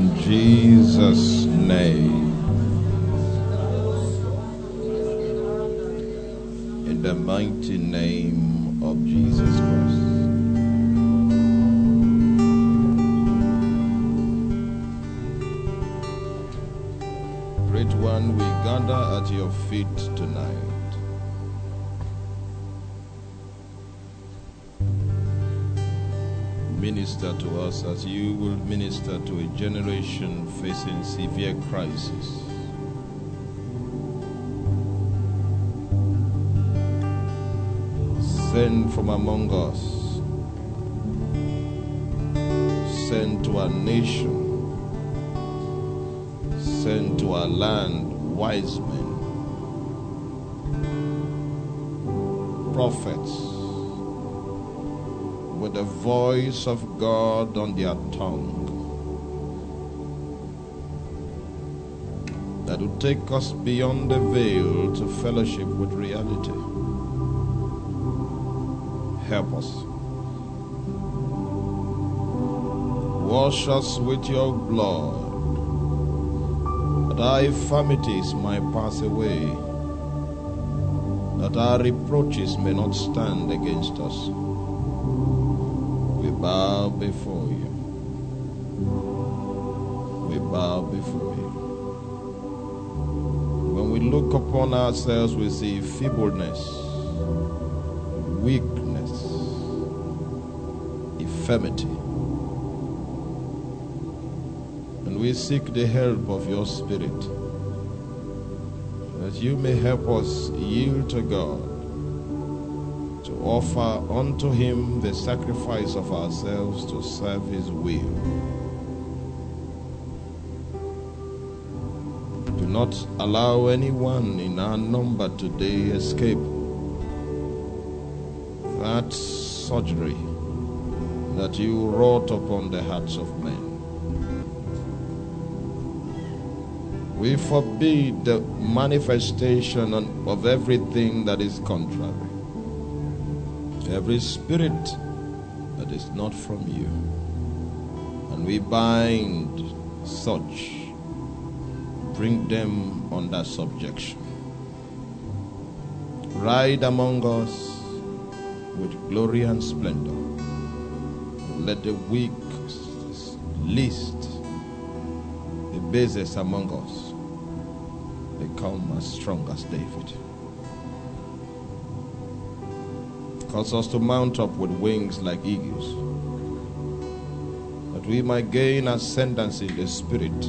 In Jesus' name. In the mighty name of Jesus Christ. Great one, we gather at your feet tonight. Minister to us as you will minister to a generation facing severe crisis. Send from among us, send to our nation, send to our land wise men, prophets, with the voice of God on their tongue. That will take us beyond the veil to fellowship with reality. Help us. Wash us with your blood, that our infirmities might pass away, that our reproaches may not stand against us before you. We bow before you. When we look upon ourselves, we see feebleness, weakness, infirmity. And we seek the help of your Spirit that you may help us yield to God offer unto him the sacrifice of ourselves to serve his will. Do not allow anyone in our number today escape that surgery that you wrought upon the hearts of men. We forbid the manifestation of everything that is contrary every spirit that is not from you. And we bind such, bring them under subjection. Ride among us with glory and splendor. Let the weak, least, the basest among us become as strong as David. Cause us to mount up with wings like eagles, that we might gain ascendancy in the spirit,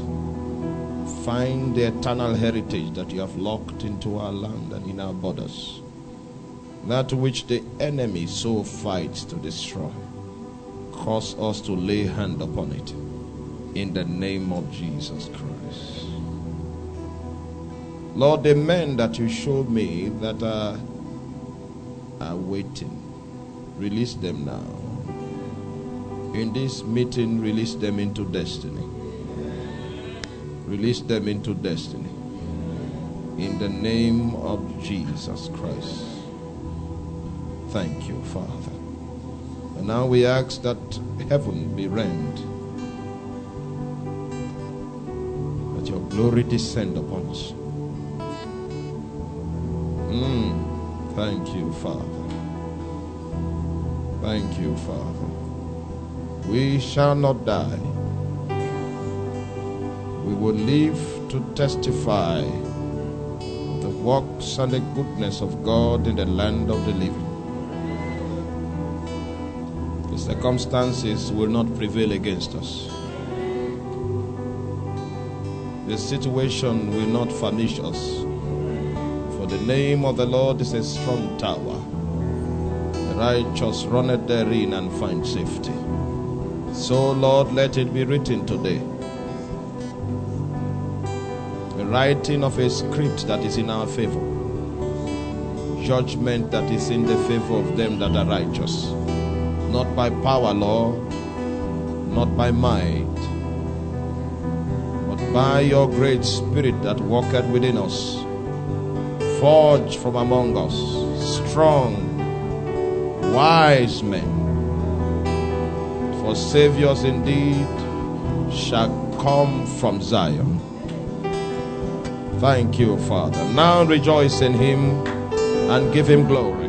find the eternal heritage that you have locked into our land and in our borders, that which the enemy so fights to destroy. Cause us to lay hand upon it in the name of Jesus Christ. Lord, the men that you showed me that are are waiting. Release them now. In this meeting, release them into destiny. Release them into destiny. In the name of Jesus Christ. Thank you, Father. And now we ask that heaven be rent. That your glory descend upon us. Thank you, Father. Thank you, Father. We shall not die. We will live to testify the works and the goodness of God in the land of the living. The circumstances will not prevail against us. The situation will not furnish us. The name of the Lord is a strong tower. The righteous runneth therein and find safety. So, Lord, let it be written today. The writing of a script that is in our favor. Judgment that is in the favor of them that are righteous. Not by power, Lord, not by might, but by your great spirit that walketh within us. Forge from among us strong, wise men. For saviors indeed shall come from Zion. Thank you, Father. Now rejoice in him and give him glory.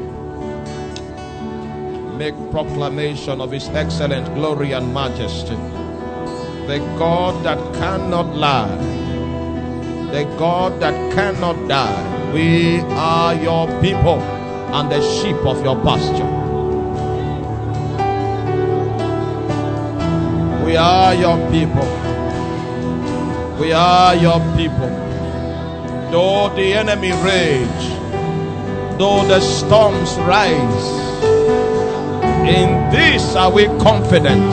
Make proclamation of his excellent glory and majesty. The God that cannot lie, the God that cannot die. We are your people and the sheep of your pasture. We are your people. We are your people. Though the enemy rage, though the storms rise, in this are we confident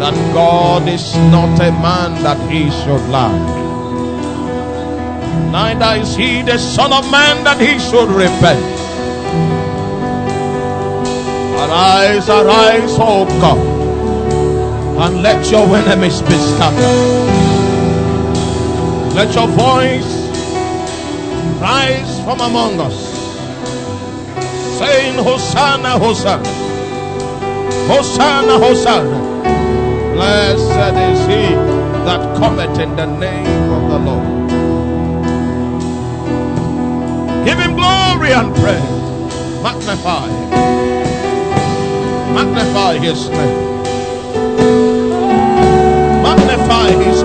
that God is not a man that he should lie. Neither is he the Son of Man that he should repent. Arise, arise, O God and let your enemies be scattered. Let your voice rise from among us, saying, Hosanna, Hosanna, Hosanna, Hosanna. Blessed is he that cometh in the name of the Lord. Give him glory and praise. Magnify. Magnify his name magnify his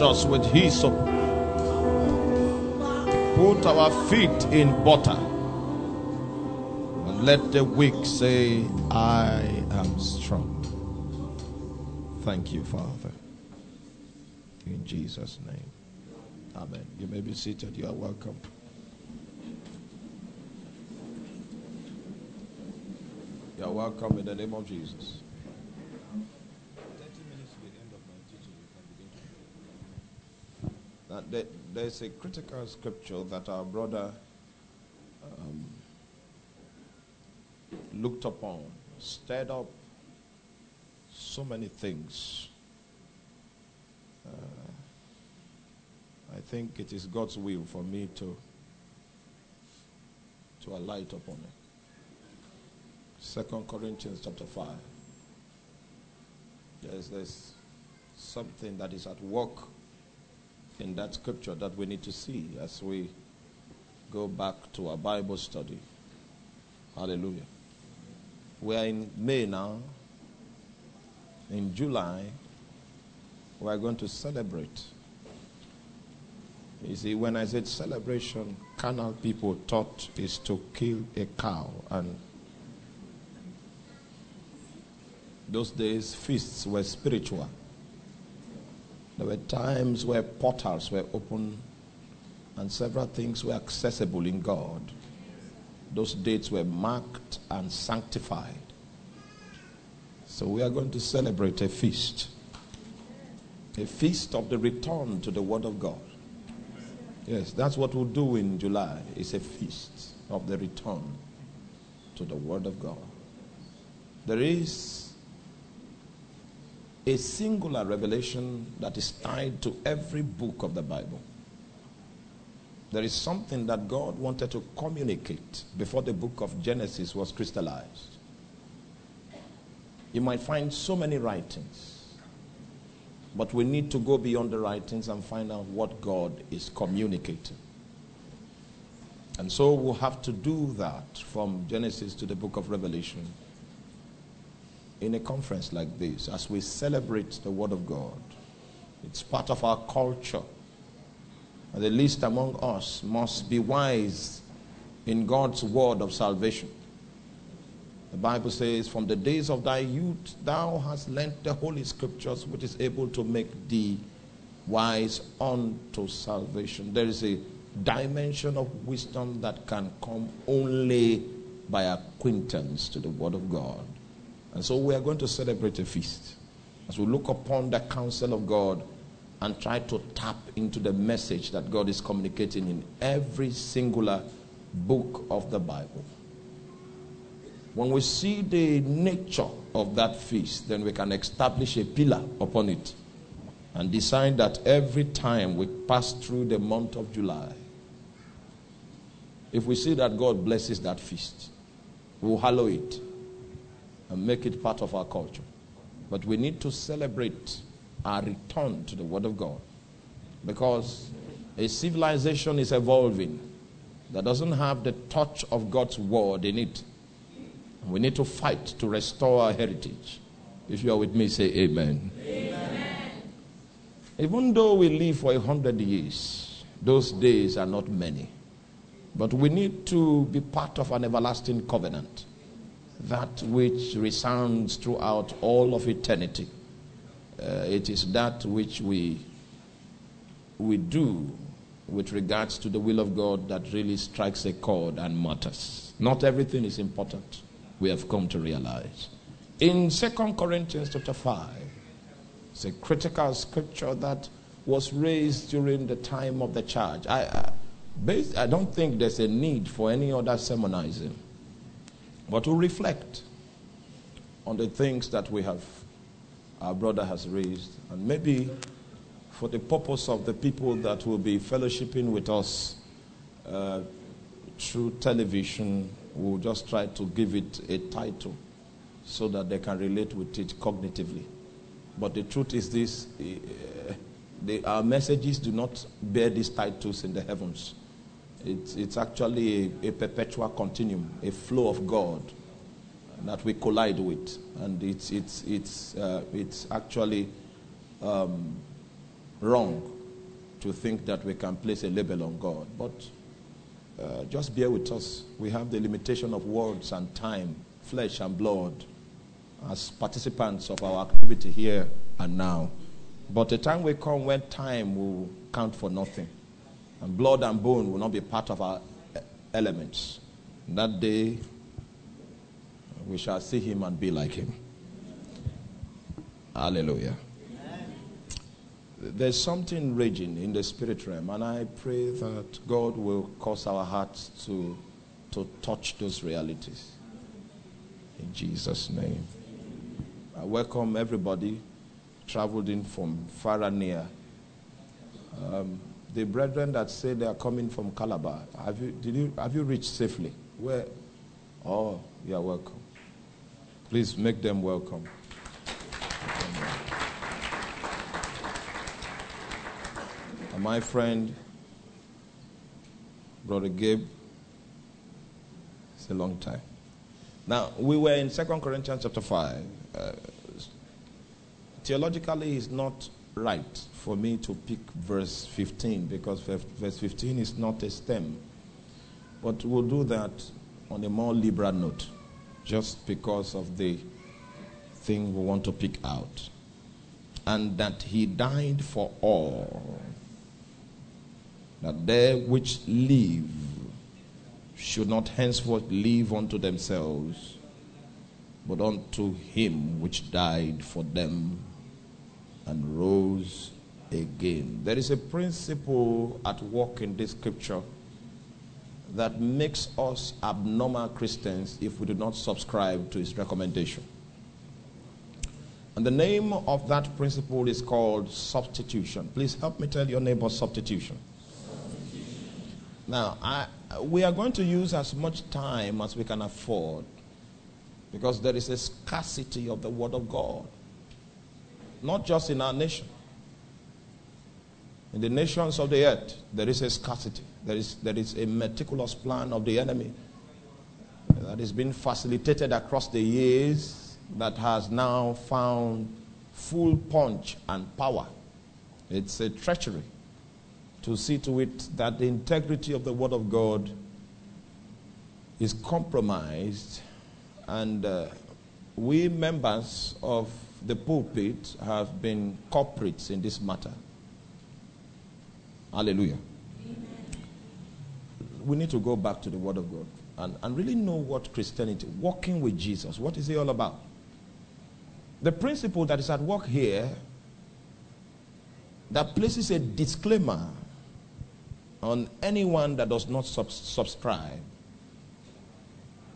Us with hyssop. Put our feet in butter. And let the weak say, I am strong. Thank you, Father. In Jesus' name. Amen. You may be seated. You are welcome. You are welcome in the name of Jesus. There, there's a critical scripture that our brother um, looked upon, stirred up so many things. Uh, I think it is God's will for me to to alight upon it. Second Corinthians chapter five. Yes, there's something that is at work in that scripture that we need to see as we go back to our Bible study. Hallelujah. We are in May now. In July, we are going to celebrate. You see, when I said celebration, carnal people thought is to kill a cow. And those days, feasts were spiritual. There were times where portals were open and several things were accessible in God. Those dates were marked and sanctified. So we are going to celebrate a feast. A feast of the return to the Word of God. Yes, that's what we'll do in July. It's a feast of the return to the Word of God. There is a singular revelation that is tied to every book of the Bible. There is something that God wanted to communicate before the book of Genesis was crystallized. You might find so many writings, but we need to go beyond the writings and find out what God is communicating. And so we'll have to do that from Genesis to the book of Revelation in a conference like this as we celebrate the Word of God. It's part of our culture. And the least among us must be wise in God's word of salvation. The Bible says, From the days of thy youth, thou hast learnt the holy scriptures, which is able to make thee wise unto salvation. There is a dimension of wisdom that can come only by acquaintance to the word of God. And so we are going to celebrate a feast as we look upon the counsel of God and try to tap into the message that God is communicating in every singular book of the Bible. When we see the nature of that feast, then we can establish a pillar upon it and decide that every time we pass through the month of July, if we see that God blesses that feast, we'll hallow it and make it part of our culture. But we need to celebrate our return to the Word of God because a civilization is evolving that doesn't have the touch of God's Word in it. We need to fight to restore our heritage. If you are with me, say amen. amen. Even though we live for a hundred years, those days are not many. But we need to be part of an everlasting covenant that which resounds throughout all of eternity. Uh, it is that which we, we do with regards to the will of God that really strikes a chord and matters. Not everything is important, we have come to realize. In 2 Corinthians chapter 5, it's a critical scripture that was raised during the time of the charge. I, I, I don't think there's a need for any other sermonizing but to reflect on the things that we have, our brother has raised, and maybe for the purpose of the people that will be fellowshipping with us uh, through television, we'll just try to give it a title so that they can relate with it cognitively. But the truth is this uh, the, our messages do not bear these titles in the heavens. It's, it's actually a, a perpetual continuum, a flow of God that we collide with. And it's, it's, it's, uh, it's actually um, wrong to think that we can place a label on God. But uh, just bear with us. We have the limitation of words and time, flesh and blood, as participants of our activity here and now. But the time will come when time will count for nothing, and blood and bone will not be part of our elements. That day, we shall see him and be like him. Hallelujah. There's something raging in the spirit realm, and I pray that God will cause our hearts to, to touch those realities. In Jesus' name. I welcome everybody traveled in from far and near. Um, the brethren that say they are coming from Calabar, have you, did you, have you reached safely? Where? Oh, you are welcome. Please make them welcome. And my friend, Brother Gabe, it's a long time. Now, we were in Second Corinthians chapter 5. Uh, theologically, it's not right for me to pick verse 15 because verse 15 is not a stem. But we'll do that on a more liberal note, just because of the thing we want to pick out. And that he died for all, that they which live should not henceforth live unto themselves, but unto him which died for them and rose again. There is a principle at work in this scripture that makes us abnormal Christians if we do not subscribe to his recommendation. And the name of that principle is called substitution. Please help me tell your neighbor substitution. substitution. Now, I, we are going to use as much time as we can afford because there is a scarcity of the Word of God, not just in our nation. In the nations of the earth, there is a scarcity. There is, there is a meticulous plan of the enemy that has been facilitated across the years that has now found full punch and power. It's a treachery to see to it that the integrity of the Word of God is compromised, and uh, we members of the pulpit have been culprits in this matter. Hallelujah we need to go back to the Word of God and, and really know what Christianity, walking with Jesus, what is it all about? The principle that is at work here that places a disclaimer on anyone that does not sub- subscribe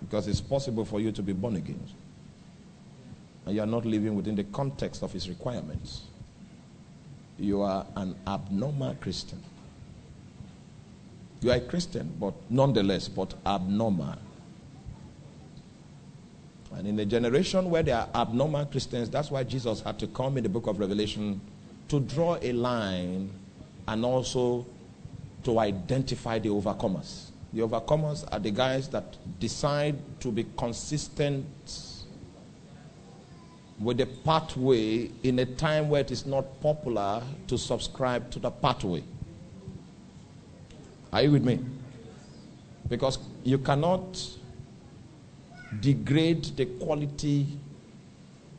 because it's possible for you to be born again and you are not living within the context of his requirements. You are an abnormal Christian. You are a Christian, but nonetheless, but abnormal. And in a generation where there are abnormal Christians, that's why Jesus had to come in the book of Revelation to draw a line and also to identify the overcomers. The overcomers are the guys that decide to be consistent with the pathway in a time where it is not popular to subscribe to the pathway. Are you with me? Because you cannot degrade the quality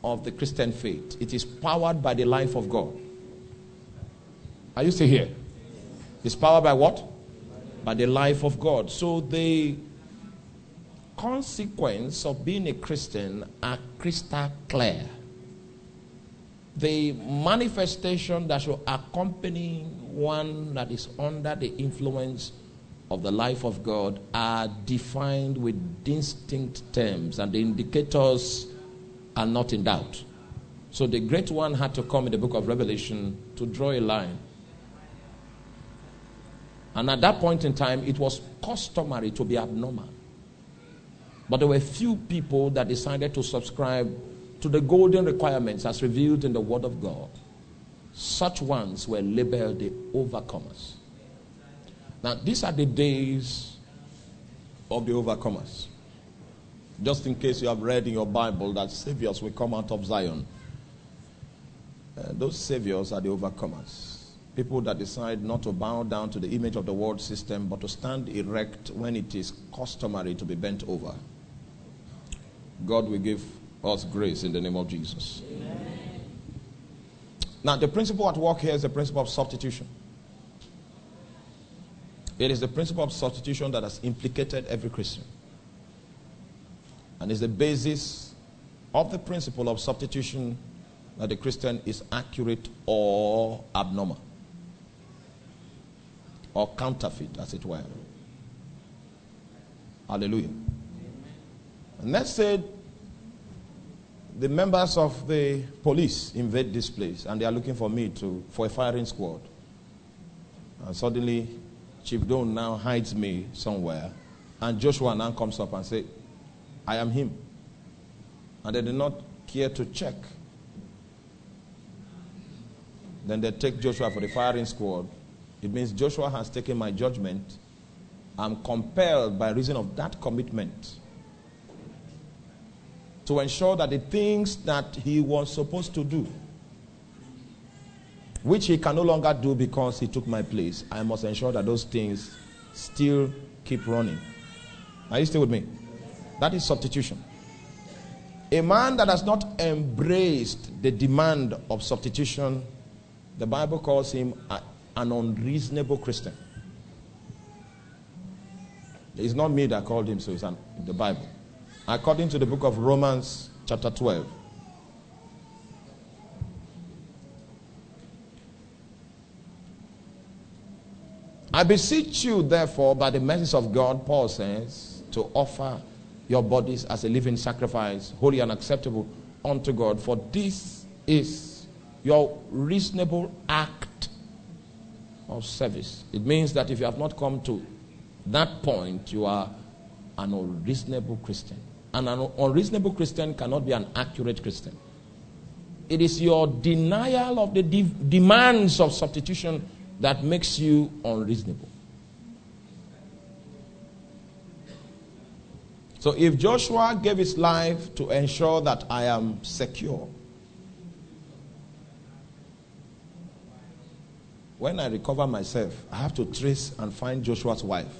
of the Christian faith. It is powered by the life of God. Are you still here? It's powered by what? By the life of God. So the consequence of being a Christian are crystal clear. The manifestation that should accompany one that is under the influence of the life of God are defined with distinct terms, and the indicators are not in doubt. So the great one had to come in the book of Revelation to draw a line. And at that point in time, it was customary to be abnormal. But there were few people that decided to subscribe to the golden requirements as revealed in the Word of God. Such ones were labeled the overcomers. Now, these are the days of the overcomers. Just in case you have read in your Bible that saviors will come out of Zion. Uh, those saviors are the overcomers. People that decide not to bow down to the image of the world system, but to stand erect when it is customary to be bent over. God will give us grace in the name of Jesus. Amen. Now, the principle at work here is the principle of substitution. It is the principle of substitution that has implicated every Christian. And is the basis of the principle of substitution that the Christian is accurate or abnormal. Or counterfeit, as it were. Hallelujah. Let's say the members of the police invade this place and they are looking for me to for a firing squad. And suddenly Chief Don now hides me somewhere and Joshua now comes up and says, I am him. And they did not care to check. Then they take Joshua for the firing squad. It means Joshua has taken my judgment. I'm compelled by reason of that commitment to ensure that the things that he was supposed to do, which he can no longer do because he took my place, I must ensure that those things still keep running. Are you still with me? That is substitution. A man that has not embraced the demand of substitution, the Bible calls him an unreasonable Christian. It's not me that called him so, it's an, the Bible according to the book of Romans, chapter 12. I beseech you, therefore, by the mercies of God, Paul says, to offer your bodies as a living sacrifice, holy and acceptable unto God, for this is your reasonable act of service. It means that if you have not come to that point, you are an unreasonable Christian. And an unreasonable Christian cannot be an accurate Christian. It is your denial of the de- demands of substitution that makes you unreasonable. So if Joshua gave his life to ensure that I am secure, when I recover myself, I have to trace and find Joshua's wife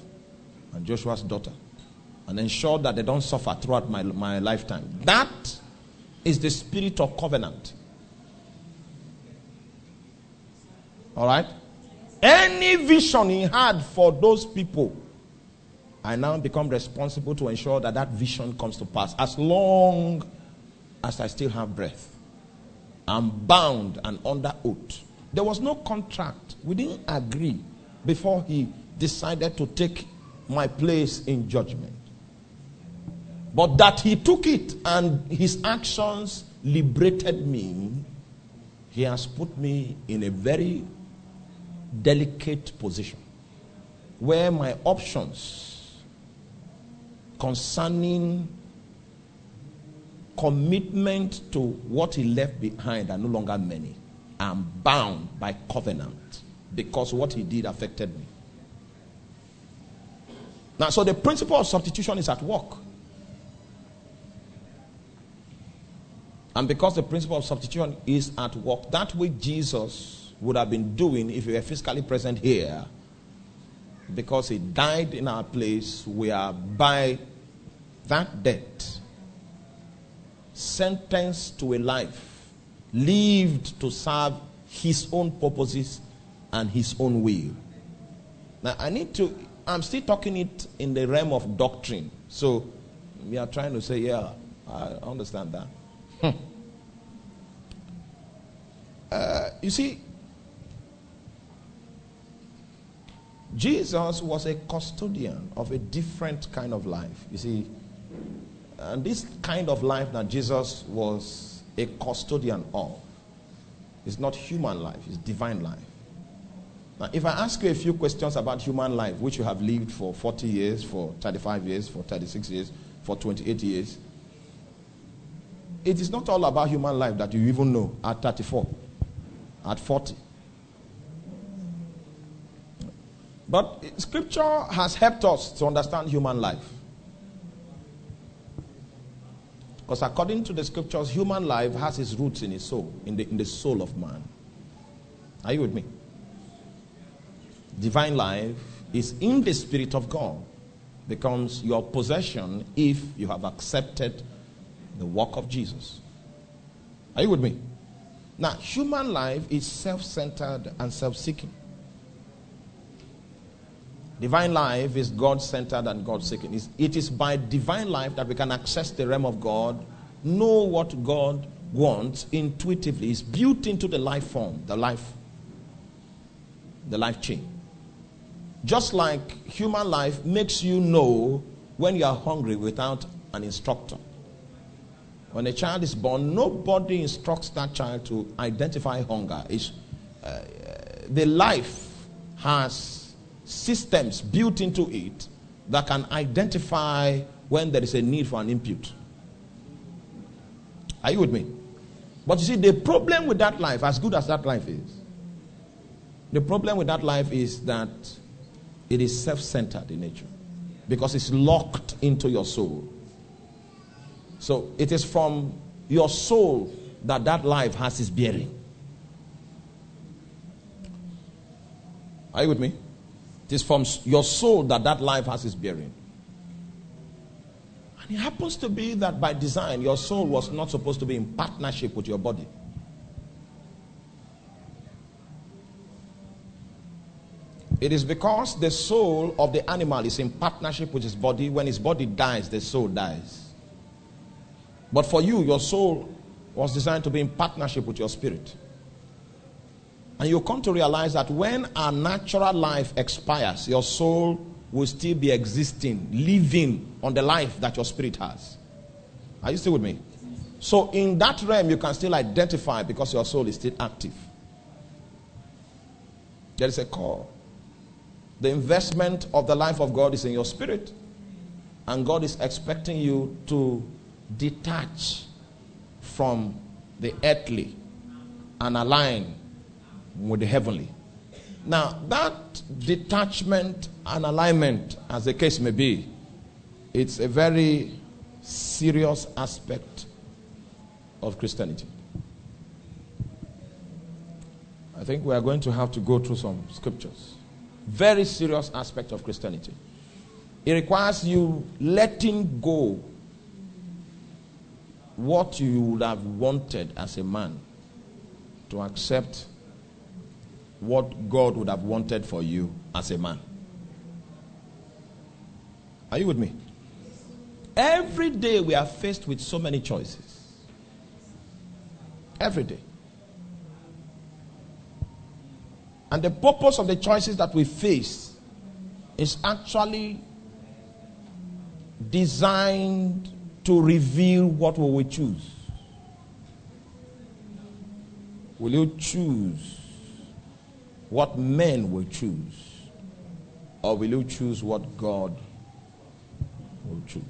and Joshua's daughter and ensure that they don't suffer throughout my, my lifetime. That is the spirit of covenant. All right? Any vision he had for those people, I now become responsible to ensure that that vision comes to pass as long as I still have breath. I'm bound and under oath. There was no contract. We didn't agree before he decided to take my place in judgment. But that he took it and his actions liberated me, he has put me in a very delicate position where my options concerning commitment to what he left behind are no longer many. I'm bound by covenant because what he did affected me. Now, so the principle of substitution is at work. And because the principle of substitution is at work, that which Jesus would have been doing if he were physically present here, because he died in our place, we are by that death sentenced to a life lived to serve his own purposes and his own will. Now, I need to, I'm still talking it in the realm of doctrine. So, we are trying to say, yeah, I understand that. Hmm. Uh, you see, Jesus was a custodian of a different kind of life. You see, and this kind of life that Jesus was a custodian of is not human life, it's divine life. Now, if I ask you a few questions about human life, which you have lived for 40 years, for 35 years, for 36 years, for 28 years, it is not all about human life that you even know at 34, at 40. But scripture has helped us to understand human life. Because according to the scriptures, human life has its roots in its soul, in the, in the soul of man. Are you with me? divine life is in the Spirit of God, becomes your possession if you have accepted the work of Jesus. Are you with me? Now, human life is self centered and self seeking. Divine life is God centered and God seeking. It is by divine life that we can access the realm of God, know what God wants intuitively. It's built into the life form, the life, the life chain. Just like human life makes you know when you are hungry without an instructor. When a child is born, nobody instructs that child to identify hunger. It's, uh, the life has systems built into it that can identify when there is a need for an input. Are you with me? But you see, the problem with that life, as good as that life is, the problem with that life is that it is self centered in nature because it's locked into your soul. So it is from your soul that that life has its bearing. Are you with me? It is from your soul that that life has its bearing. And it happens to be that by design, your soul was not supposed to be in partnership with your body. It is because the soul of the animal is in partnership with his body. When his body dies, the soul dies. But for you, your soul was designed to be in partnership with your spirit. And you come to realize that when our natural life expires, your soul will still be existing, living on the life that your spirit has. Are you still with me? So, in that realm, you can still identify because your soul is still active. There is a call. The investment of the life of God is in your spirit. And God is expecting you to detach from the earthly and align with the heavenly. Now, that detachment and alignment, as the case may be, it's a very serious aspect of Christianity. I think we are going to have to go through some scriptures. Very serious aspect of Christianity. It requires you letting go what you would have wanted as a man to accept what God would have wanted for you as a man. Are you with me? Every day we are faced with so many choices. Every day. And the purpose of the choices that we face is actually designed to reveal what will we choose. Will you choose what men will choose? Or will you choose what God will choose?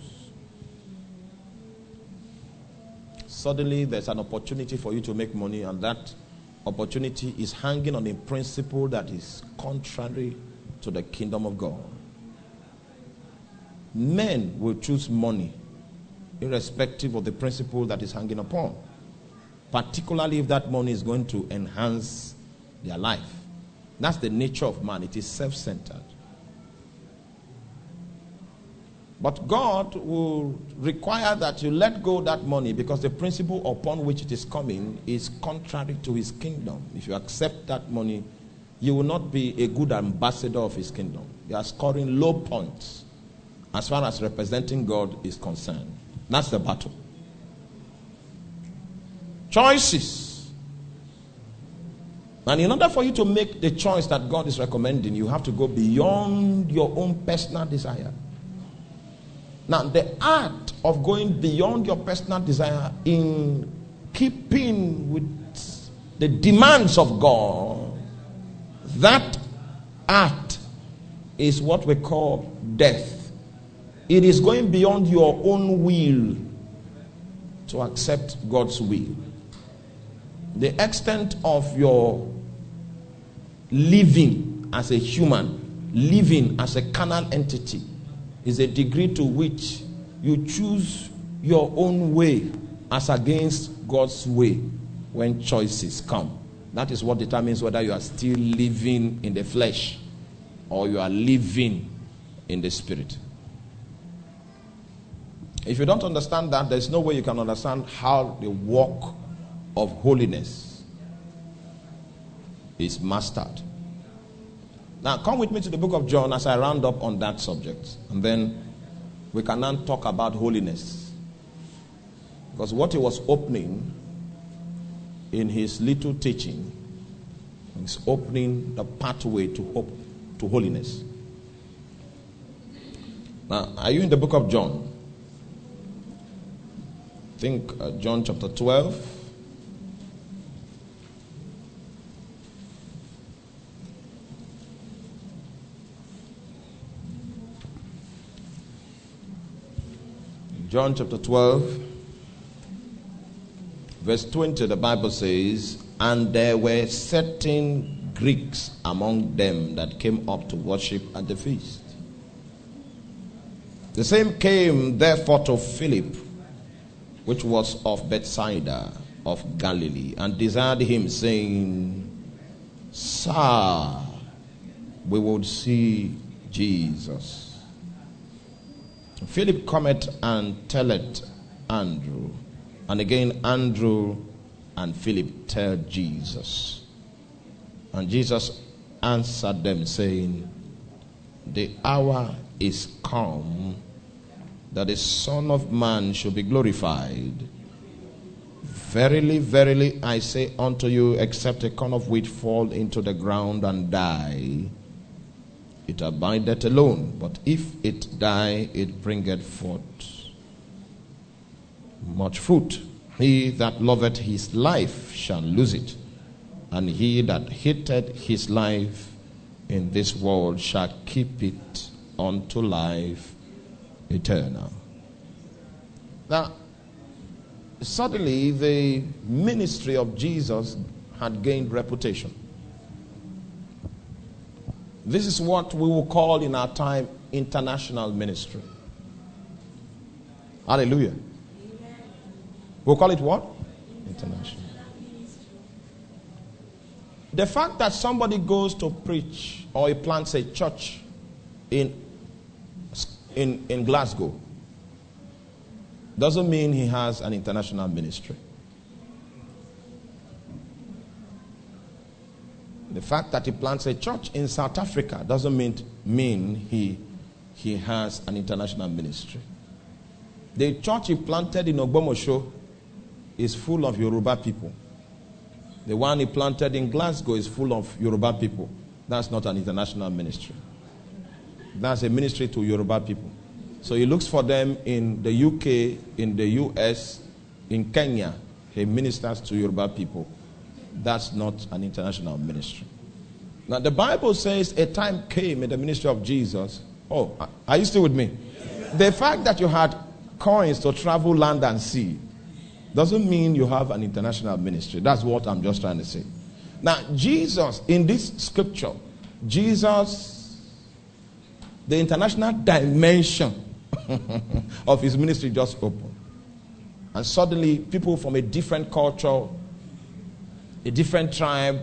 Suddenly, there's an opportunity for you to make money, and that opportunity is hanging on a principle that is contrary to the kingdom of God. Men will choose money irrespective of the principle that is hanging upon, particularly if that money is going to enhance their life. That's the nature of man, it is self centered. But God will require that you let go that money because the principle upon which it is coming is contrary to his kingdom. If you accept that money, you will not be a good ambassador of his kingdom. You are scoring low points as far as representing God is concerned. That's the battle. Choices. And in order for you to make the choice that God is recommending, you have to go beyond your own personal desire. Now, the art of going beyond your personal desire in keeping with the demands of God, that art is what we call death. It is going beyond your own will to accept God's will. The extent of your living as a human, living as a carnal entity, is a degree to which you choose your own way as against God's way when choices come. That is what determines whether you are still living in the flesh or you are living in the Spirit. If you don't understand that, there's no way you can understand how the walk of holiness is mastered. Now, come with me to the book of John as I round up on that subject. And then we can now talk about holiness. Because what he was opening in his little teaching is opening the pathway to hope, to holiness. Now, are you in the book of John? Think uh, John chapter 12. John chapter 12, verse 20, the Bible says, And there were certain Greeks among them that came up to worship at the feast. The same came therefore to Philip, which was of Bethsaida of Galilee, and desired him, saying, Sir, we would see Jesus. Philip cometh and telleth Andrew. And again, Andrew and Philip tell Jesus. And Jesus answered them, saying, The hour is come that the Son of Man should be glorified. Verily, verily, I say unto you, except a corn of wheat fall into the ground and die, it abideth alone, but if it die, it bringeth forth much fruit. He that loveth his life shall lose it, and he that hateth his life in this world shall keep it unto life eternal. Now, suddenly the ministry of Jesus had gained reputation. This is what we will call in our time international ministry. Hallelujah. We'll call it what? International. The fact that somebody goes to preach or he plants a church in, in, in Glasgow doesn't mean he has an international ministry. The fact that he plants a church in South Africa doesn't mean, mean he, he has an international ministry. The church he planted in Ogbomosho is full of Yoruba people. The one he planted in Glasgow is full of Yoruba people. That's not an international ministry. That's a ministry to Yoruba people. So he looks for them in the UK, in the US, in Kenya. He ministers to Yoruba people. That's not an international ministry. Now, the Bible says a time came in the ministry of Jesus. Oh, are you still with me? The fact that you had coins to travel land and sea doesn't mean you have an international ministry. That's what I'm just trying to say. Now, Jesus, in this scripture, Jesus, the international dimension of his ministry just opened. And suddenly, people from a different culture, a different tribe,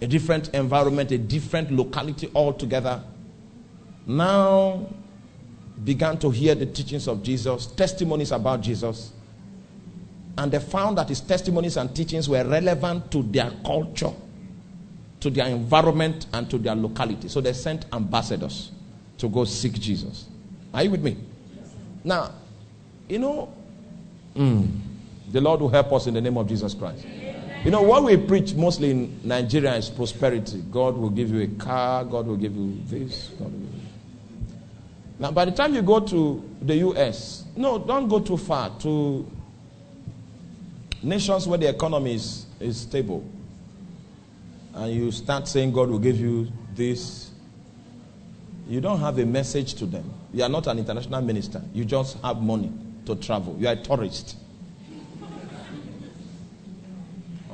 a different environment, a different locality altogether, now began to hear the teachings of Jesus, testimonies about Jesus, and they found that his testimonies and teachings were relevant to their culture, to their environment, and to their locality. So they sent ambassadors to go seek Jesus. Are you with me? Now, you know, mm, the Lord will help us in the name of Jesus Christ. You know, what we preach mostly in Nigeria is prosperity. God will give you a car, God will give you this. Give you... Now, by the time you go to the US, no, don't go too far to nations where the economy is, is stable. And you start saying God will give you this. You don't have a message to them. You are not an international minister. You just have money to travel. You are a tourist.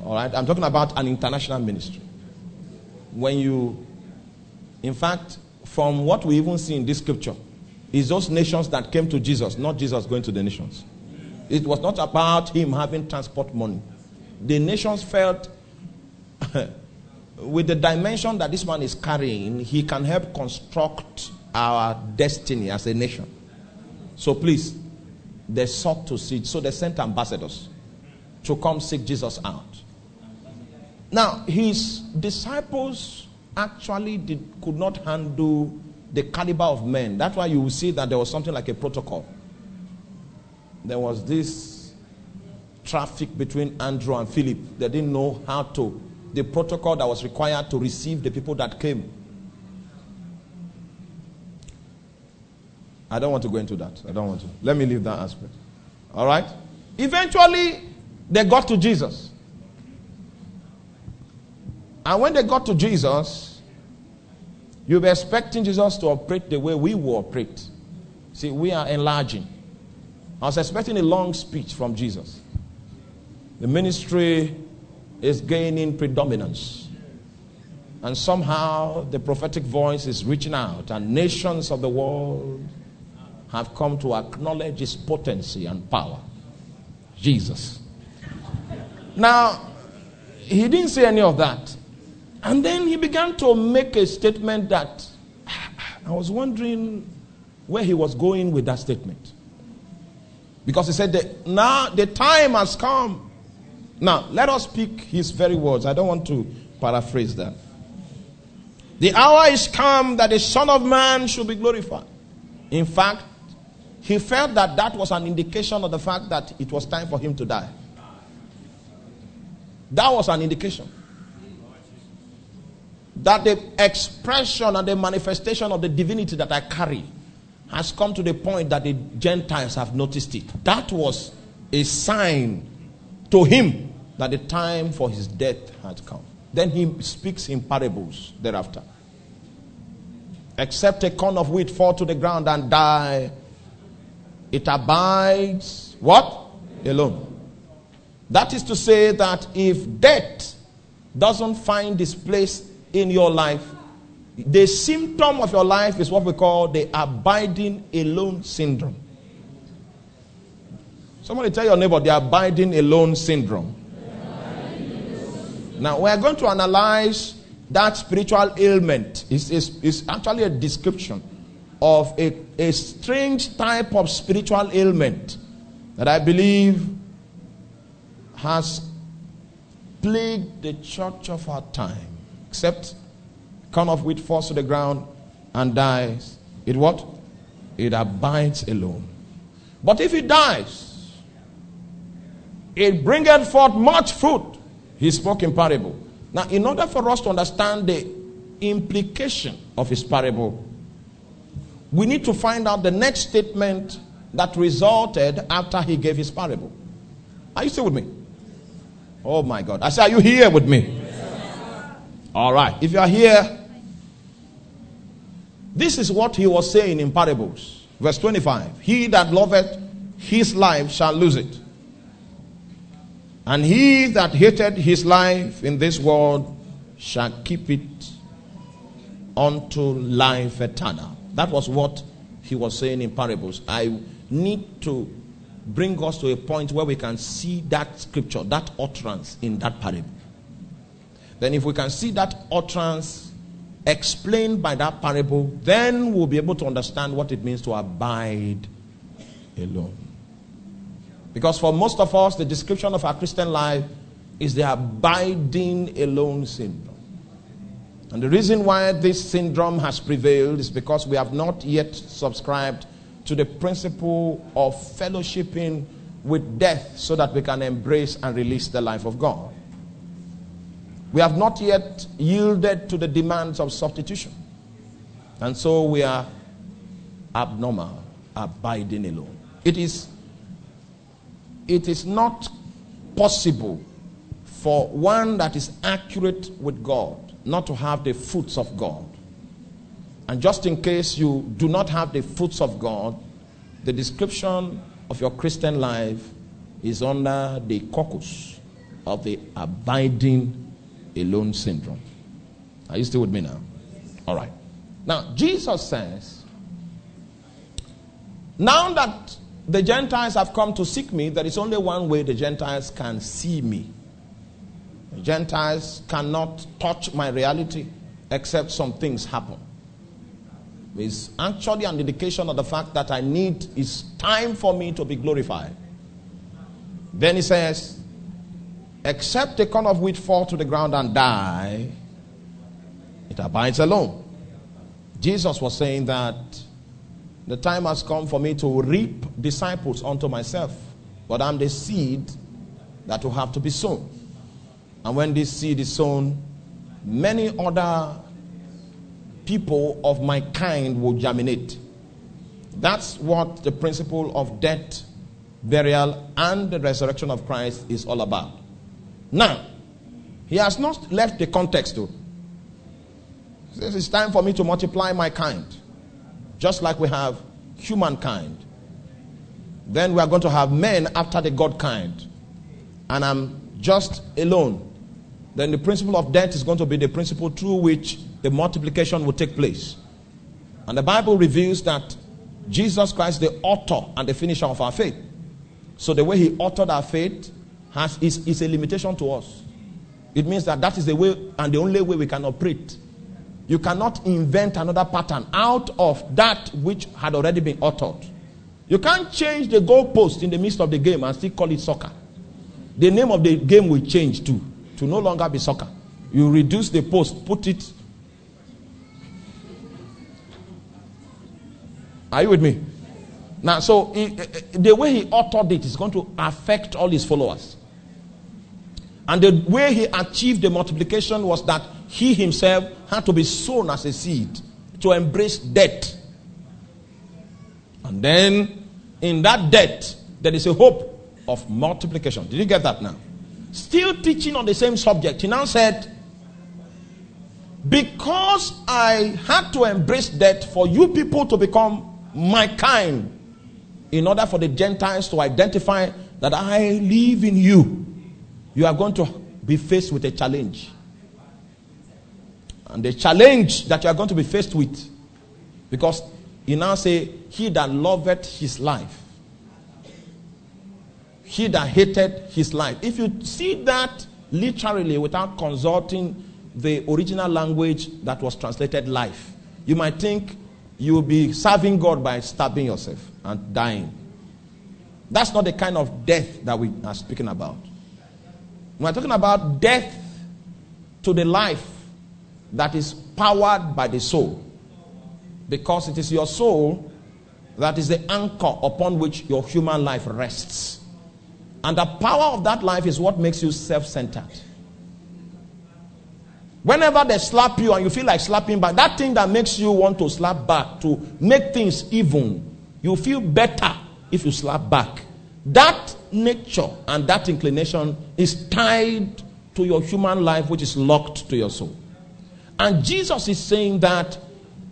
All right? I'm talking about an international ministry. When you, in fact, from what we even see in this scripture, is those nations that came to Jesus, not Jesus going to the nations. It was not about him having transport money. The nations felt with the dimension that this man is carrying, he can help construct our destiny as a nation. So please, they sought to see. So they sent ambassadors to come seek Jesus out. Now, his disciples actually did, could not handle the caliber of men. That's why you will see that there was something like a protocol. There was this traffic between Andrew and Philip. They didn't know how to, the protocol that was required to receive the people that came. I don't want to go into that. I don't want to. Let me leave that aspect. All right? Eventually, they got to Jesus. And when they got to Jesus, you were expecting Jesus to operate the way we will operate. See, we are enlarging. I was expecting a long speech from Jesus. The ministry is gaining predominance. And somehow the prophetic voice is reaching out, and nations of the world have come to acknowledge his potency and power. Jesus. Now, he didn't say any of that. And then he began to make a statement that I was wondering where he was going with that statement. Because he said that now the time has come. Now, let us speak his very words. I don't want to paraphrase that. The hour is come that the Son of Man should be glorified. In fact, he felt that that was an indication of the fact that it was time for him to die. That was an indication that the expression and the manifestation of the divinity that I carry has come to the point that the Gentiles have noticed it. That was a sign to him that the time for his death had come. Then he speaks in parables thereafter. Except a corn of wheat fall to the ground and die, it abides what? Alone. That is to say that if death doesn't find its place in your life, the symptom of your life is what we call the abiding alone syndrome. Somebody tell your neighbor the abiding alone syndrome. Now, we are going to analyze that spiritual ailment. It's, it's, it's actually a description of a, a strange type of spiritual ailment that I believe has plagued the church of our time except corn of wheat falls to the ground and dies. It what? It abides alone. But if it dies, it bringeth forth much fruit. He spoke in parable. Now, in order for us to understand the implication of his parable, we need to find out the next statement that resulted after he gave his parable. Are you still with me? Oh my God. I say, are you here with me? All right. If you are here, this is what he was saying in parables. Verse 25 He that loveth his life shall lose it. And he that hated his life in this world shall keep it unto life eternal. That was what he was saying in parables. I need to bring us to a point where we can see that scripture, that utterance in that parable. Then, if we can see that utterance explained by that parable, then we'll be able to understand what it means to abide alone. Because for most of us, the description of our Christian life is the abiding alone syndrome. And the reason why this syndrome has prevailed is because we have not yet subscribed to the principle of fellowshipping with death so that we can embrace and release the life of God. We have not yet yielded to the demands of substitution. And so we are abnormal, abiding alone. It is, it is not possible for one that is accurate with God not to have the fruits of God. And just in case you do not have the fruits of God, the description of your Christian life is under the caucus of the abiding alone syndrome. Are you still with me now? All right. Now, Jesus says, now that the Gentiles have come to seek me, there is only one way the Gentiles can see me. Gentiles cannot touch my reality except some things happen. It's actually an indication of the fact that I need, it's time for me to be glorified. Then he says, Except a corn of wheat fall to the ground and die, it abides alone. Jesus was saying that the time has come for me to reap disciples unto myself, but I'm the seed that will have to be sown. And when this seed is sown, many other people of my kind will germinate. That's what the principle of death, burial, and the resurrection of Christ is all about. Now, he has not left the context though. He it's time for me to multiply my kind, just like we have humankind. Then we are going to have men after the God kind. And I'm just alone. Then the principle of death is going to be the principle through which the multiplication will take place. And the Bible reveals that Jesus Christ, the author and the finisher of our faith. So the way he authored our faith has, is, is a limitation to us. It means that that is the way and the only way we can operate. You cannot invent another pattern out of that which had already been uttered. You can't change the goalpost in the midst of the game and still call it soccer. The name of the game will change too, to no longer be soccer. You reduce the post, put it Are you with me? Now, so he, the way he authored it is going to affect all his followers. And the way he achieved the multiplication was that he himself had to be sown as a seed to embrace death. And then in that death, there is a hope of multiplication. Did you get that now? Still teaching on the same subject, he now said, Because I had to embrace death for you people to become my kind, in order for the Gentiles to identify that I live in you, you are going to be faced with a challenge. And the challenge that you are going to be faced with, because he now say, He that loveth his life, he that hated his life. If you see that literally without consulting the original language that was translated life, you might think you will be serving God by stabbing yourself and dying. That's not the kind of death that we are speaking about. We're talking about death to the life that is powered by the soul. Because it is your soul that is the anchor upon which your human life rests. And the power of that life is what makes you self centered. Whenever they slap you and you feel like slapping back, that thing that makes you want to slap back to make things even, you feel better if you slap back. That nature and that inclination is tied to your human life, which is locked to your soul. And Jesus is saying that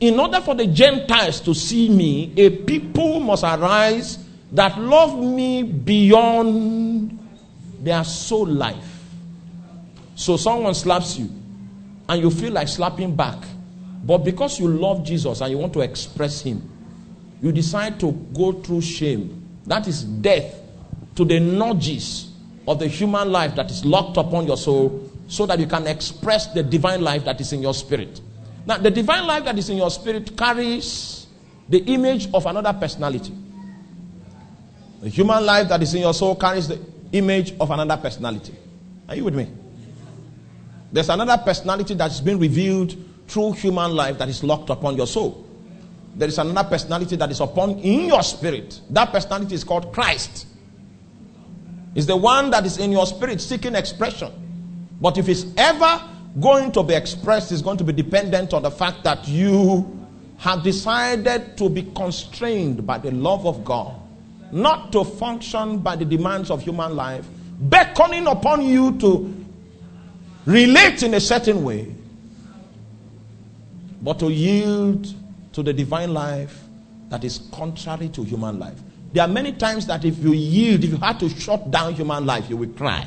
in order for the Gentiles to see me, a people must arise that love me beyond their soul life. So someone slaps you and you feel like slapping back. But because you love Jesus and you want to express Him, you decide to go through shame. That is death to the nudges of the human life that is locked upon your soul so that you can express the divine life that is in your spirit. Now, the divine life that is in your spirit carries the image of another personality. The human life that is in your soul carries the image of another personality. Are you with me? There's another personality that's been revealed through human life that is locked upon your soul. There is another personality that is upon in your spirit. That personality is called Christ. It's the one that is in your spirit seeking expression. But if it's ever going to be expressed, it's going to be dependent on the fact that you have decided to be constrained by the love of God, not to function by the demands of human life, beckoning upon you to relate in a certain way, but to yield to the divine life that is contrary to human life. There are many times that if you yield, if you had to shut down human life, you will cry.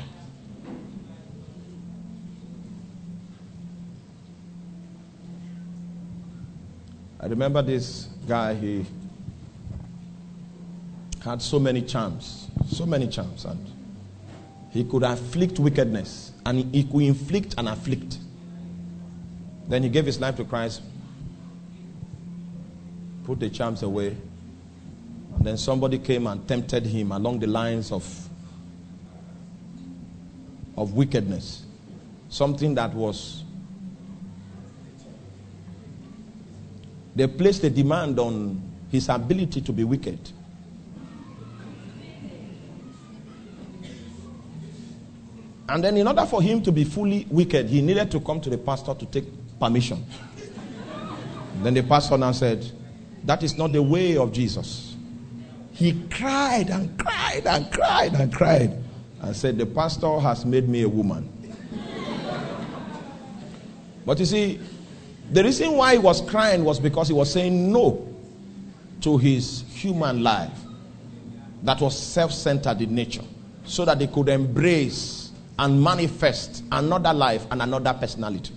I remember this guy, he had so many charms, so many charms, and He could afflict wickedness and he could inflict and afflict. Then he gave his life to Christ, put the charms away, and then somebody came and tempted him along the lines of, of wickedness. Something that was. They placed a demand on his ability to be wicked. And then, in order for him to be fully wicked, he needed to come to the pastor to take permission. then the pastor now said, That is not the way of Jesus. He cried and cried and cried and cried and said, The pastor has made me a woman. but you see, the reason why he was crying was because he was saying no to his human life that was self centered in nature so that they could embrace and manifest another life and another personality.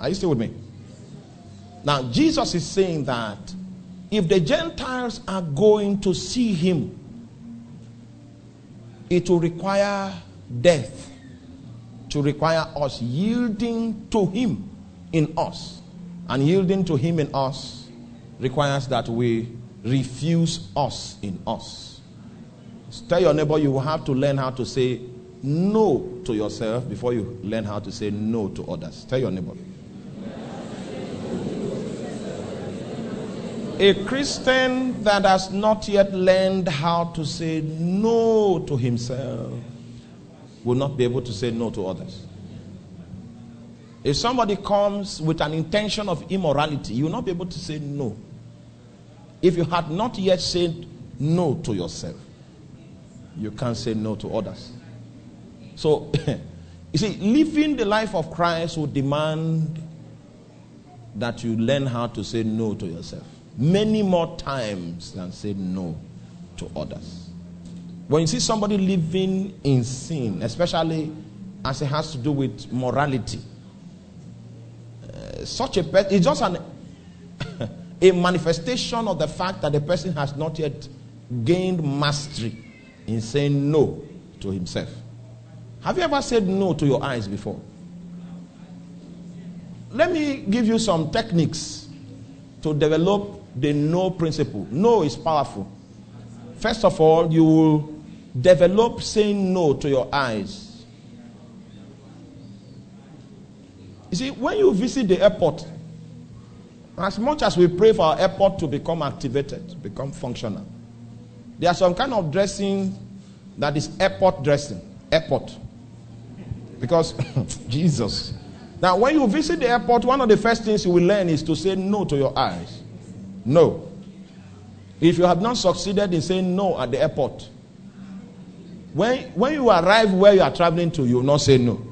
Are you still with me? Now, Jesus is saying that if the Gentiles are going to see him, it will require death to require us yielding to him in us. And yielding to him in us requires that we refuse us in us. Tell your neighbor you will have to learn how to say no to yourself before you learn how to say no to others. Tell your neighbor. A Christian that has not yet learned how to say no to himself will not be able to say no to others. If somebody comes with an intention of immorality, you will not be able to say no. If you had not yet said no to yourself, you can't say no to others. So, you see, living the life of Christ will demand that you learn how to say no to yourself many more times than say no to others. When you see somebody living in sin, especially as it has to do with morality, such a person is just an, a manifestation of the fact that the person has not yet gained mastery in saying no to himself. Have you ever said no to your eyes before? Let me give you some techniques to develop the no principle. No is powerful. First of all, you will develop saying no to your eyes. You see, when you visit the airport, as much as we pray for our airport to become activated, become functional, there are some kind of dressing that is airport dressing. Airport. Because, Jesus. Now, when you visit the airport, one of the first things you will learn is to say no to your eyes. No. If you have not succeeded in saying no at the airport, when, when you arrive where you are traveling to, you will not say no.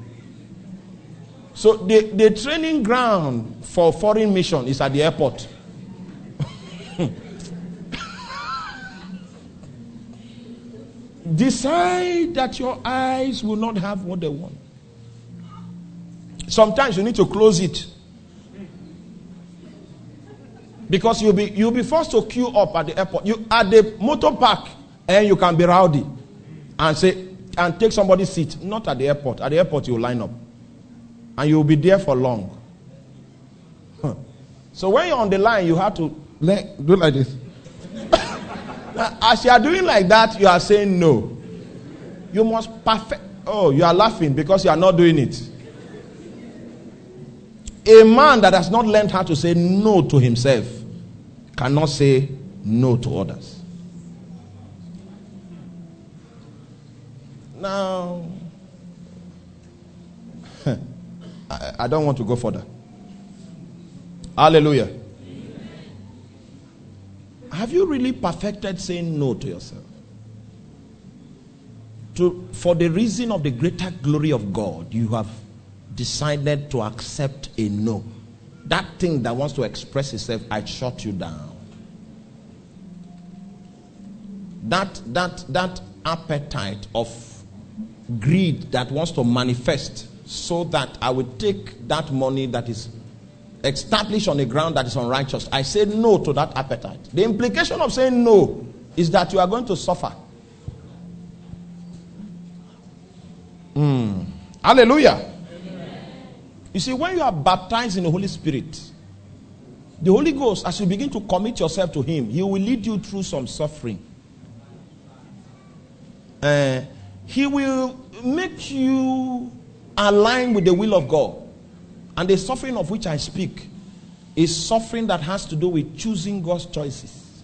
So the, the training ground for foreign mission is at the airport. Decide that your eyes will not have what they want. Sometimes you need to close it because you'll be you'll be forced to queue up at the airport. You at the motor park and you can be rowdy and say and take somebody's seat. Not at the airport. At the airport you line up. And you'll be there for long. So when you're on the line, you have to do like this. As you are doing like that, you are saying no. You must perfect. Oh, you are laughing because you are not doing it. A man that has not learned how to say no to himself cannot say no to others. Now, I, I, don't want to go further. Hallelujah. Have you really perfected saying no to yourself? To, for the reason of the greater glory of God, you have decided to accept a no. That thing that wants to express itself, I shut you down. That that that appetite of greed that wants to manifest so that I will take that money that is established on a ground that is unrighteous. I say no to that appetite. The implication of saying no is that you are going to suffer. Hallelujah. You see, when you are baptized in the Holy Spirit, the Holy Ghost, as you begin to commit yourself to Him, He will lead you through some suffering. Uh, he will make you align with the will of God. And the suffering of which I speak is suffering that has to do with choosing God's choices.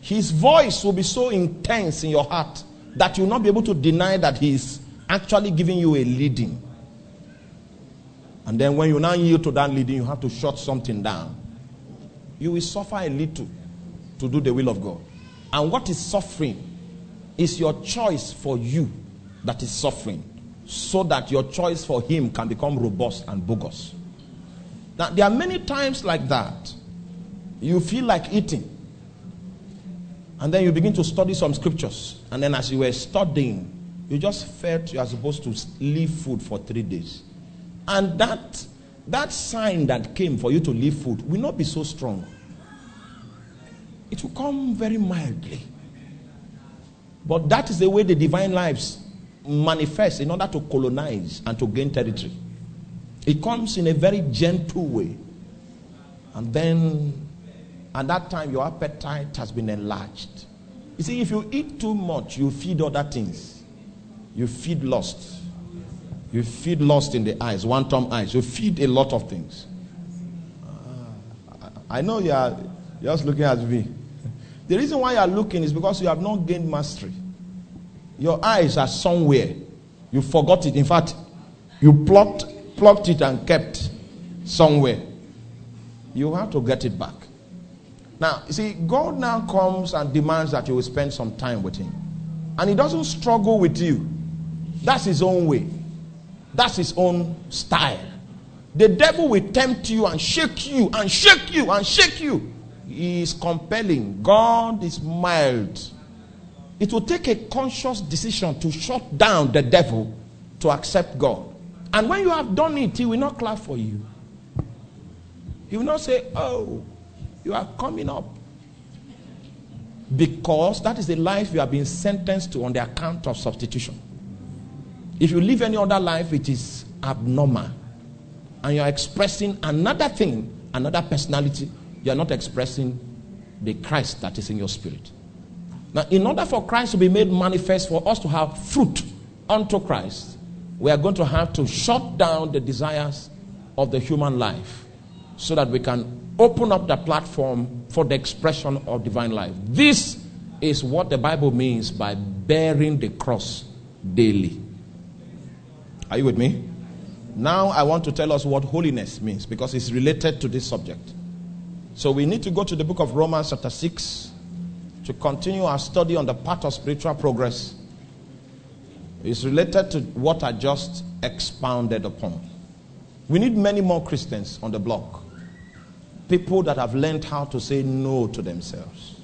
His voice will be so intense in your heart that you'll not be able to deny that He is actually giving you a leading. And then when you now yield to that leading, you have to shut something down. You will suffer a little to do the will of God. And what is suffering is your choice for you that is suffering, so that your choice for Him can become robust and bogus. Now, there are many times like that. You feel like eating. And then you begin to study some scriptures. And then, as you were studying, you just felt you are supposed to leave food for three days. And that, that sign that came for you to leave food will not be so strong. It will come very mildly. But that is the way the divine lives manifest in order to colonize and to gain territory. It comes in a very gentle way. And then at that time, your appetite has been enlarged. You see, if you eat too much, you feed other things. You feed lust. You feed lust in the eyes, one term eyes. You feed a lot of things. Uh, I know you are just looking at me. The reason why you are looking is because you have not gained mastery. Your eyes are somewhere. You forgot it. In fact, you plucked, plucked it and kept somewhere. You have to get it back. Now, you see, God now comes and demands that you will spend some time with Him. And He doesn't struggle with you, that's His own way. That's his own style. The devil will tempt you and shake you and shake you and shake you. He is compelling. God is mild. It will take a conscious decision to shut down the devil to accept God. And when you have done it, he will not clap for you. He will not say, Oh, you are coming up. Because that is the life you have been sentenced to on the account of substitution. If you live any other life, it is abnormal. And you're expressing another thing, another personality. You're not expressing the Christ that is in your spirit. Now, in order for Christ to be made manifest, for us to have fruit unto Christ, we are going to have to shut down the desires of the human life so that we can open up the platform for the expression of divine life. This is what the Bible means by bearing the cross daily. Are you with me? Now I want to tell us what holiness means because it's related to this subject. So we need to go to the book of Romans, chapter 6, to continue our study on the path of spiritual progress. is related to what I just expounded upon. We need many more Christians on the block. People that have learned how to say no to themselves.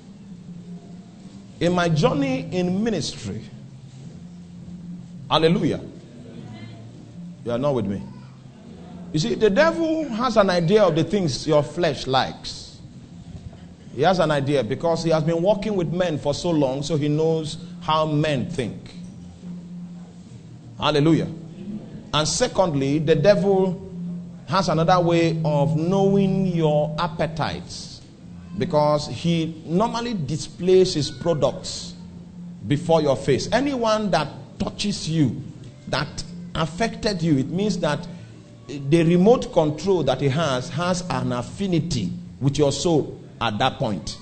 In my journey in ministry, hallelujah, you are not with me. You see, the devil has an idea of the things your flesh likes. He has an idea because he has been working with men for so long, so he knows how men think. Hallelujah. And secondly, the devil has another way of knowing your appetites because he normally displays his products before your face. Anyone that touches you, that affected you, it means that the remote control that he has has an affinity with your soul at that point.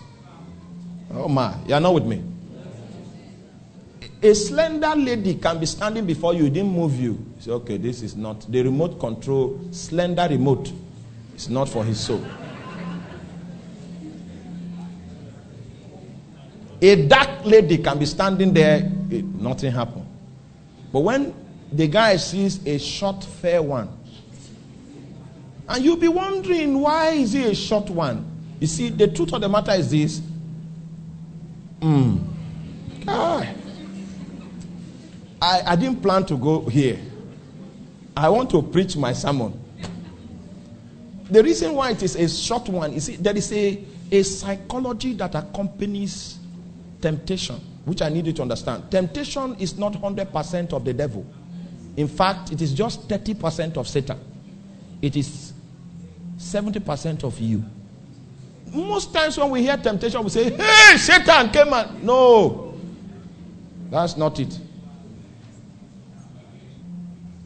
Oh my, you are not with me. A slender lady can be standing before you, didn't move you. you say, okay, this is not the remote control, slender remote. It's not for his soul. A dark lady can be standing there, nothing happened. But when the guy sees a short, fair one. And you'll be wondering, why is he a short one? You see, the truth of the matter is this. Mm. I, I didn't plan to go here. I want to preach my sermon. The reason why it is a short one, you see, there is a, a psychology that accompanies temptation, which I need you to understand. Temptation is not 100% of the devil. in fact, it is just 30% of Satan. It is 70% of you. Most times when we hear temptation, we say, Hey, Satan came and. No, that's not it.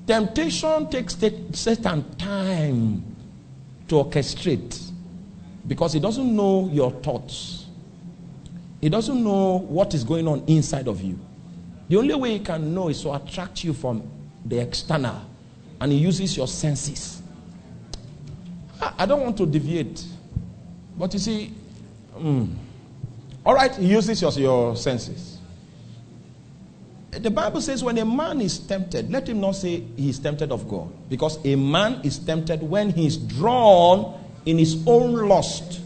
Temptation takes Satan time to orchestrate because he doesn't know your thoughts. He doesn't know what is going on inside of you. The only way he can know is to attract you from the external, and he uses your senses. I don't want to deviate, but you see, mm, all right, he uses your, your senses. The Bible says when a man is tempted, let him not say he is tempted of God, because a man is tempted when he is drawn in his own lust.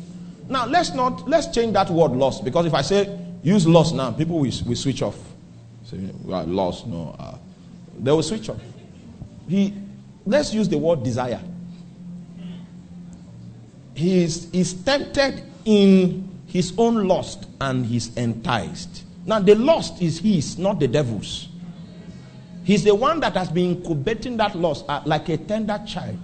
Now let's not let's change that word lust because if I say use lust now, people will, will switch off. Say we are lost. No, uh, they will switch off. He let's use the word desire. He is, is tempted in his own lust and he's enticed. Now the lust is his, not the devil's. He's the one that has been incubating that lust uh, like a tender child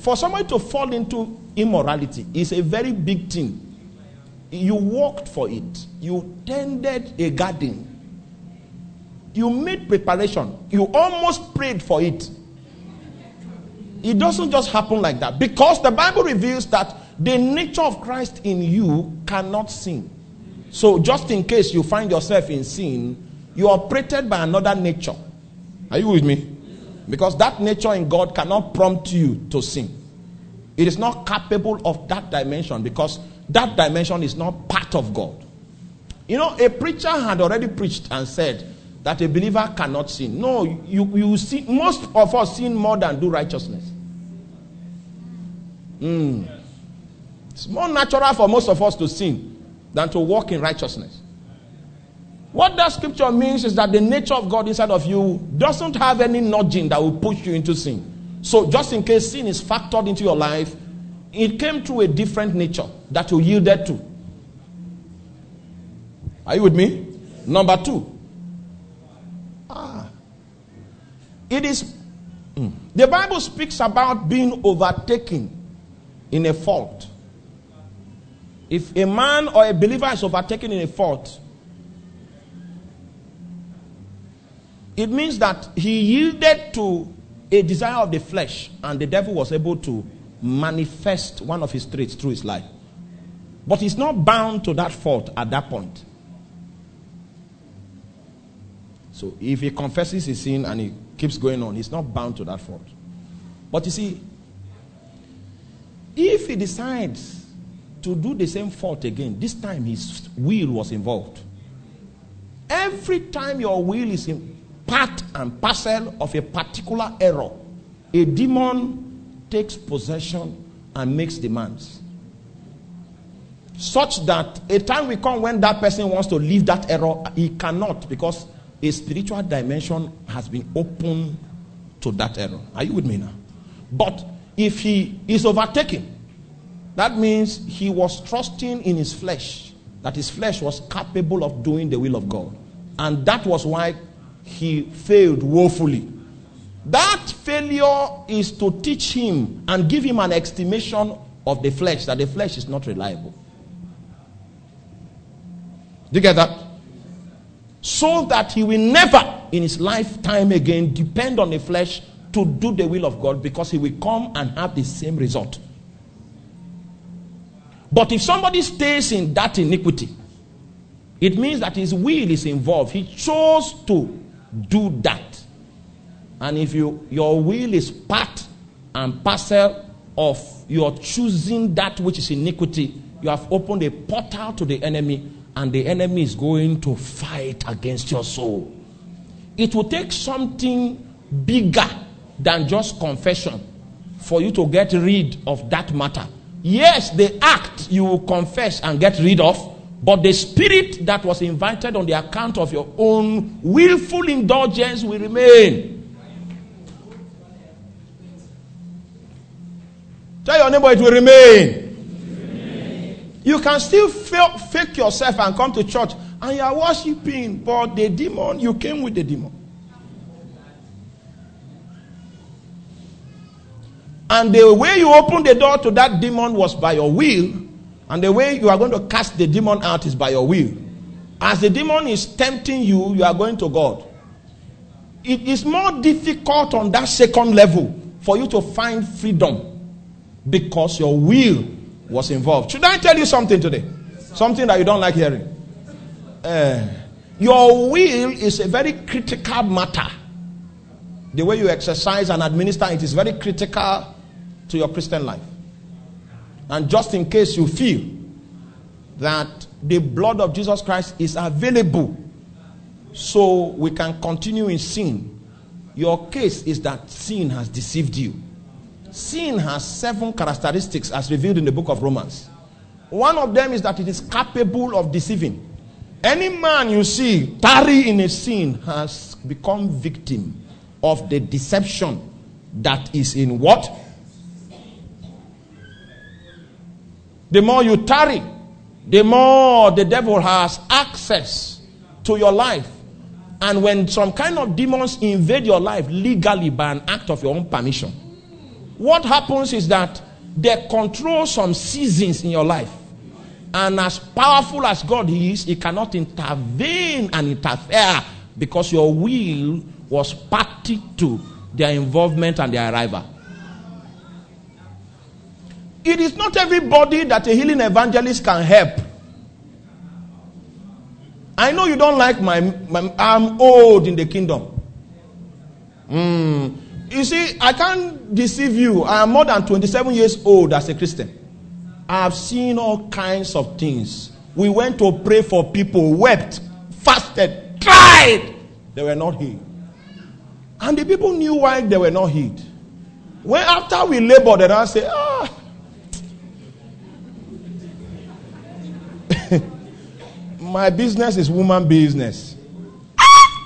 for somebody to fall into immorality is a very big thing. You worked for it, you tended a garden, you made preparation, you almost prayed for it. It doesn't just happen like that because the Bible reveals that the nature of Christ in you cannot sin. So, just in case you find yourself in sin, you are operated by another nature. Are you with me? Because that nature in God cannot prompt you to sin. It is not capable of that dimension because that dimension is not part of God. You know, a preacher had already preached and said that a believer cannot sin. No, you, you see, most of us sin more than do righteousness. Mm. It's more natural for most of us to sin than to walk in righteousness. What that scripture means is that the nature of God inside of you doesn't have any nudging that will push you into sin. So, just in case sin is factored into your life, it came through a different nature that you yielded to. Are you with me? Number two. Ah. It is. Mm, the Bible speaks about being overtaken in a fault. If a man or a believer is overtaken in a fault, It means that he yielded to a desire of the flesh, and the devil was able to manifest one of his traits through his life. But he's not bound to that fault at that point. So if he confesses his sin and he keeps going on, he's not bound to that fault. But you see, if he decides to do the same fault again, this time his will was involved. Every time your will is in, part and parcel of a particular error, a demon takes possession and makes demands. Such that a time will come when that person wants to leave that error, he cannot because a spiritual dimension has been opened to that error. Are you with me now? But if he is overtaken, that means he was trusting in his flesh, that his flesh was capable of doing the will of God. And that was why he failed woefully. That failure is to teach him and give him an estimation of the flesh, that the flesh is not reliable. Do you get that? So that he will never in his lifetime again depend on the flesh to do the will of God because he will come and have the same result. But if somebody stays in that iniquity, it means that his will is involved. He chose to do that. And if you, your will is part and parcel of your choosing that which is iniquity, you have opened a portal to the enemy, and the enemy is going to fight against your soul. It will take something bigger than just confession for you to get rid of that matter. Yes, the act you will confess and get rid of, but the spirit that was invited on the account of your own willful indulgence will remain. Tell your neighbor it will remain. You can still fake yourself and come to church and you are worshiping, but the demon, you came with the demon. And the way you open the door to that demon was by your will. And the way you are going to cast the demon out is by your will. As the demon is tempting you, you are going to God. It is more difficult on that second level for you to find freedom because your will was involved. Should I tell you something today? Something that you don't like hearing. Uh, your will is a very critical matter. The way you exercise and administer it is very critical to your Christian life. And just in case you feel that the blood of Jesus Christ is available so we can continue in sin, your case is that sin has deceived you. Sin has seven characteristics as revealed in the book of Romans. One of them is that it is capable of deceiving. Any man you see tarry in a sin has become victim of the deception that is in what? The more you tarry, the more the devil has access to your life. And when some kind of demons invade your life legally by an act of your own permission, what happens is that they control some seasons in your life. And as powerful as God is, He cannot intervene and interfere because your will was party to their involvement and their arrival. It is not everybody that a healing evangelist can help. I know you don't like my, my I'm old in the kingdom. Mm. You see, I can't deceive you. I am more than 27 years old as a Christian. I have seen all kinds of things. We went to pray for people, wept, fasted, cried. They were not healed. And the people knew why they were not healed. When after we labored, and I say, ah. My business is woman business.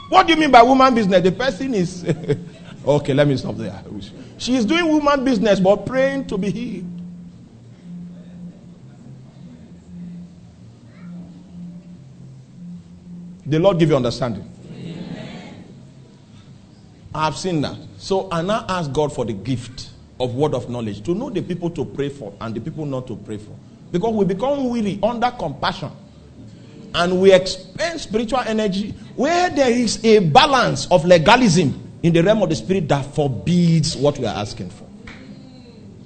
What do you mean by woman business? The person is okay. Let me stop there. She is doing woman business, but praying to be healed. The Lord give you understanding. I have seen that. So I now ask God for the gift of word of knowledge to know the people to pray for and the people not to pray for. Because we become weary under compassion and we expend spiritual energy where there is a balance of legalism in the realm of the spirit that forbids what we are asking for.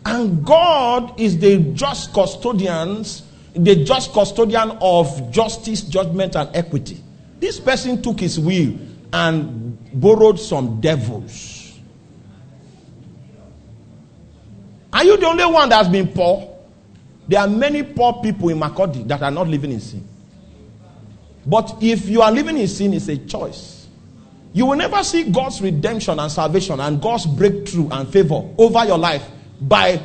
And God is the just custodians, the just custodian of justice, judgment, and equity. This person took his will and borrowed some devils. Are you the only one that's been poor? There are many poor people in Makurdi that are not living in sin. But if you are living in sin, it's a choice. You will never see God's redemption and salvation and God's breakthrough and favor over your life by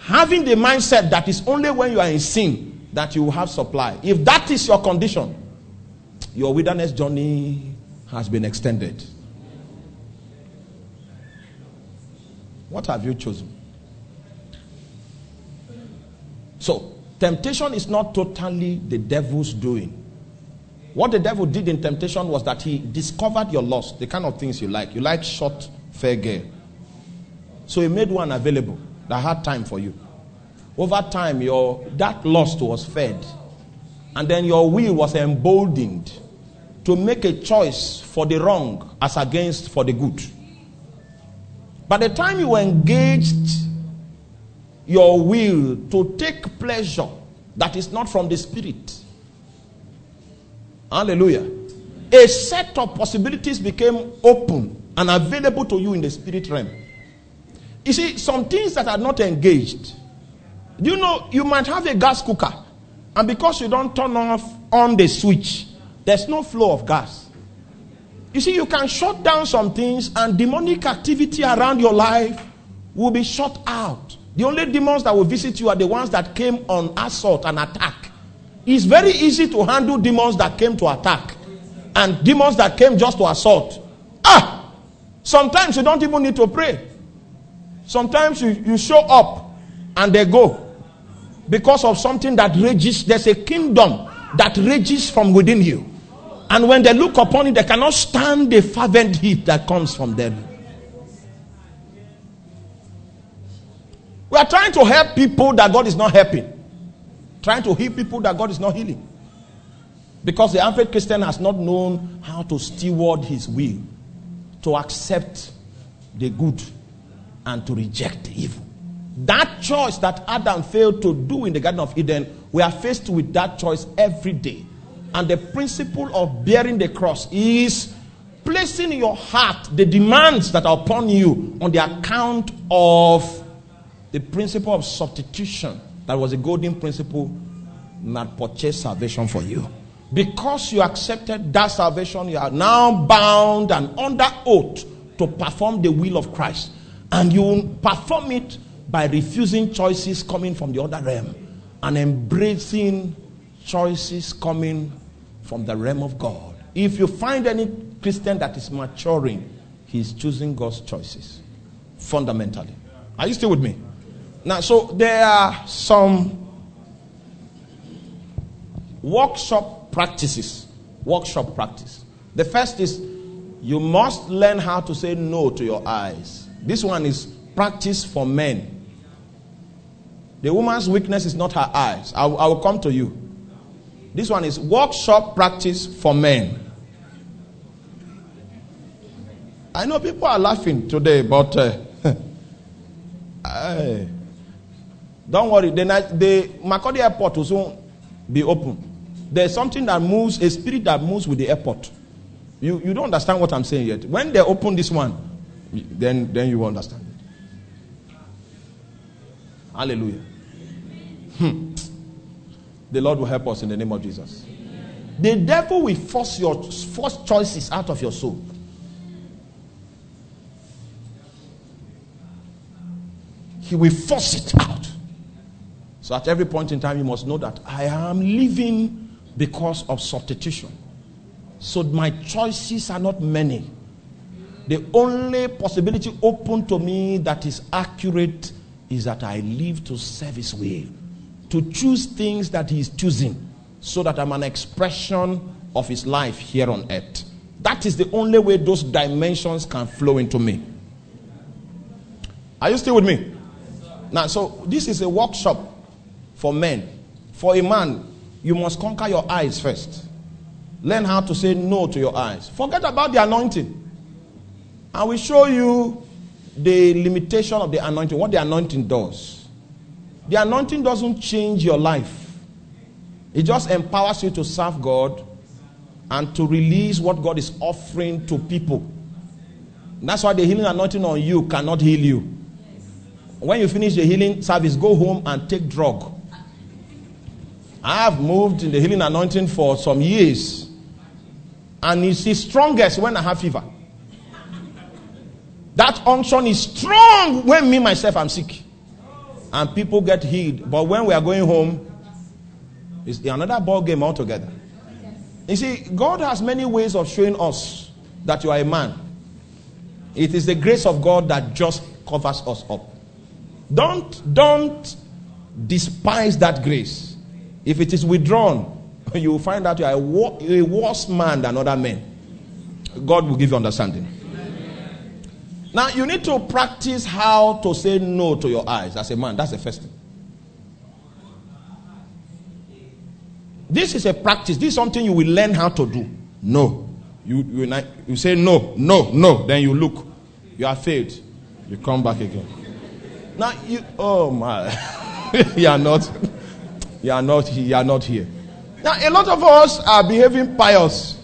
having the mindset that it's only when you are in sin that you will have supply. If that is your condition, your wilderness journey has been extended. What have you chosen? So, temptation is not totally the devil's doing. What the devil did in temptation was that he discovered your lust, the kind of things you like. You like short, fair girl. So he made one available that had time for you. Over time, your that lust was fed. And then your will was emboldened to make a choice for the wrong as against for the good. By the time you were engaged your will to take pleasure that is not from the spirit, Hallelujah. A set of possibilities became open and available to you in the spirit realm. You see, some things that are not engaged. Do you know you might have a gas cooker, and because you don't turn off on the switch, there's no flow of gas. You see, you can shut down some things, and demonic activity around your life will be shut out. The only demons that will visit you are the ones that came on assault and attack. It's very easy to handle demons that came to attack and demons that came just to assault. Ah! Sometimes you don't even need to pray. Sometimes you, you show up and they go because of something that rages. There's a kingdom that rages from within you. And when they look upon it, they cannot stand the fervent heat that comes from them. We are trying to help people that God is not helping. Trying to heal people that God is not healing. Because the average Christian has not known how to steward his will, to accept the good and to reject the evil. That choice that Adam failed to do in the Garden of Eden, we are faced with that choice every day. And the principle of bearing the cross is placing in your heart the demands that are upon you on the account of the principle of substitution that was a golden principle that purchased salvation for you. Because you accepted that salvation, you are now bound and under oath to perform the will of Christ. And you perform it by refusing choices coming from the other realm and embracing choices coming from the realm of God. If you find any Christian that is maturing, he's choosing God's choices fundamentally. Are you still with me? Now, so there are some workshop practices. Workshop practice. The first is you must learn how to say no to your eyes. This one is practice for men. The woman's weakness is not her eyes. I, I will come to you. This one is workshop practice for men. I know people are laughing today, but uh, I, don't worry. The, the Makurdi airport will soon be open. There's something that moves, a spirit that moves with the airport. You, you don't understand what I'm saying yet. When they open this one, then, then you will understand. it. Hallelujah. Hmm. The Lord will help us in the name of Jesus. The devil will force your force choices out of your soul. He will force it out. So at every point in time, you must know that I am living because of substitution. So my choices are not many. The only possibility open to me that is accurate is that I live to serve His will, to choose things that He is choosing, so that I'm an expression of His life here on earth. That is the only way those dimensions can flow into me. Are you still with me? Now, so this is a workshop for men. For a man, you must conquer your eyes first. Learn how to say no to your eyes. Forget about the anointing. I will show you the limitation of the anointing, what the anointing does. The anointing doesn't change your life, it just empowers you to serve God and to release what God is offering to people. That's why the healing anointing on you cannot heal you. When you finish the healing service, go home and take drug. I have moved in the healing anointing for some years. And it's the strongest when I have fever. That unction is strong when me myself I'm sick. And people get healed. But when we are going home, it's another ball game altogether. You see, God has many ways of showing us that you are a man. It is the grace of God that just covers us up. Don't don't despise that grace. If it is withdrawn, you will find out you are a, worse man than other men. God will give you understanding. Now, you need to practice how to say no to your eyes as a man. That's the first thing. This is a practice. This is something you will learn how to do. No. You, you, you say no, no, no. Then you look. You are failed. You come back again. Now, you, oh my. you are not. You are not, you are not here. Now, a lot of us are behaving pious.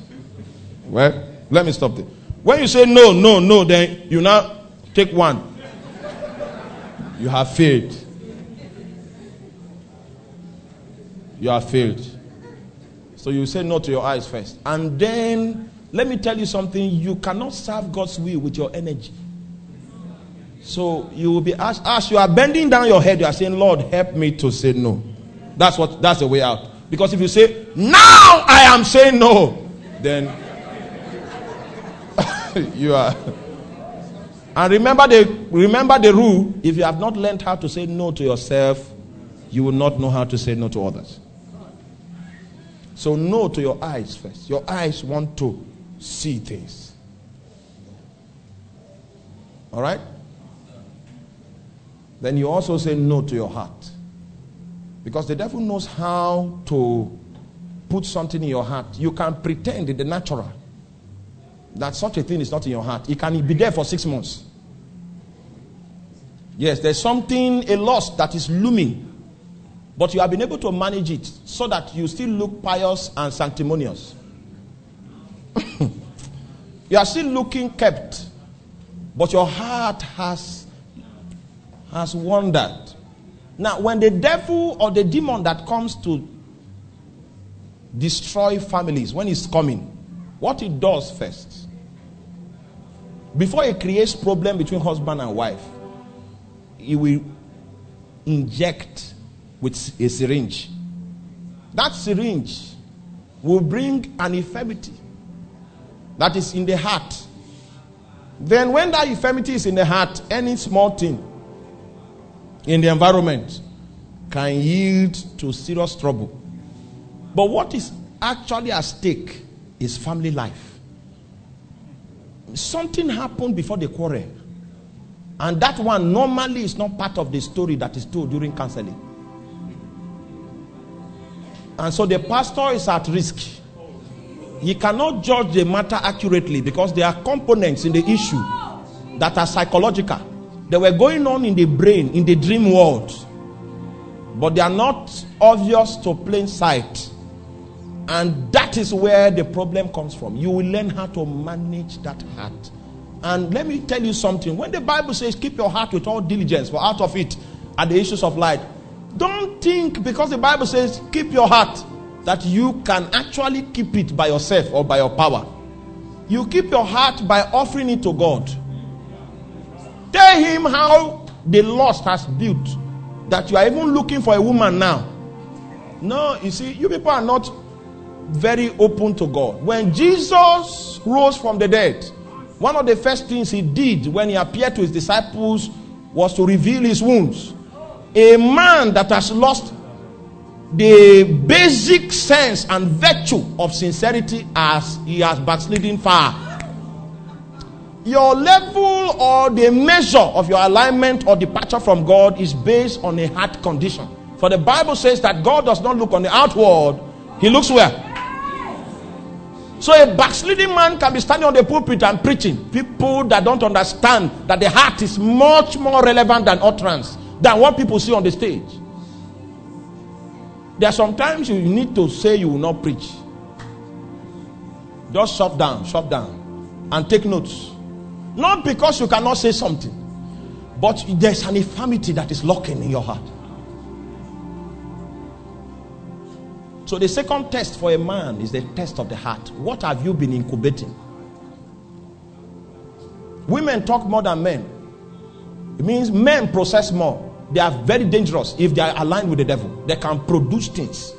Well, let me stop there. When you say no, no, no, then you now take one. You have failed. You have failed. So you say no to your eyes first. And then, let me tell you something you cannot serve God's will with your energy. So you will be asked, as you are bending down your head, you are saying, Lord, help me to say no. That's what that's the way out. Because if you say, now I am saying no, then you are. And remember the remember the rule, if you have not learned how to say no to yourself, you will not know how to say no to others. So no to your eyes first. Your eyes want to see things. All right? then you also say no to your heart. Because the devil knows how to put something in your heart. You can pretend in the natural that such a thing is not in your heart. It can be there for six months. Yes, there's something, a loss that is looming. But you have been able to manage it so that you still look pious and sanctimonious. you are still looking kept, but your heart has, has wandered. Now, when the devil or the demon that comes to destroy families, when he's coming, what he does first, before he creates problem between husband and wife, he will inject with a syringe. That syringe will bring an infirmity that is in the heart. Then, when that infirmity is in the heart, any small thing in the environment can yield to serious trouble. But what is actually at stake is family life. Something happened before the quarrel. And that one normally is not part of the story that is told during counseling. And so the pastor is at risk. He cannot judge the matter accurately because there are components in the issue that are psychological. They were going on in the brain, in the dream world, but they are not obvious to plain sight. And that is where the problem comes from. You will learn how to manage that heart. And let me tell you something. When the Bible says, keep your heart with all diligence, for out of it are the issues of life, don't think because the Bible says, keep your heart, that you can actually keep it by yourself or by your power. You keep your heart by offering it to God. Tell him how the lust has built that you are even looking for a woman now. No, you see, you people are not very open to God. When Jesus rose from the dead, one of the first things he did when he appeared to his disciples was to reveal his wounds. A man that has lost the basic sense and virtue of sincerity as he has backslidden far. Your level or the measure of your alignment or departure from God is based on a heart condition. For the Bible says that God does not look on the outward, He looks where? So a backsliding man can be standing on the pulpit and preaching. People that don't understand that the heart is much more relevant than utterance, than what people see on the stage. There are sometimes you need to say you will not preach. Just shut down, shut down, and take notes. Not because you cannot say something, but there's an infirmity that is locking in your heart. So, the second test for a man is the test of the heart. What have you been incubating? Women talk more than men. It means men process more. They are very dangerous if they are aligned with the devil. They can produce things.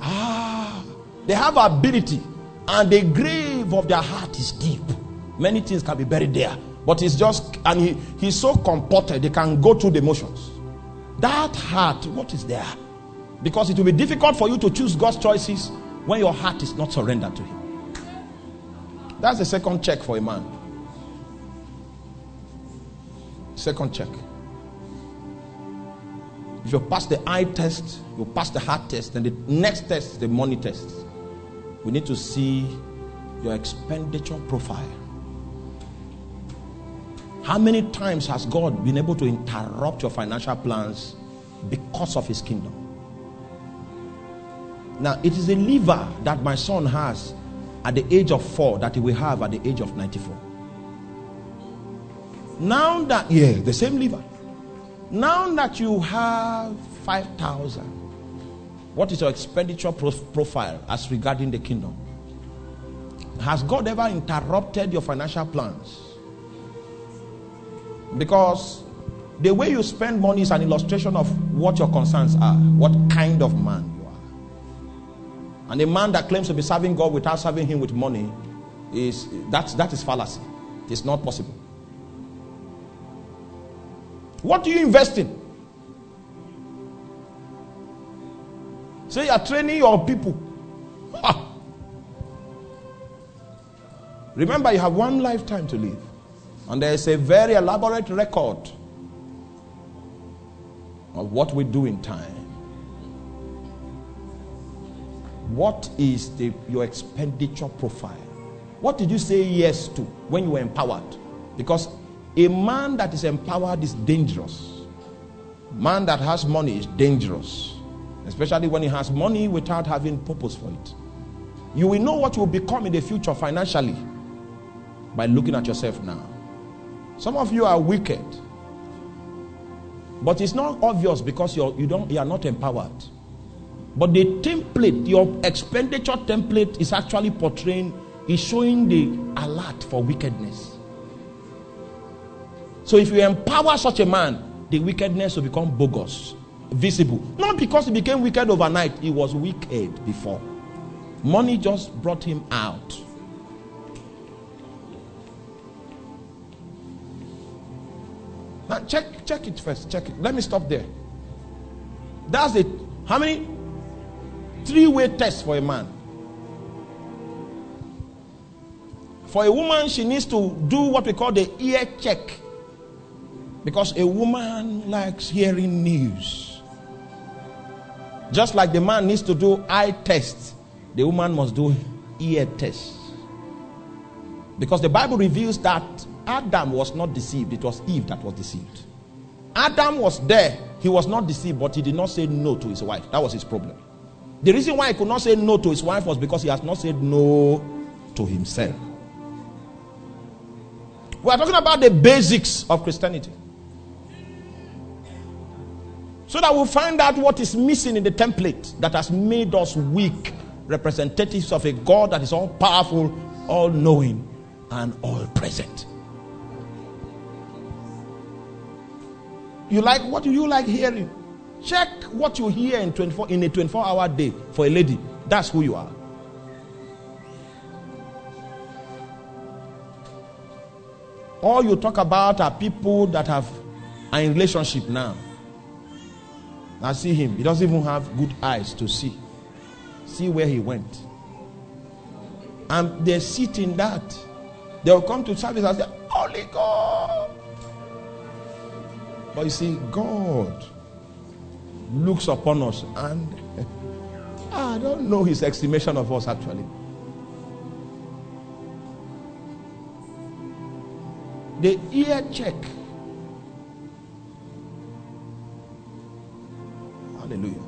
Ah, they have ability, and the grave of their heart is deep. Many things can be buried there. But it's just, and he, he's so comported, they can go through the motions. That heart, what is there? Because it will be difficult for you to choose God's choices when your heart is not surrendered to Him. That's the second check for a man. Second check. If you pass the eye test, you pass the heart test, then the next test is the money test. We need to see your expenditure profile. How many times has God been able to interrupt your financial plans because of His kingdom? Now, it is a liver that my son has at the age of four that he will have at the age of 94. Now that, yeah, the same liver. Now that you have 5,000, what is your expenditure profile as regarding the kingdom? Has God ever interrupted your financial plans? Because the way you spend money is an illustration of what your concerns are, what kind of man you are. And a man that claims to be serving God without serving Him with money is that's that is fallacy. It's not possible. What do you invest in? Say you are training your people. Ha. Remember, you have one lifetime to live. And there is a very elaborate record of what we do in time. What is the, your expenditure profile? What did you say yes to when you were empowered? Because a man that is empowered is dangerous. Man that has money is dangerous, especially when he has money without having purpose for it. You will know what you will become in the future financially by looking at yourself now. Some of you are wicked, but it's not obvious because you're, you don't, you are not empowered. But the template, your expenditure template, is actually portraying, is showing the alert for wickedness. So if you empower such a man, the wickedness will become bogus, visible. Not because he became wicked overnight, he was wicked before. Money just brought him out. Now check check it first. Check it. Let me stop there. That's it. How many? Three-way test for a man. For a woman, she needs to do what we call the ear check. Because a woman likes hearing news. Just like the man needs to do eye test, the woman must do ear test. Because the Bible reveals that Adam was not deceived, it was Eve that was deceived. Adam was there, he was not deceived, but he did not say no to his wife. That was his problem. The reason why he could not say no to his wife was because he has not said no to himself. We are talking about the basics of Christianity. So that we'll find out what is missing in the template that has made us weak representatives of a God that is all powerful, all knowing, and all present. You like what you like hearing? Check what you hear in 24 in a 24 hour day for a lady. That's who you are. All you talk about are people that have are in relationship now. I see him. He doesn't even have good eyes to see. See where he went. And they sit in that. They'll come to service and say, Holy God. But you see, God looks upon us and I don't know his estimation of us actually. The ear check. Hallelujah.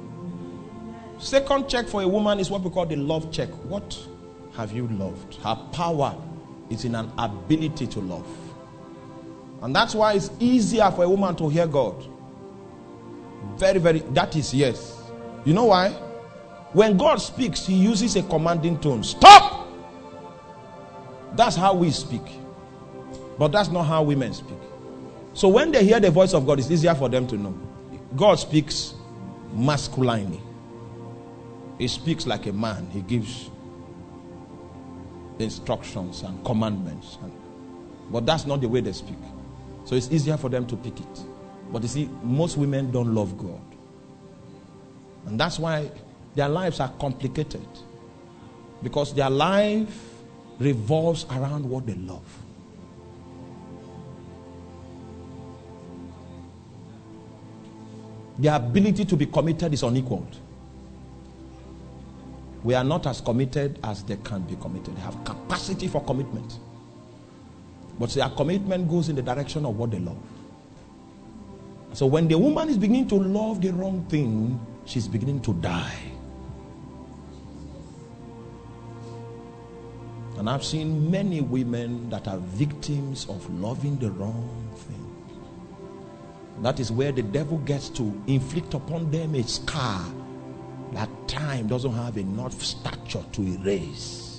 Second check for a woman is what we call the love check. What have you loved? Her power is in an ability to love. And that's why it's easier for a woman to hear God. Very, very, that is yes. You know why? When God speaks, He uses a commanding tone. Stop! That's how we speak. But that's not how women speak. So when they hear the voice of God, it's easier for them to know. God speaks masculinely. He speaks like a man. He gives instructions and commandments. But that's not the way they speak. So it's easier for them to pick it. But you see, most women don't love God. And that's why their lives are complicated. Because their life revolves around what they love. Their ability to be committed is unequaled. We are not as committed as they can be committed. They have capacity for commitment. But their commitment goes in the direction of what they love. So when the woman is beginning to love the wrong thing, she's beginning to die. And I've seen many women that are victims of loving the wrong thing. That is where the devil gets to inflict upon them a scar that time doesn't have enough stature to erase.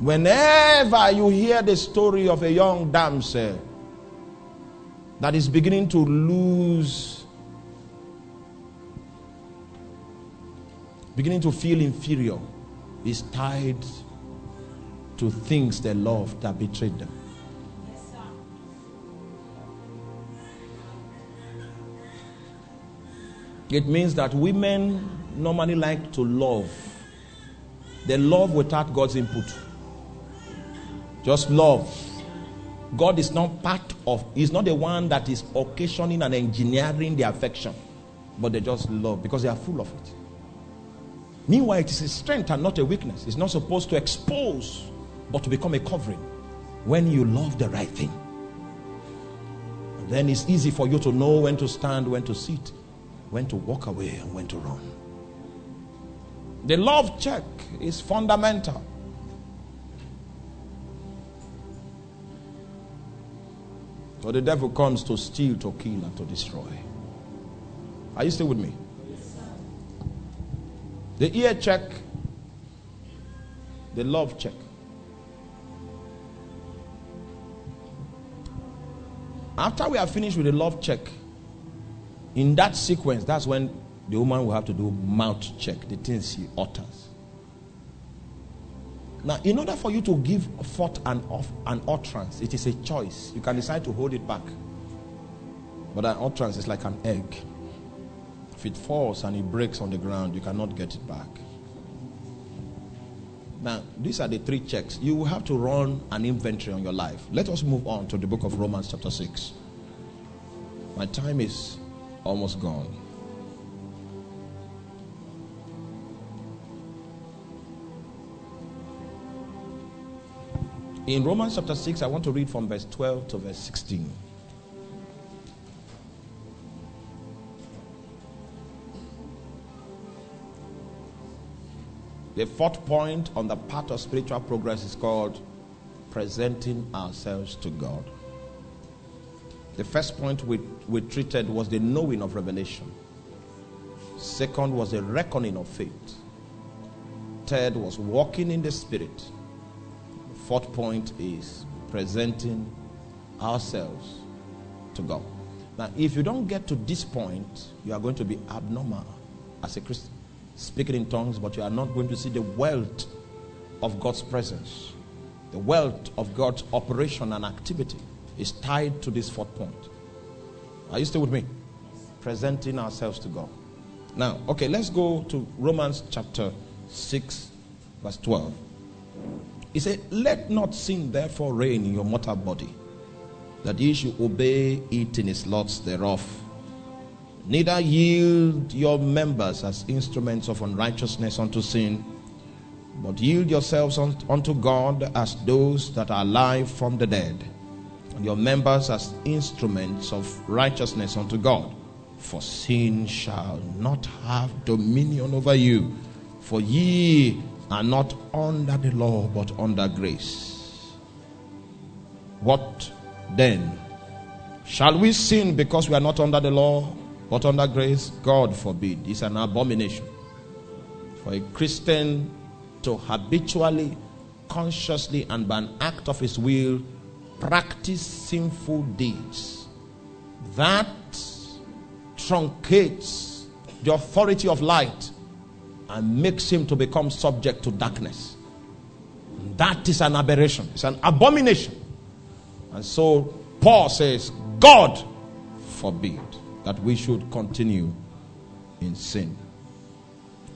Whenever you hear the story of a young damsel that is beginning to lose, beginning to feel inferior, is tied to things they loved that betrayed them. It means that women normally like to love. They love without God's input. Just love. God is not part of, He's not the one that is occasioning and engineering the affection, but they just love because they are full of it. Meanwhile, it is a strength and not a weakness. It's not supposed to expose, but to become a covering when you love the right thing. Then it's easy for you to know when to stand, when to sit, when to walk away, and when to run. The love check is fundamental. For the devil comes to steal, to kill, and to destroy. Are you still with me? The ear check, the love check. After we are finished with the love check, in that sequence, that's when the woman will have to do mouth check, the things she utters. Now, in order for you to give forth an, an utterance, it is a choice. You can decide to hold it back. But an utterance is like an egg. If it falls and it breaks on the ground, you cannot get it back. Now, these are the three checks. You will have to run an inventory on your life. Let us move on to the book of Romans, chapter 6. My time is almost gone. In Romans chapter 6, I want to read from verse 12 to verse 16. The fourth point on the path of spiritual progress is called presenting ourselves to God. The first point we, we treated was the knowing of revelation. Second was the reckoning of faith. Third was walking in the spirit. Fourth point is presenting ourselves to God. Now, if you don't get to this point, you are going to be abnormal as a Christian, speaking in tongues, but you are not going to see the wealth of God's presence. The wealth of God's operation and activity is tied to this fourth point. Are you still with me? Presenting ourselves to God. Now, okay, let's go to Romans chapter 6, verse 12. He said, Let not sin therefore reign in your mortal body, that ye should obey it in its lots thereof. Neither yield your members as instruments of unrighteousness unto sin, but yield yourselves unto God as those that are alive from the dead, and your members as instruments of righteousness unto God. For sin shall not have dominion over you, for ye are not under the law but under grace. What then? Shall we sin because we are not under the law but under grace? God forbid. It's an abomination for a Christian to habitually, consciously, and by an act of his will practice sinful deeds. That truncates the authority of light and makes him to become subject to darkness. That is an aberration, it's an abomination. And so Paul says, God forbid that we should continue in sin.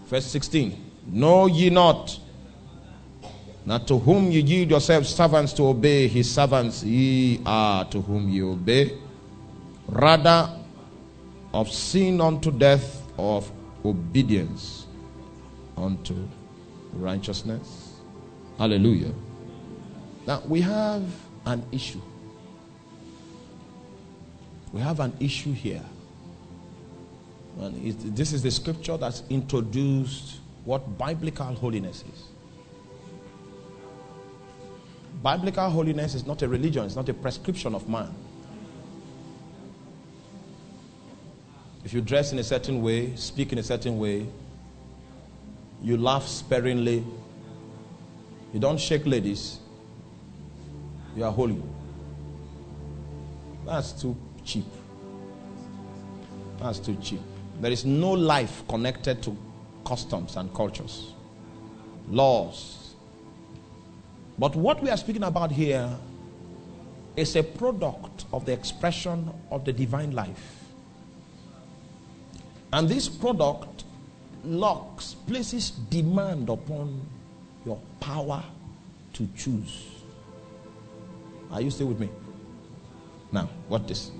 Verse 16 Know ye not that to whom ye yield yourselves servants to obey, his servants ye are to whom ye obey, rather of sin unto death, of obedience unto righteousness. Hallelujah. Now we have an issue. We have an issue here. And it, this is the scripture that's introduced what biblical holiness is. Biblical holiness is not a religion, it's not a prescription of man. If you dress in a certain way, speak in a certain way, you laugh sparingly. You don't shake ladies. You are holy. That's too cheap. That's too cheap. There is no life connected to customs and cultures, laws. But what we are speaking about here is a product of the expression of the divine life. And this product locks, places demand upon your power to choose. Are you still with me? Now, what this?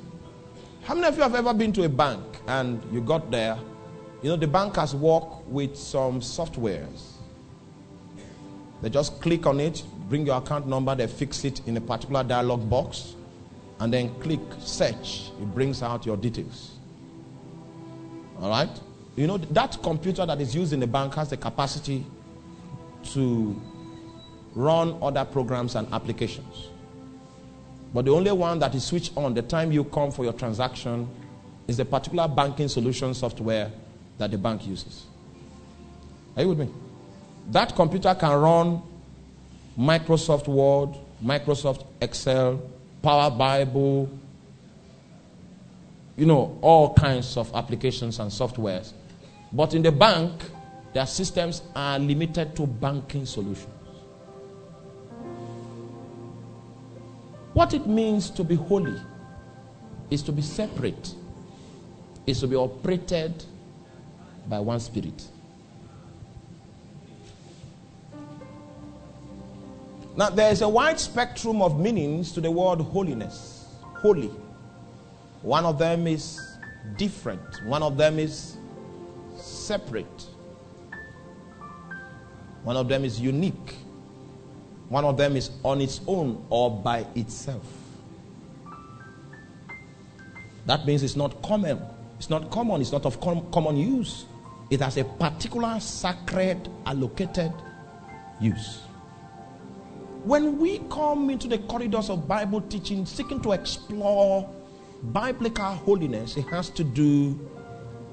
How many of you have ever been to a bank and you got there? You know, the bankers work with some softwares. They just click on it, bring your account number, they fix it in a particular dialog box, and then click search. It brings out your details. All right? You know, that computer that is used in the bank has the capacity to run other programs and applications. But the only one that is switched on the time you come for your transaction is the particular banking solution software that the bank uses. Are you with me? That computer can run Microsoft Word, Microsoft Excel, Power Bible, you know, all kinds of applications and softwares. But in the bank, their systems are limited to banking solutions. What it means to be holy is to be separate, is to be operated by one spirit. Now, there is a wide spectrum of meanings to the word holiness, holy. One of them is different, one of them is separate, one of them is unique, one of them is on its own or by itself. That means it's not common. It's not common. It's not of com- common use. It has a particular sacred allocated use. When we come into the corridors of Bible teaching, seeking to explore biblical holiness, it has to do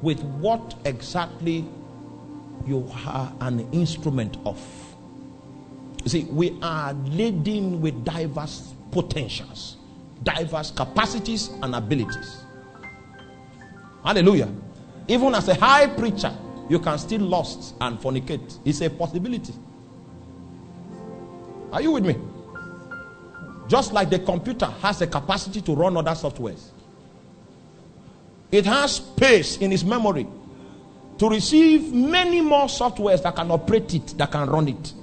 with what exactly you are an instrument of. You see, we are laden with diverse potentials, diverse capacities and abilities. Hallelujah. Even as a high preacher, you can still lust and fornicate. It's a possibility. Are you with me? Just like the computer has a capacity to run other softwares, it has space in its memory to receive many more softwares that can operate it, that can run it.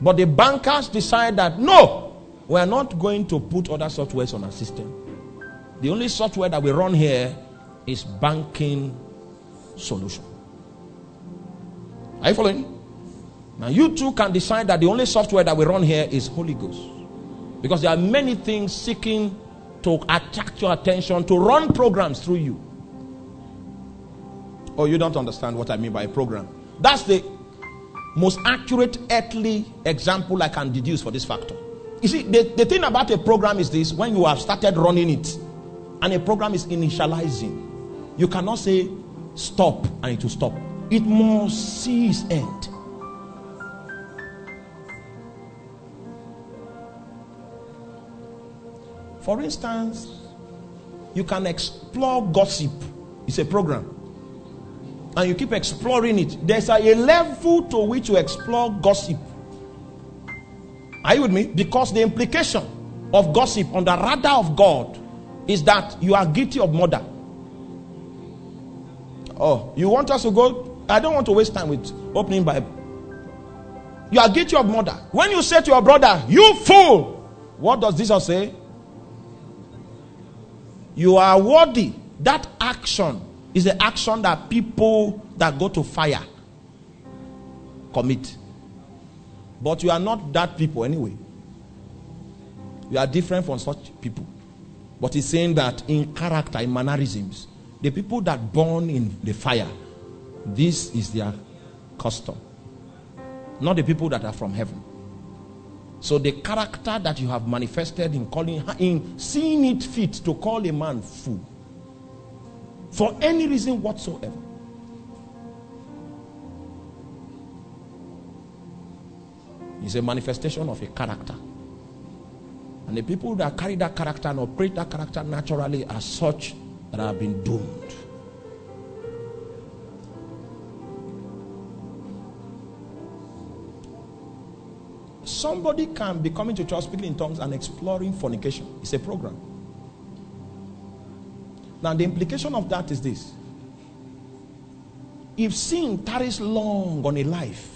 But the bankers decide that no, we are not going to put other softwares on our system. The only software that we run here is banking solution. Are you following? Now, you too can decide that the only software that we run here is Holy Ghost. Because there are many things seeking to attract your attention, to run programs through you. Oh, you don't understand what I mean by a program. That's the most accurate earthly example I can deduce for this factor. You see, the, the thing about a program is this when you have started running it and a program is initializing, you cannot say stop and it will stop. It must see its end. For instance, you can explore gossip. It's a program. And you keep exploring it. There's a, level to which you explore gossip. Are you with me? Because the implication of gossip on the radar of God is that you are guilty of murder. Oh, you want us to go? I don't want to waste time with opening Bible. You are guilty of murder. When you say to your brother, You fool, what does Jesus say? You are worthy. That action is the action that people that go to fire commit. But you are not that people anyway. You are different from such people. But he's saying that in character, in mannerisms, the people that burn in the fire, this is their custom. Not the people that are from heaven. So the character that you have manifested in calling in seeing it fit to call a man fool for any reason whatsoever. is a manifestation of a character. And the people that carry that character and operate that character naturally are such that have been doomed. Somebody can be coming to church speaking in tongues and exploring fornication. It's a program. Now, the implication of that is this if sin tarries long on a life,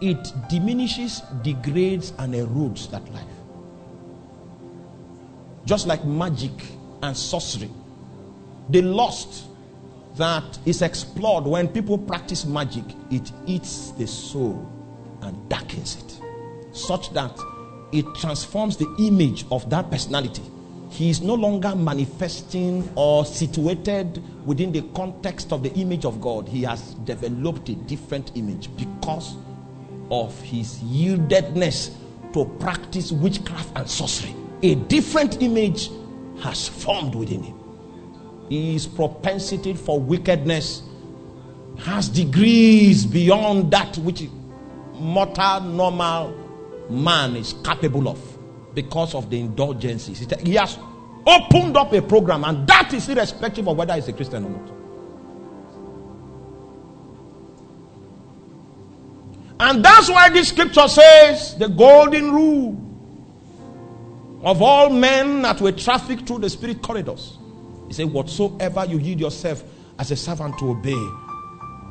it diminishes, degrades, and erodes that life. just like magic and sorcery. The lust that is explored when people practice magic, it eats the soul and darkens it, such that it transforms the image of that personality. He is no longer manifesting or situated within the context of the image of God. He has developed a different image because of his yieldedness to practice witchcraft and sorcery. A different image has formed within him. His propensity for wickedness has degrees beyond that which mortal, normal man is capable of because of the indulgences. He has opened up a program, and that is irrespective of whether he's a Christian or not. And that's why this scripture says the golden rule of all men that were trafficked through the spirit corridors. He said, Whatsoever you yield yourself as a servant to obey,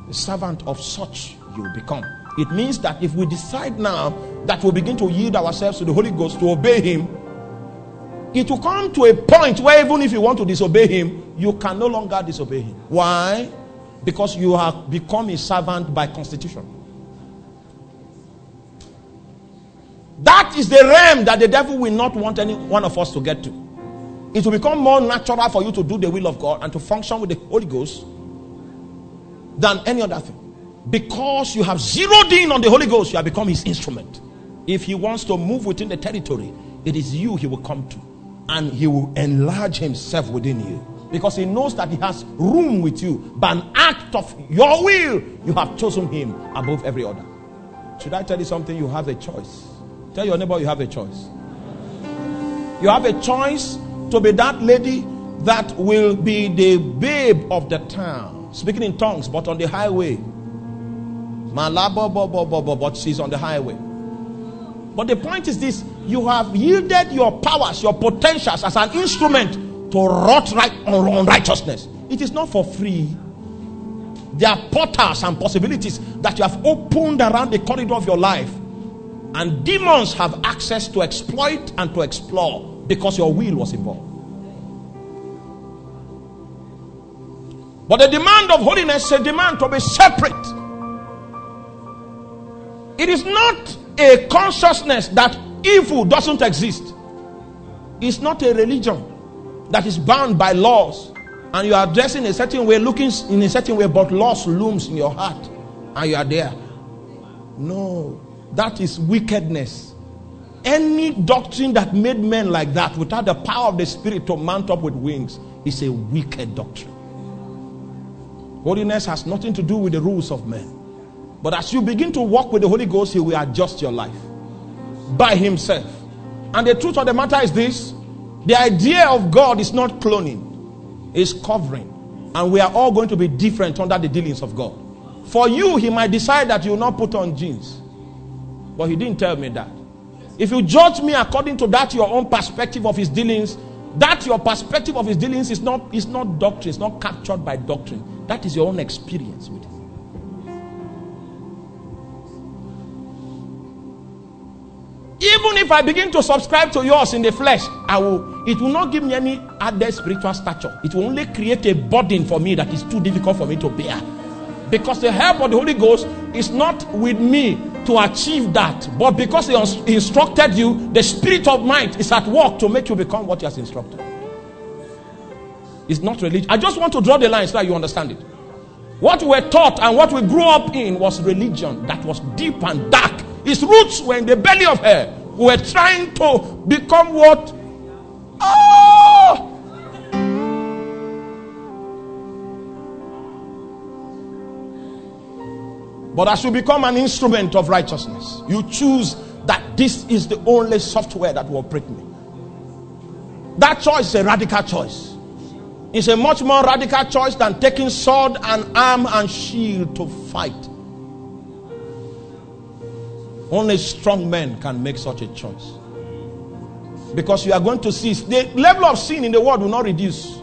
the servant of such you become. It means that if we decide now that we begin to yield ourselves to the Holy Ghost to obey Him, it will come to a point where even if you want to disobey Him, you can no longer disobey Him. Why? Because you have become a servant by constitution. That is the realm that the devil will not want any one of us to get to. It will become more natural for you to do the will of God and to function with the Holy Ghost than any other thing. Because you have zeroed in on the Holy Ghost, you have become his instrument. If he wants to move within the territory, it is you he will come to. And he will enlarge himself within you. Because he knows that he has room with you. By an act of your will, you have chosen him above every other. Should I tell you something? You have a choice. Tell your neighbor you have a choice. You have a choice to be that lady that will be the babe of the town. Speaking in tongues, but on the highway. But she's on the highway. But the point is this you have yielded your powers, your potentials as an instrument to wrought right on righteousness. It is not for free. There are portals and possibilities that you have opened around the corridor of your life and demons have access to exploit and to explore because your will was involved. But the demand of holiness is a demand to be separate. It is not a consciousness that evil doesn't exist. It's not a religion that is bound by laws and you are dressing a certain way, looking in a certain way, but loss looms in your heart and you are there. No. That is wickedness. Any doctrine that made men like that without the power of the Spirit to mount up with wings is a wicked doctrine. Holiness has nothing to do with the rules of men. But as you begin to walk with the Holy Ghost, He will adjust your life by Himself. And the truth of the matter is this the idea of God is not cloning, it's covering. And we are all going to be different under the dealings of God. For you, He might decide that you will not put on jeans. But he didn't tell me that. If you judge me according to that your own perspective of his dealings, that your perspective of his dealings is not is not doctrine, it's not captured by doctrine. That is your own experience with him. I begin to subscribe to yours in the flesh, I will it will not give me any added spiritual stature. It will only create a burden for me that is too difficult for me to bear. Because the help of the Holy Ghost is not with me to achieve that. But because He instructed you, the Spirit of might is at work to make you become what He has instructed. It's not religion. I just want to draw the line so that you understand it. What we were taught and what we grew up in was religion that was deep and dark. Its roots were in the belly of hell. We were trying to become what? Oh! But as you become an instrument of righteousness, you choose that this is the only software that will operate me. That choice is a radical choice. It's a much more radical choice than taking sword and arm and shield to fight. Only strong men can make such a choice. Because you are going to see the level of sin in the world will not reduce.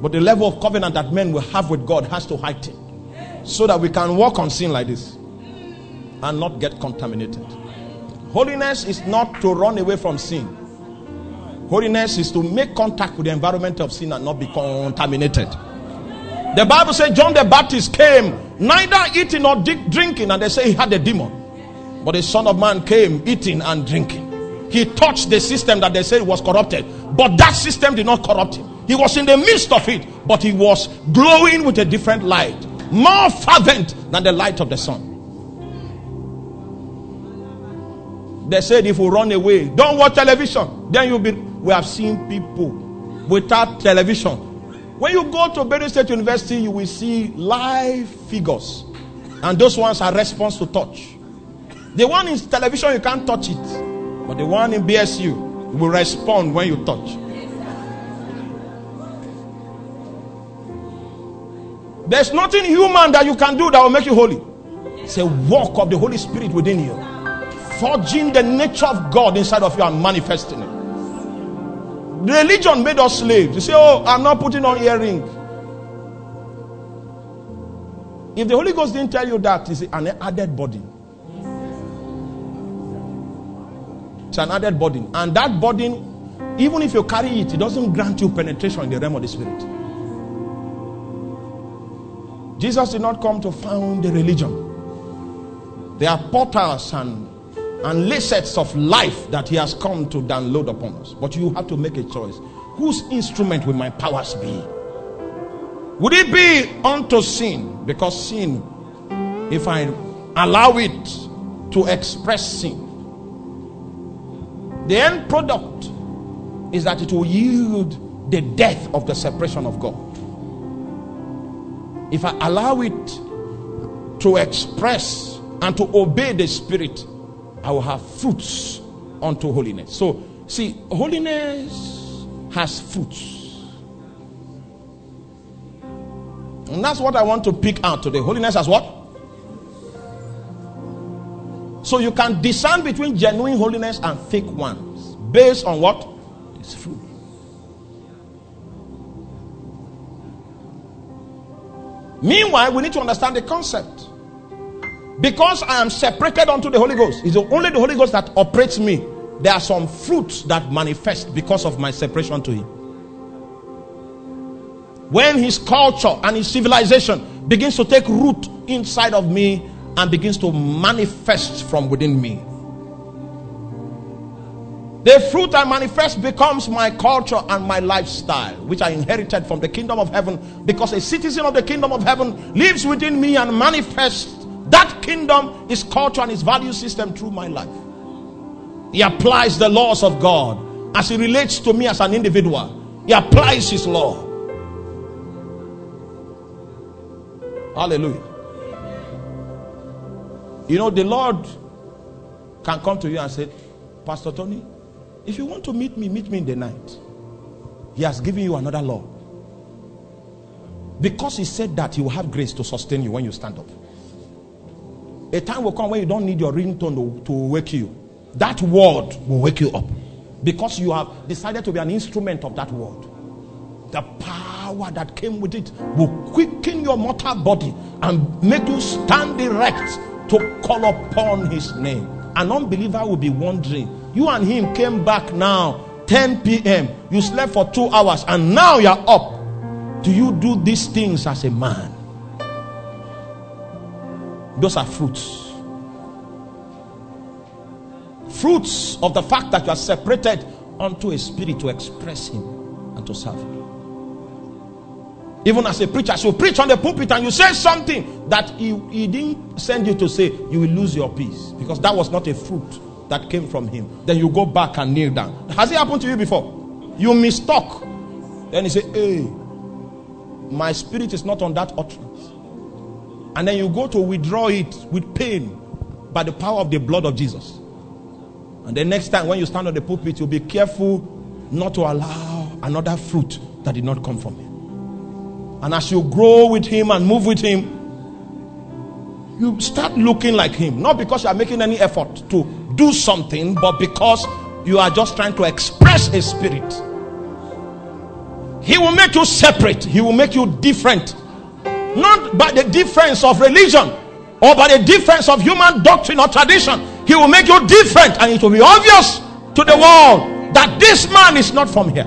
But the level of covenant that men will have with God has to heighten so that we can walk on sin like this and not get contaminated. Holiness is not to run away from sin. Holiness is to make contact with the environment of sin and not be contaminated. The Bible says John the Baptist came neither eating nor drinking, and they say he had a demon. But the Son of Man came eating and drinking. He touched the system that they said was corrupted, but that system did not corrupt him. He was in the midst of it, but he was glowing with a different light, more fervent than the light of the sun. They said if we run away, don't watch television. Then you'll be. We have seen people without television. When you go to Benue State University, you will see live figures, and those ones are response to touch. The one in television, you can't touch it. But the one in BSU will respond when you touch. There's nothing human that you can do that will make you holy. It's a work of the Holy Spirit within you, forging the nature of God inside of you and manifesting it. Religion made us slaves. You say, Oh, I'm not putting on earring. If the Holy Ghost didn't tell you that, it's an added body. It's an added burden. And that burden, even if you carry it, it doesn't grant you penetration in the realm of the spirit. Jesus did not come to found a religion. There are portals and, and lessons of life that he has come to download upon us. But you have to make a choice. Whose instrument will my powers be? Would it be unto sin? Because sin, if I allow it to express sin, the end product is that it will yield the death of the separation of God. If I allow it to express and to obey the Spirit, I will have fruits unto holiness. So, see, holiness has fruits. And that's what I want to pick out today. Holiness has what? So you can discern between genuine holiness and fake ones based on what? It's fruit. Meanwhile, we need to understand the concept. Because I am separated unto the Holy Ghost, it's only the Holy Ghost that operates me. There are some fruits that manifest because of my separation to Him. When His culture and His civilization begins to take root inside of me, and begins to manifest from within me. The fruit I manifest becomes my culture and my lifestyle, which I inherited from the kingdom of heaven because a citizen of the kingdom of heaven lives within me and manifests that kingdom, his culture, and his value system through my life. He applies the laws of God as he relates to me as an individual. He applies his law. Hallelujah. You know, the Lord can come to you and say, Pastor Tony, if you want to meet me, meet me in the night. He has given you another law. Because he said that, he will have grace to sustain you when you stand up. A time will come when you don't need your ringtone to, to wake you. That word will wake you up. Because you have decided to be an instrument of that word. The power that came with it will quicken your mortal body and make you stand erect to call upon his name. An unbeliever will be wondering, you and him came back now, 10 p.m. You slept for two hours and now you're up. Do you do these things as a man? Those are fruits. Fruits of the fact that you are separated unto a spirit to express him and to serve him. Even as a preacher, so preach on the pulpit and you say something that he, he didn't send you to say, you will lose your peace because that was not a fruit that came from him. Then you go back and kneel down. Has it happened to you before? You mistook. Then you say, Hey, my spirit is not on that utterance. And then you go to withdraw it with pain by the power of the blood of Jesus. And the next time when you stand on the pulpit, you'll be careful not to allow another fruit that did not come from him. And as you grow with Him and move with Him, you start looking like Him. Not because you are making any effort to do something, but because you are just trying to express a spirit. He will make you separate, He will make you different. Not by the difference of religion or by the difference of human doctrine or tradition. He will make you different, and it will be obvious to the world that this man is not from here.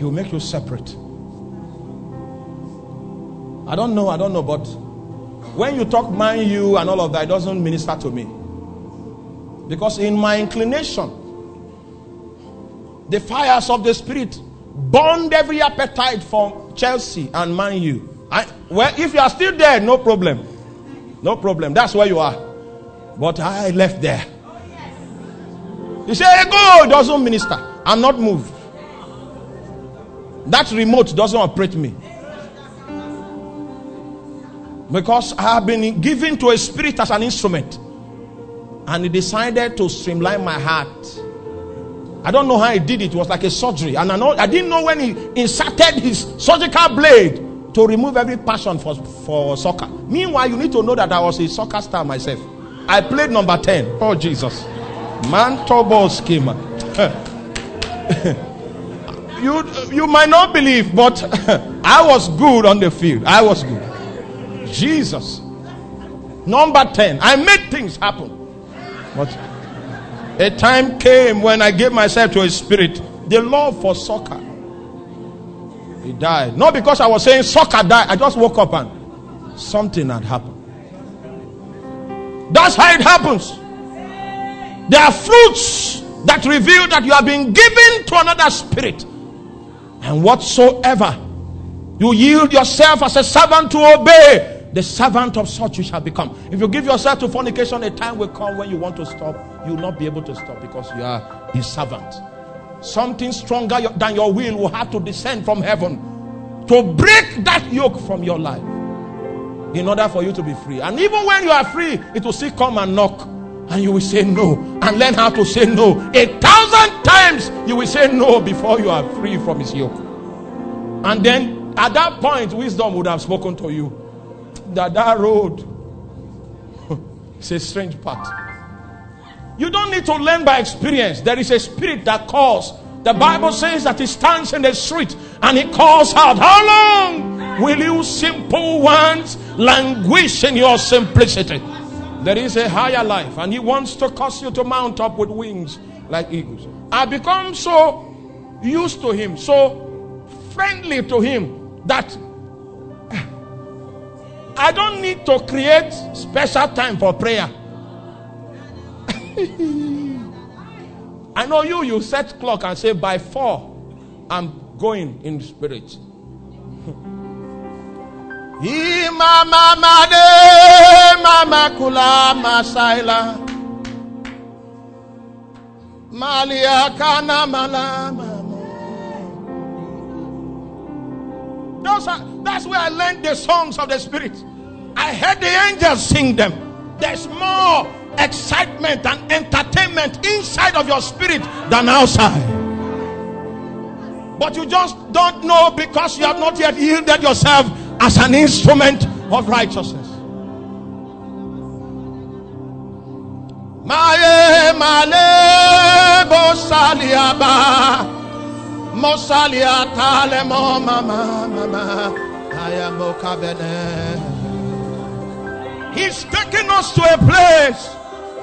He will make you separate. I don't know, I don't know, but when you talk mind you and all of that, it doesn't minister to me. Because in my inclination, the fires of the spirit burned every appetite for Chelsea and Man U. I, well, if you are still there, no problem. No problem. That's where you are. But I left there. Oh, you say, go, it doesn't minister. I'm not moved. That remote doesn't operate me. Because I have been given to a spirit as an instrument. And he decided to streamline my heart. I don't know how he did it. It was like a surgery. And I, know, I didn't know when he inserted his surgical blade to remove every passion for, for soccer. Meanwhile, you need to know that I was a soccer star myself. I played number 10. Oh, Jesus. Man, turbo schema. you, you might not believe, but I was good on the field. I was good. Jesus. Number 10. I made things happen. But a time came when I gave myself to a spirit. The love for soccer. He died. Not because I was saying soccer died. I just woke up and something had happened. That's how it happens. There are fruits that reveal that you have been given to another spirit. And whatsoever you yield yourself as a servant to obey, the servant of such you shall become. If you give yourself to fornication, a time will come when you want to stop, you will not be able to stop because you are his servant. Something stronger than your will will have to descend from heaven to break that yoke from your life in order for you to be free. And even when you are free, it will still come and knock. And you will say no and learn how to say no. A thousand times you will say no before you are free from his yoke. And then at that point, wisdom would have spoken to you that that road is a strange path. You don't need to learn by experience. There is a spirit that calls. The Bible says that he stands in the street and he calls out, How long will you simple ones languish in your simplicity? There is a higher life, and He wants to cause you to mount up with wings like eagles. I become so used to Him, so friendly to Him that I don't need to create special time for prayer. I know you, you set clock and say by four, I'm going in spirit. Imama made mama kula masaila. Malia kana malama. Those are, that's where I learned the songs of the Spirit. I heard the angels sing them. There's more excitement and entertainment inside of your spirit than outside. But you just don't know because you have not yet yielded yourself as an instrument of righteousness. Maye male bosaliaba mosalia tale mo mama mama ayamo kabene. He's taking us to a place,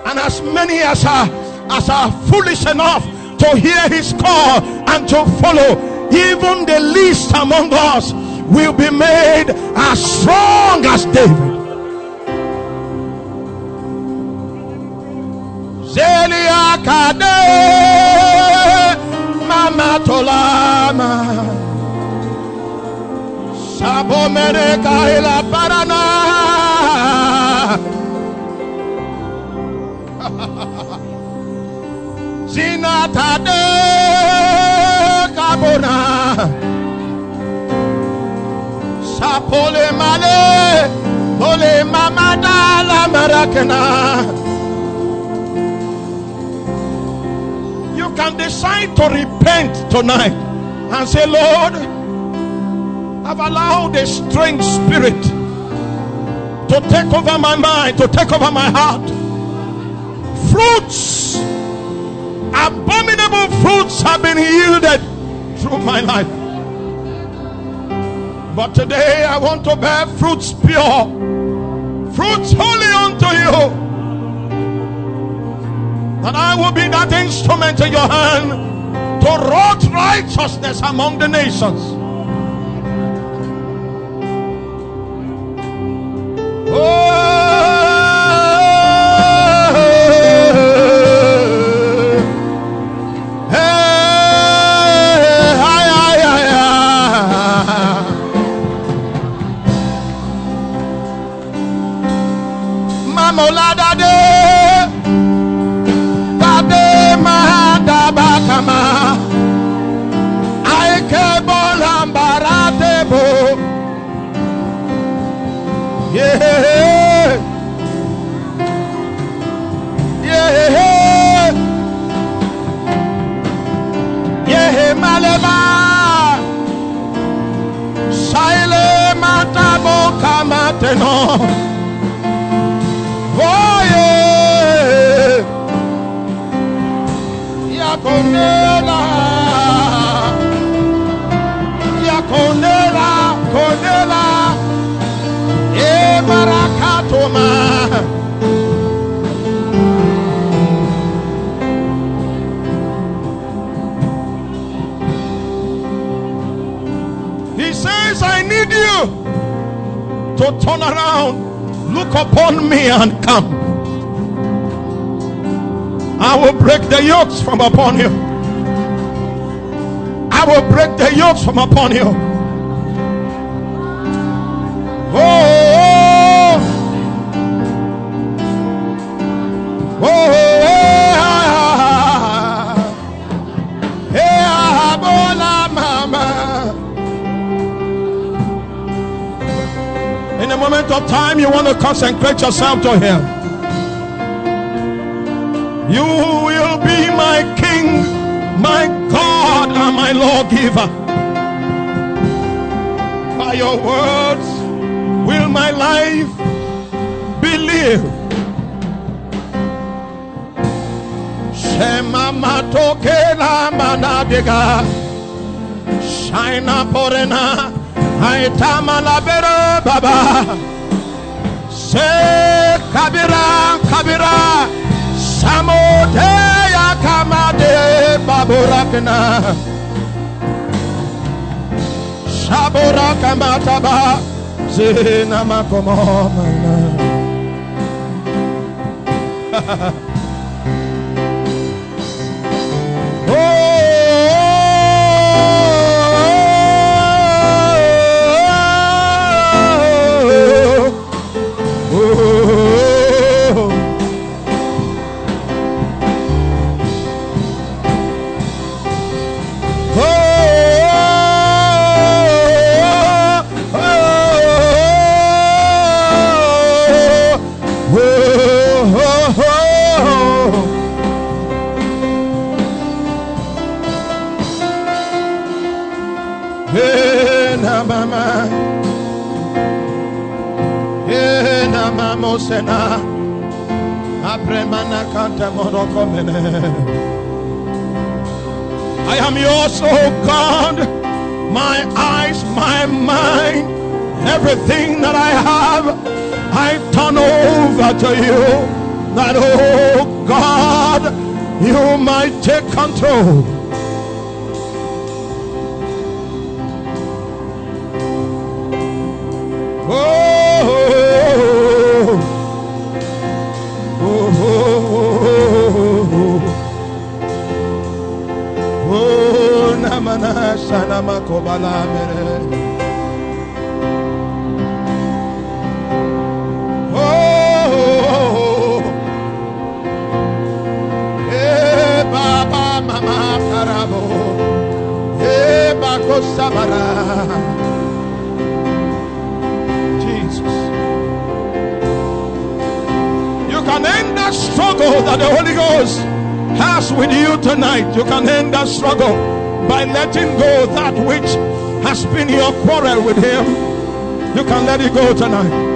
and as many as are as are foolish enough to hear his call and to follow, even the least among us will be made as strong as David. Zelia Kade Mama Tolama. Sabo Kaila Parana. Zinatade Kabona Sapole male, la. You can decide to repent tonight and say, Lord, I've allowed a strange spirit to take over my mind, to take over my heart. Fruits, abominable fruits have been yielded through my life. But today I want to bear fruits pure, fruits holy unto you. And I will be that instrument in your hand to wrought righteousness among the nations. Oh. Matabo to turn around, look upon me and come. I will break the yokes from upon you. I will break the yokes from upon you. Oh, oh, oh. Time, you want to consecrate yourself to Him. You will be my King, my God, and my lawgiver. By your words will my life be lived. Shema matoke la manadega. Shaina porena. Aitama la bere baba. Kabira kabira. Samode ya kamade baburakna. Shabura kamataba. Zina makomomana. mama I am yours, oh God. My eyes, my mind, everything that I have, I turn over to you. That, oh God, you might take control. Oh, sana makobala mere. Oh, eh, baba mama karabo, eh, bako sabara. Jesus. You can end that struggle that the Holy Ghost has with you tonight. You can end that struggle by letting go that which has been your quarrel with Him. You can let it go tonight.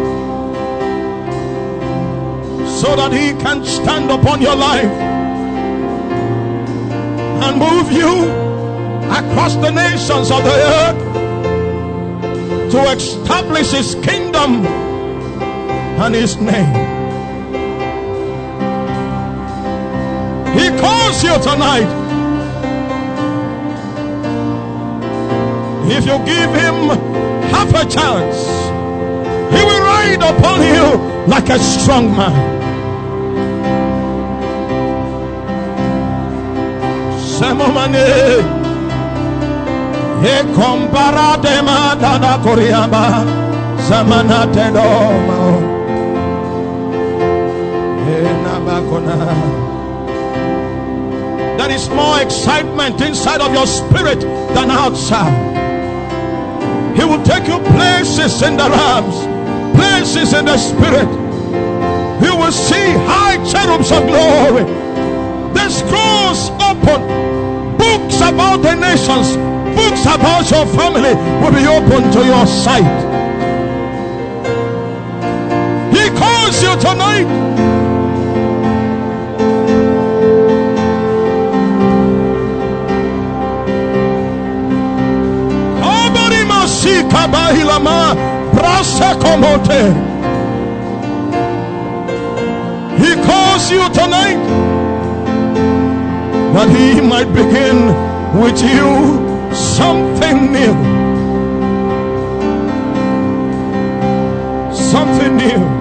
So that He can stand upon your life and move you across the nations of the earth to establish his kingdom and his name. He calls you tonight. If you give him half a chance, he will ride upon you like a strong man. There is more excitement inside of your spirit than outside. He will take you places in the realms, places in the spirit. You will see high cherubs of glory. The scrolls open. Books about the nations, books about your family will be open to your sight. He calls you tonight. Kabahilama komote. He calls you tonight that he might begin with you something new. Something new.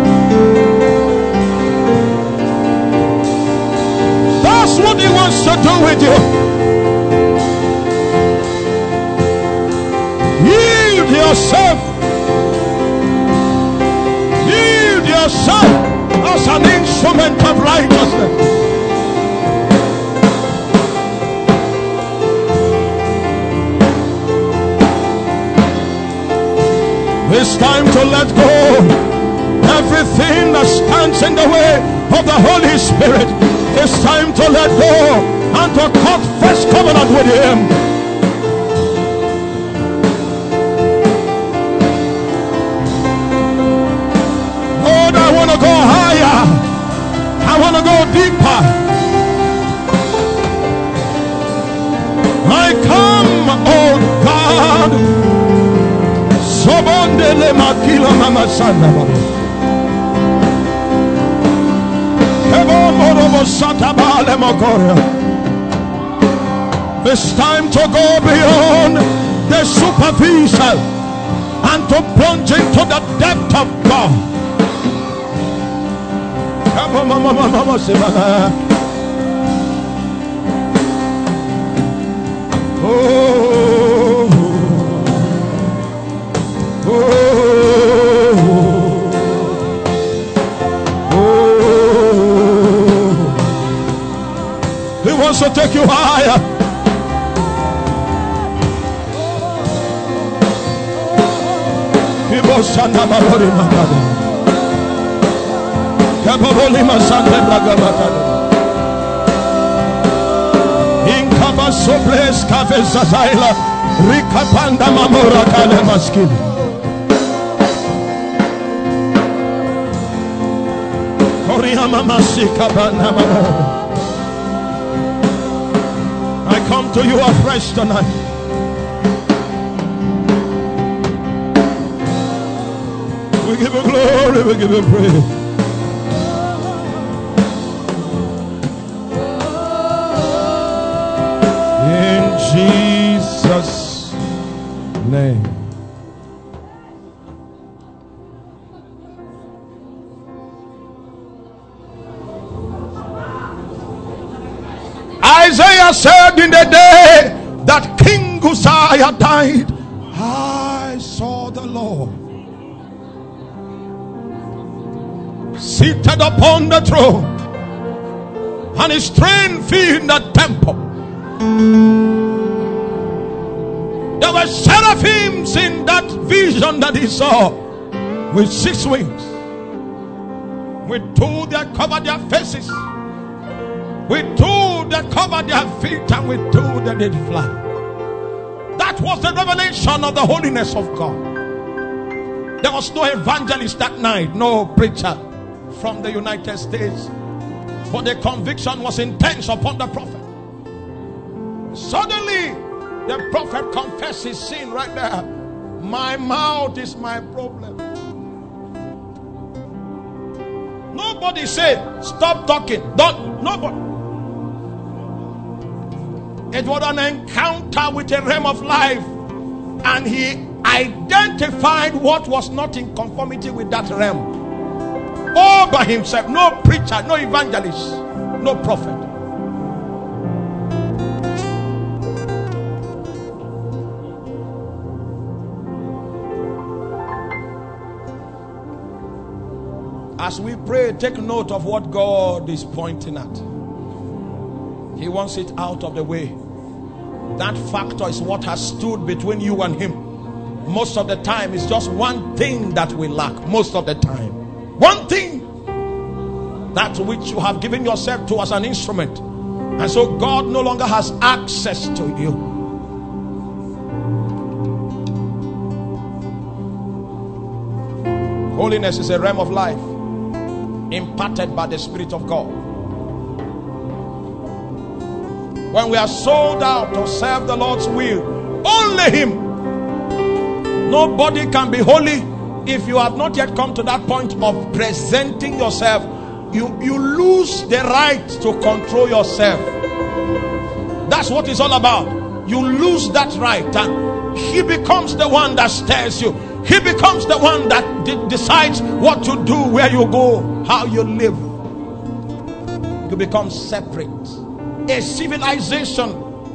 wants to do with you. Yield yourself. Yield yourself as an instrument of righteousness. It's time to let go everything that stands in the way of the Holy Spirit. It's time to let go and to cut fresh covenant with Him. Lord, I want to go higher. I want to go deeper. I come, oh God. Sobondele makila mama sanda It's time to go beyond the superficial and to plunge into the depth of God. Oh, wants to take you higher. Inkaba soples kaveza zaila rikapanda mamora kale maskini. Korea mama sikabana mamora. Come to you afresh tonight. We give you glory, we give you praise. Uzziah died, I saw the Lord seated upon the throne, and his train filled the temple. There were seraphims in that vision that he saw with six wings, with two that covered their faces, with two that covered their feet, and with two that did fly. Was the revelation of the holiness of God. There was no evangelist that night, no preacher from the United States. But the conviction was intense upon the prophet. Suddenly, the prophet confessed his sin right there. My mouth is my problem. Nobody said, Stop talking. Don't, nobody. It was an encounter with a realm of life, and he identified what was not in conformity with that realm all by himself. No preacher, no evangelist, no prophet. As we pray, take note of what God is pointing at. He wants it out of the way. That factor is what has stood between you and Him. Most of the time, it's just one thing that we lack. Most of the time. One thing that which you have given yourself to as an instrument. And so God no longer has access to you. Holiness is a realm of life imparted by the Spirit of God. When we are sold out to serve the Lord's will, only Him. Nobody can be holy if you have not yet come to that point of presenting yourself. You, you lose the right to control yourself. That's what it's all about. You lose that right, and He becomes the one that stirs you. He becomes the one that de- decides what to do, where you go, how you live. You become separate. A civilization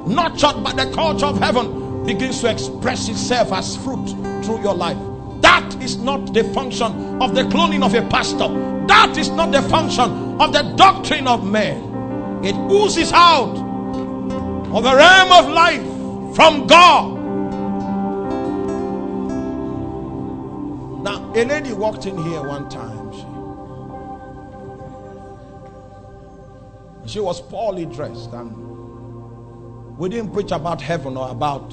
nurtured by the culture of heaven begins to express itself as fruit through your life. That is not the function of the cloning of a pastor. That is not the function of the doctrine of man. It oozes out of the realm of life from God. Now, a lady walked in here one time. She, was poorly dressed, and we didn't preach about heaven or about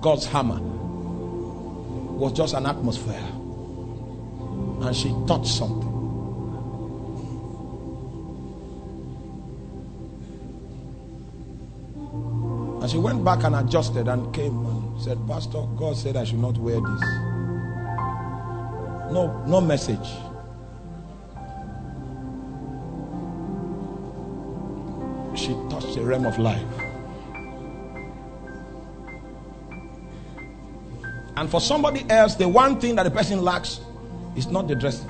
God's hammer. It was just an atmosphere. And she touched something. And she went back and adjusted and came and said, Pastor, God said I should not wear this. No, no message. She touched the realm of life. And for somebody else, the one thing that the person lacks is not the dressing,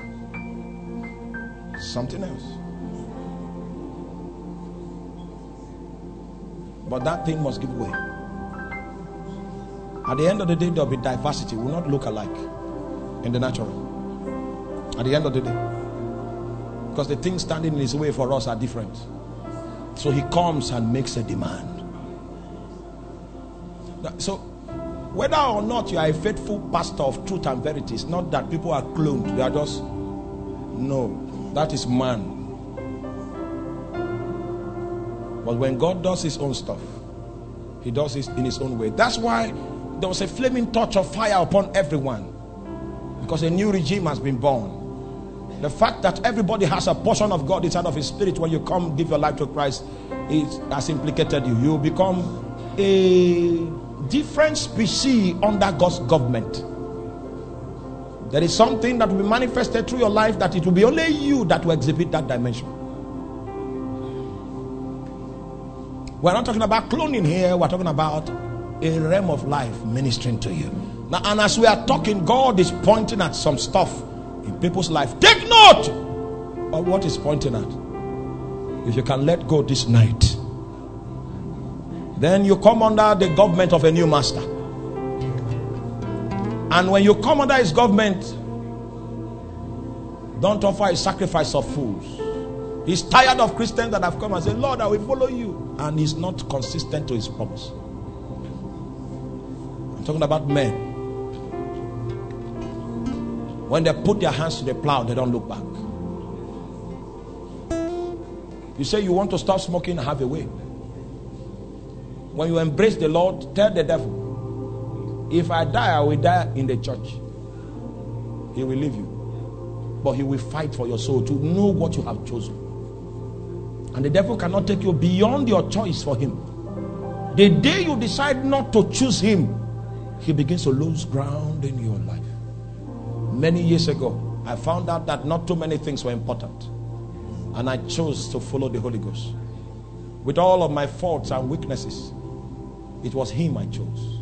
something else. But that thing must give way. At the end of the day, there'll be diversity. We will not look alike in the natural. At the end of the day. Because the things standing in his way for us are different. So he comes and makes a demand. So, whether or not you are a faithful pastor of truth and verity, it's not that people are cloned. They are just, no, that is man. But when God does his own stuff, he does it in his own way. That's why there was a flaming torch of fire upon everyone. Because a new regime has been born. The fact that everybody has a portion of God inside of his spirit when you come give your life to Christ it has implicated you. You become a different species under God's government. There is something that will be manifested through your life that it will be only you that will exhibit that dimension. We're not talking about cloning here, we're talking about a realm of life ministering to you. Now, and as we are talking, God is pointing at some stuff in people's life. Take note of what He's pointing at. If you can let go this night, Then you come under the government of a new master. And when you come under his government, don't offer a sacrifice of fools. He's tired of Christians that have come and said, Lord, I will follow you. And he's not consistent to his promise. I'm talking about men. When they put their hands to the plow, they don't look back. You say you want to stop smoking, have a way. When you embrace the Lord, tell the devil, if I die, I will die in the church. He will leave you. But he will fight for your soul to know what you have chosen. And the devil cannot take you beyond your choice for him. The day you decide not to choose him, he begins to lose ground in your life. Many years ago, I found out that not too many things were important. And I chose to follow the Holy Ghost. With all of my faults and weaknesses, it was him I chose.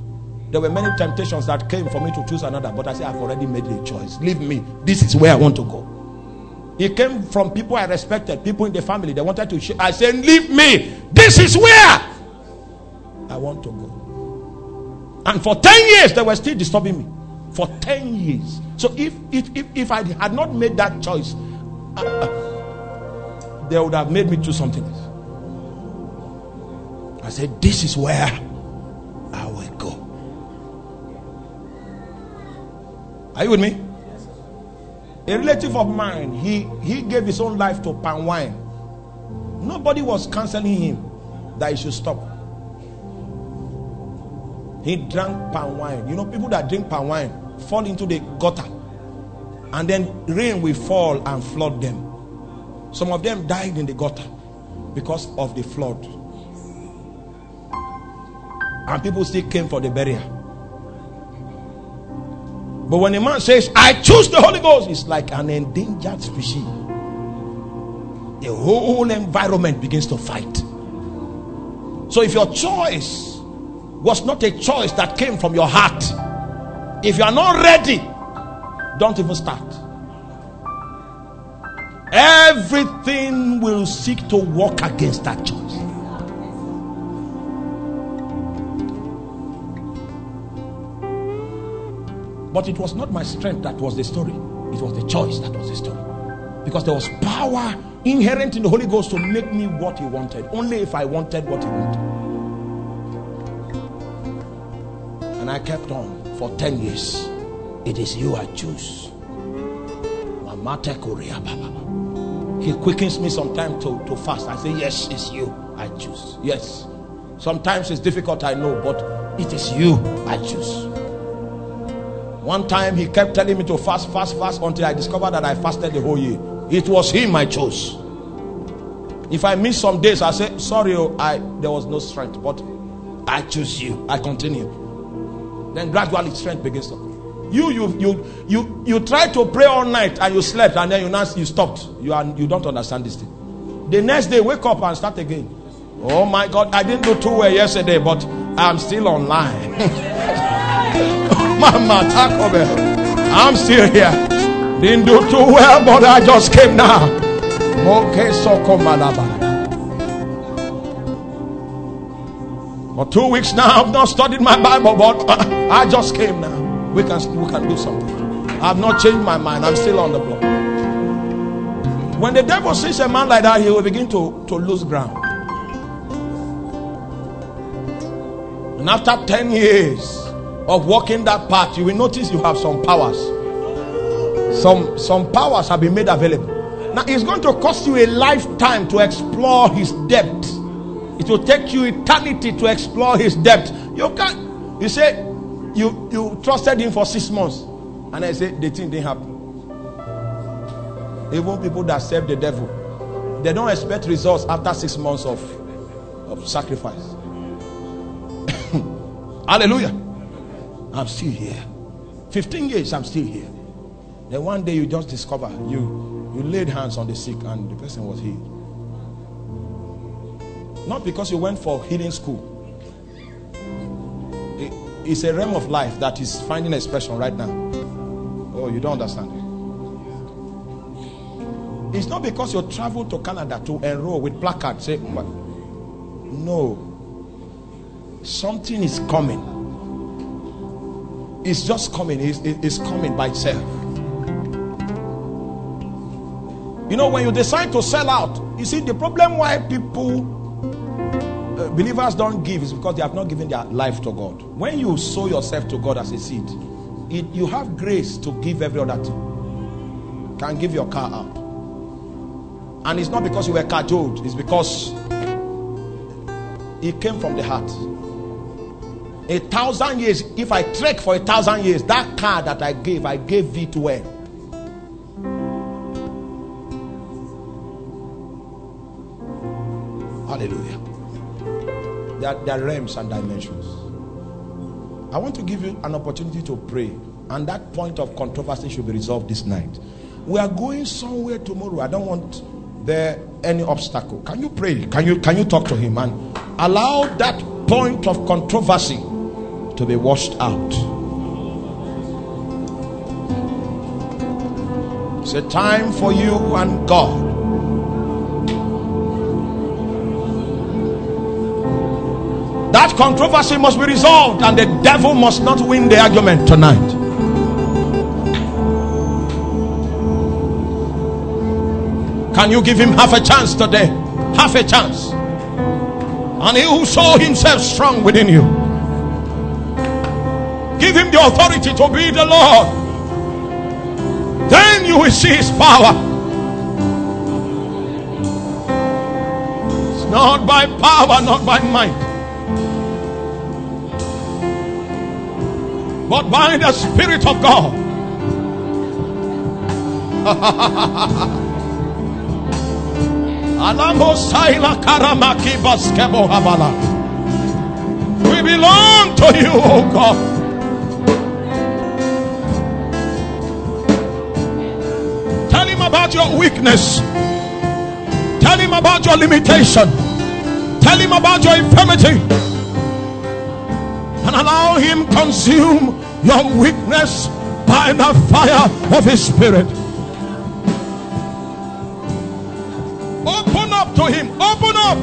There were many temptations that came for me to choose another, but I said, I've already made a choice. Leave me. This is where I want to go. It came from people I respected, people in the family. They wanted to. Sh- I said, Leave me. This is where I want to go. And for 10 years, they were still disturbing me. For 10 years. So if, if, if, if I had not made that choice, uh, uh, they would have made me do something else. I said, This is where I will go. Are you with me? A relative of mine, he, he gave his own life to palm wine. Nobody was counseling him that he should stop. He drank palm wine. You know, people that drink palm wine fall into the gutter. And then rain will fall and flood them. Some of them died in the gutter because of the flood. And people still came for the burial. But when a man says, I choose the Holy Ghost, it's like an endangered species. The whole environment begins to fight. So if your choice was not a choice that came from your heart, if you are not ready, don't even start. Everything will seek to work against that choice. But it was not my strength that was the story, it was the choice that was the story. Because there was power inherent in the Holy Ghost to make me what He wanted, only if I wanted what He wanted. And I kept on for 10 years. It is you I choose. He quickens me sometimes to, to fast. I say, Yes, it's you I choose. Yes. Sometimes it's difficult, I know, but it is you I choose. One time he kept telling me to fast, fast, fast until I discovered that I fasted the whole year. It was him I chose. If I miss some days, I say, sorry, oh, I there was no strength, but I choose you. I continue. Then gradually strength begins to come. You you you you you try to pray all night and you slept and then you now you stopped. You are you don't understand this thing. The next day, wake up and start again. Oh my God, I didn't do too well yesterday, but I'm still online. Mama Taco Bell. I'm still here. Didn't do too well, but I just came now. For two weeks now, I've not studied my Bible, but I just came now. We can we can do something. I've not changed my mind. I'm still on the block. When the devil sees a man like that, he will begin to, to lose ground. And after 10 years, of walking that path, you will notice you have some powers. Some some powers have been made available. Now it's going to cost you a lifetime to explore his depth. It will take you eternity to explore his depth. You can't. You say you you trusted him for six months, and I say the thing didn't happen. Even people that serve the devil, they don't expect results after six months of of sacrifice. Hallelujah. I'm still here. 15 years, I'm still here. Then one day you just discover you you laid hands on the sick and the person was healed. Not because you went for healing school. it's a realm of life that is finding expression right now. Oh, you don't understand. It's not because you traveled to Canada to enroll with placards. Eh? Say, no. Something is coming. It's just coming. It's, it's coming by itself. You know, when you decide to sell out, you see, the problem why people, believers don't give is because they have not given their life to God. When you sow yourself to God as a seed, it, you have grace to give every other thing. Can give your car up. And it's not because you were cajoled, it's because it came from the heart. A thousand years, if I trek for a thousand years, that car that I gave, I gave it well. Hallelujah. There there are realms and dimensions. I want to give you an opportunity to pray, and that point of controversy should be resolved this night. We are going somewhere tomorrow. I don't want there any obstacle. Can you pray? Can you can you talk to him and allow that point of controversy to be washed out? It's a time for you and God That controversy must be resolved, and the devil must not win the argument tonight. Can you give him half a chance today? Half a chance. And he will show himself strong within you. Give him the authority to be the Lord. Then you will see his power. It's not by power, not by might. But by the Spirit of God. We belong to you, oh God. Tell him about your weakness. Tell him about your limitation. Tell him about your infirmity and allow him consume your weakness by the fire of his spirit. Open up to him. Open up.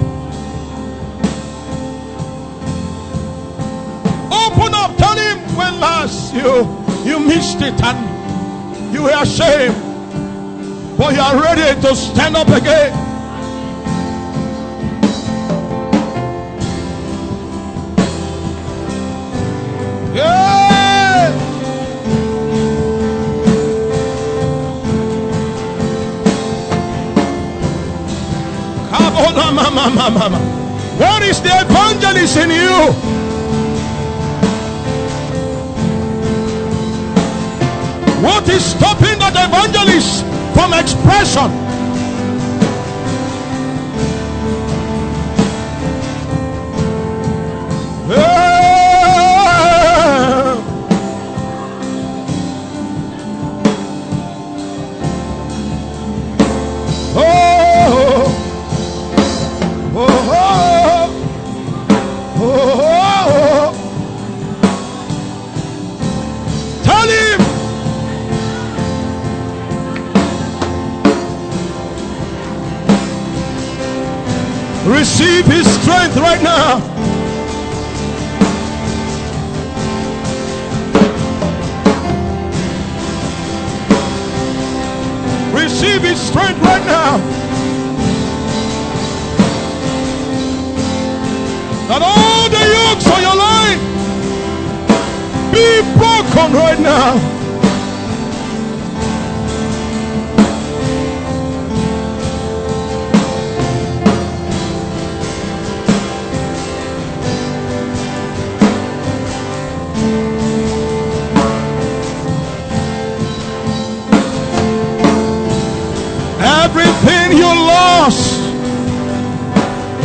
Open up. Tell him when last you you missed it and you were ashamed but you are ready to stand up again What is the evangelist in you? What is stopping that evangelist from expression?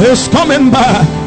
Is coming back.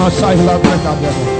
Barakama saila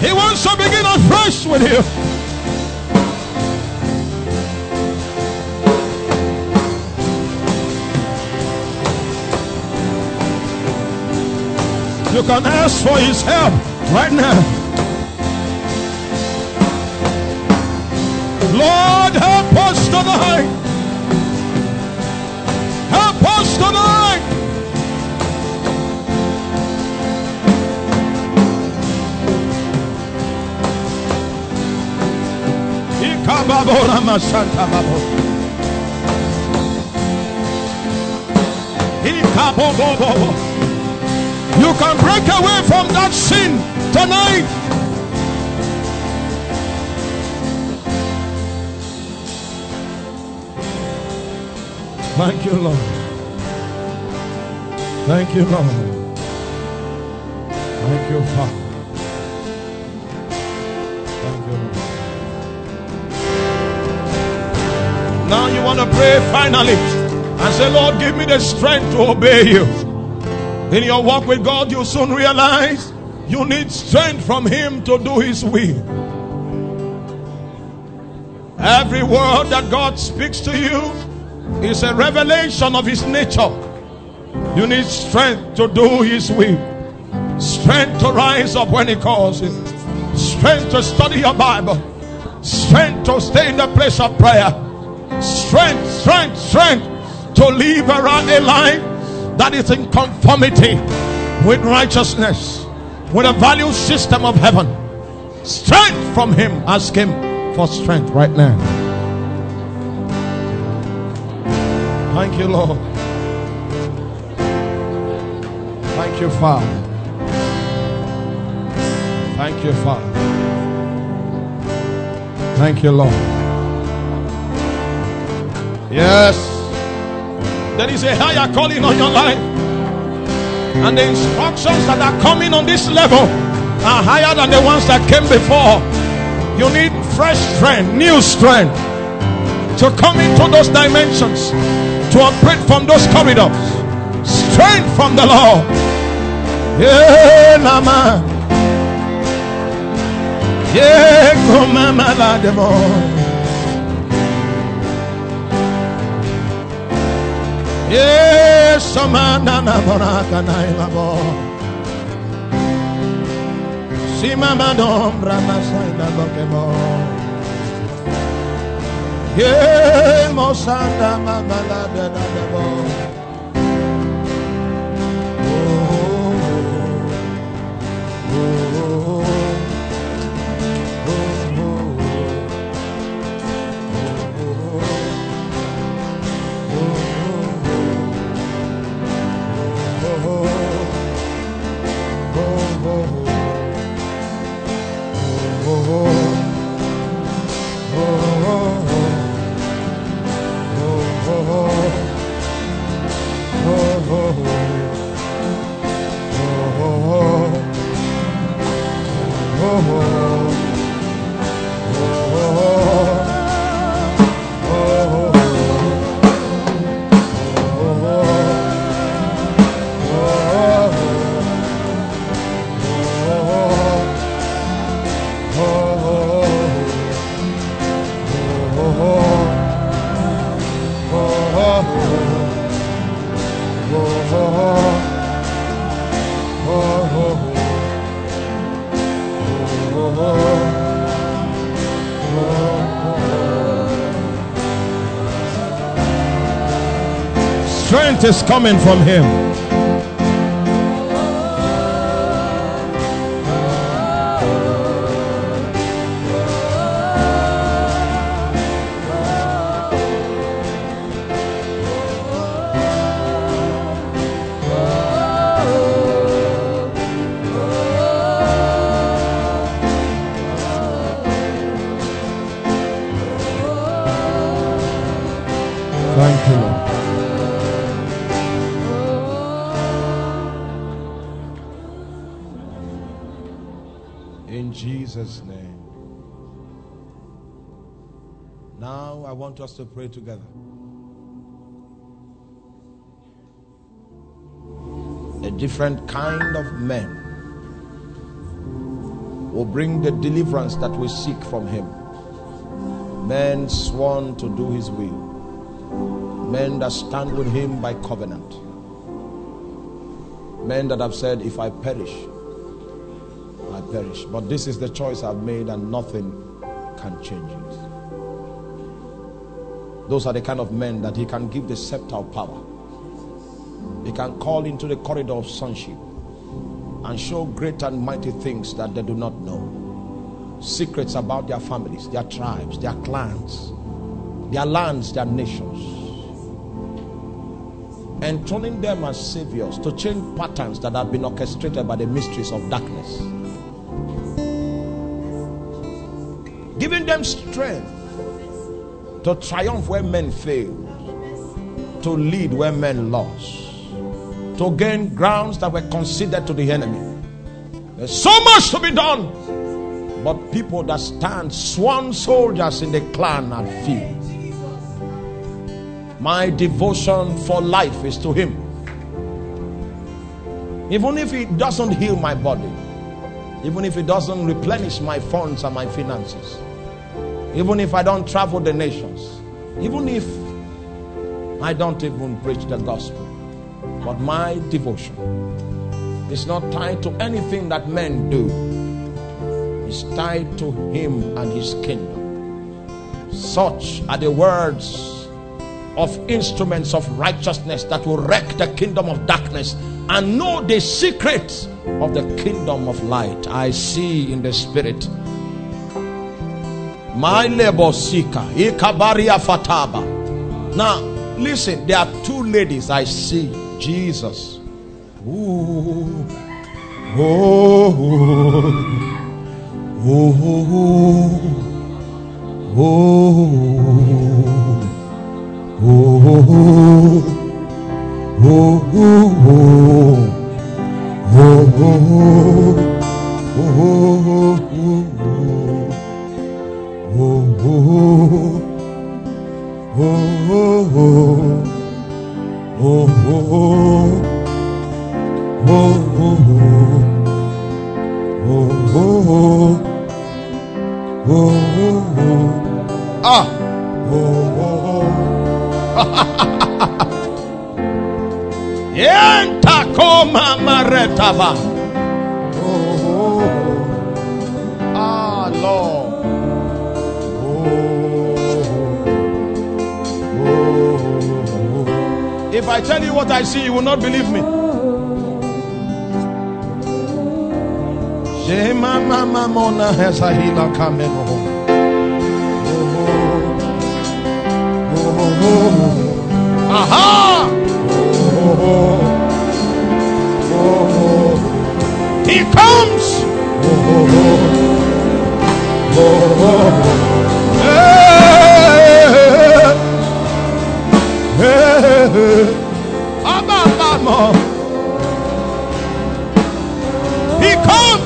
He wants to begin afresh with you. You can ask for his help right now. Lord, help us tonight. Help us tonight. You can break away from that sin tonight. Thank you, Lord. Thank you, Lord. Thank you, Father. Thank you, Lord. Now you want to pray finally and say, Lord, give me the strength to obey you. In your walk with God, you soon realize you need strength from Him to do His will. Every word that God speaks to you is a revelation of His nature. You need strength to do His will, strength to rise up when He calls you, strength to study your Bible, strength to stay in the place of prayer, strength, strength, strength to live around a life that is in conformity with righteousness, with a value system of heaven. Strength from Him. Ask Him for strength right now. Thank you, Lord. Thank you, Father. Thank you, Father. Thank you, Lord. Yes. There is a higher calling on your life. And the instructions that are coming on this level are higher than the ones that came before. You need fresh strength, new strength to come into those dimensions, to operate from those corridors. Strength from the Lord. Yeah, Lama. Yeah, come, Mama, Yes, Amanda Naboraka Nailabo. Simama nombra masaina bokebo. Ye mosanda mama la is coming from him. To pray together. A different kind of men will bring the deliverance that we seek from Him. Men sworn to do His will, men that stand with Him by covenant, men that have said, If I perish, I perish. But this is the choice I've made, and nothing can change it. Those are the kind of men that He can give the scepter of power. He can call into the corridor of sonship and show great and mighty things that they do not know. Secrets about their families, their tribes, their clans, their lands, their nations—and Enthroning them as saviors to change patterns that have been orchestrated by the mysteries of darkness. Giving them strength to triumph where men failed, to lead where men lost to gain grounds that were considered to the enemy. There's so much to be done, but people that stand sworn soldiers in the clan are few. My devotion for life is to Him. Even if He doesn't heal my body, even if He doesn't replenish my funds and my finances, even if I don't travel the nations, even if I don't even preach the gospel. But my devotion is not tied to anything that men do, it's tied to Him and His kingdom. Such are the words of instruments of righteousness that will wreck the kingdom of darkness and know the secrets of the kingdom of light. I see in the spirit. My seeker, Ikabaria Fataba. Now, listen, there are two ladies I see. Jesus. Ooh. Oh, oh, oh, Ah. Ah. Enta koma maretaba. I tell you what I see, you will not believe me. Shema mama mona hesahila kameno. Aha! He comes. Ababamo. He comes.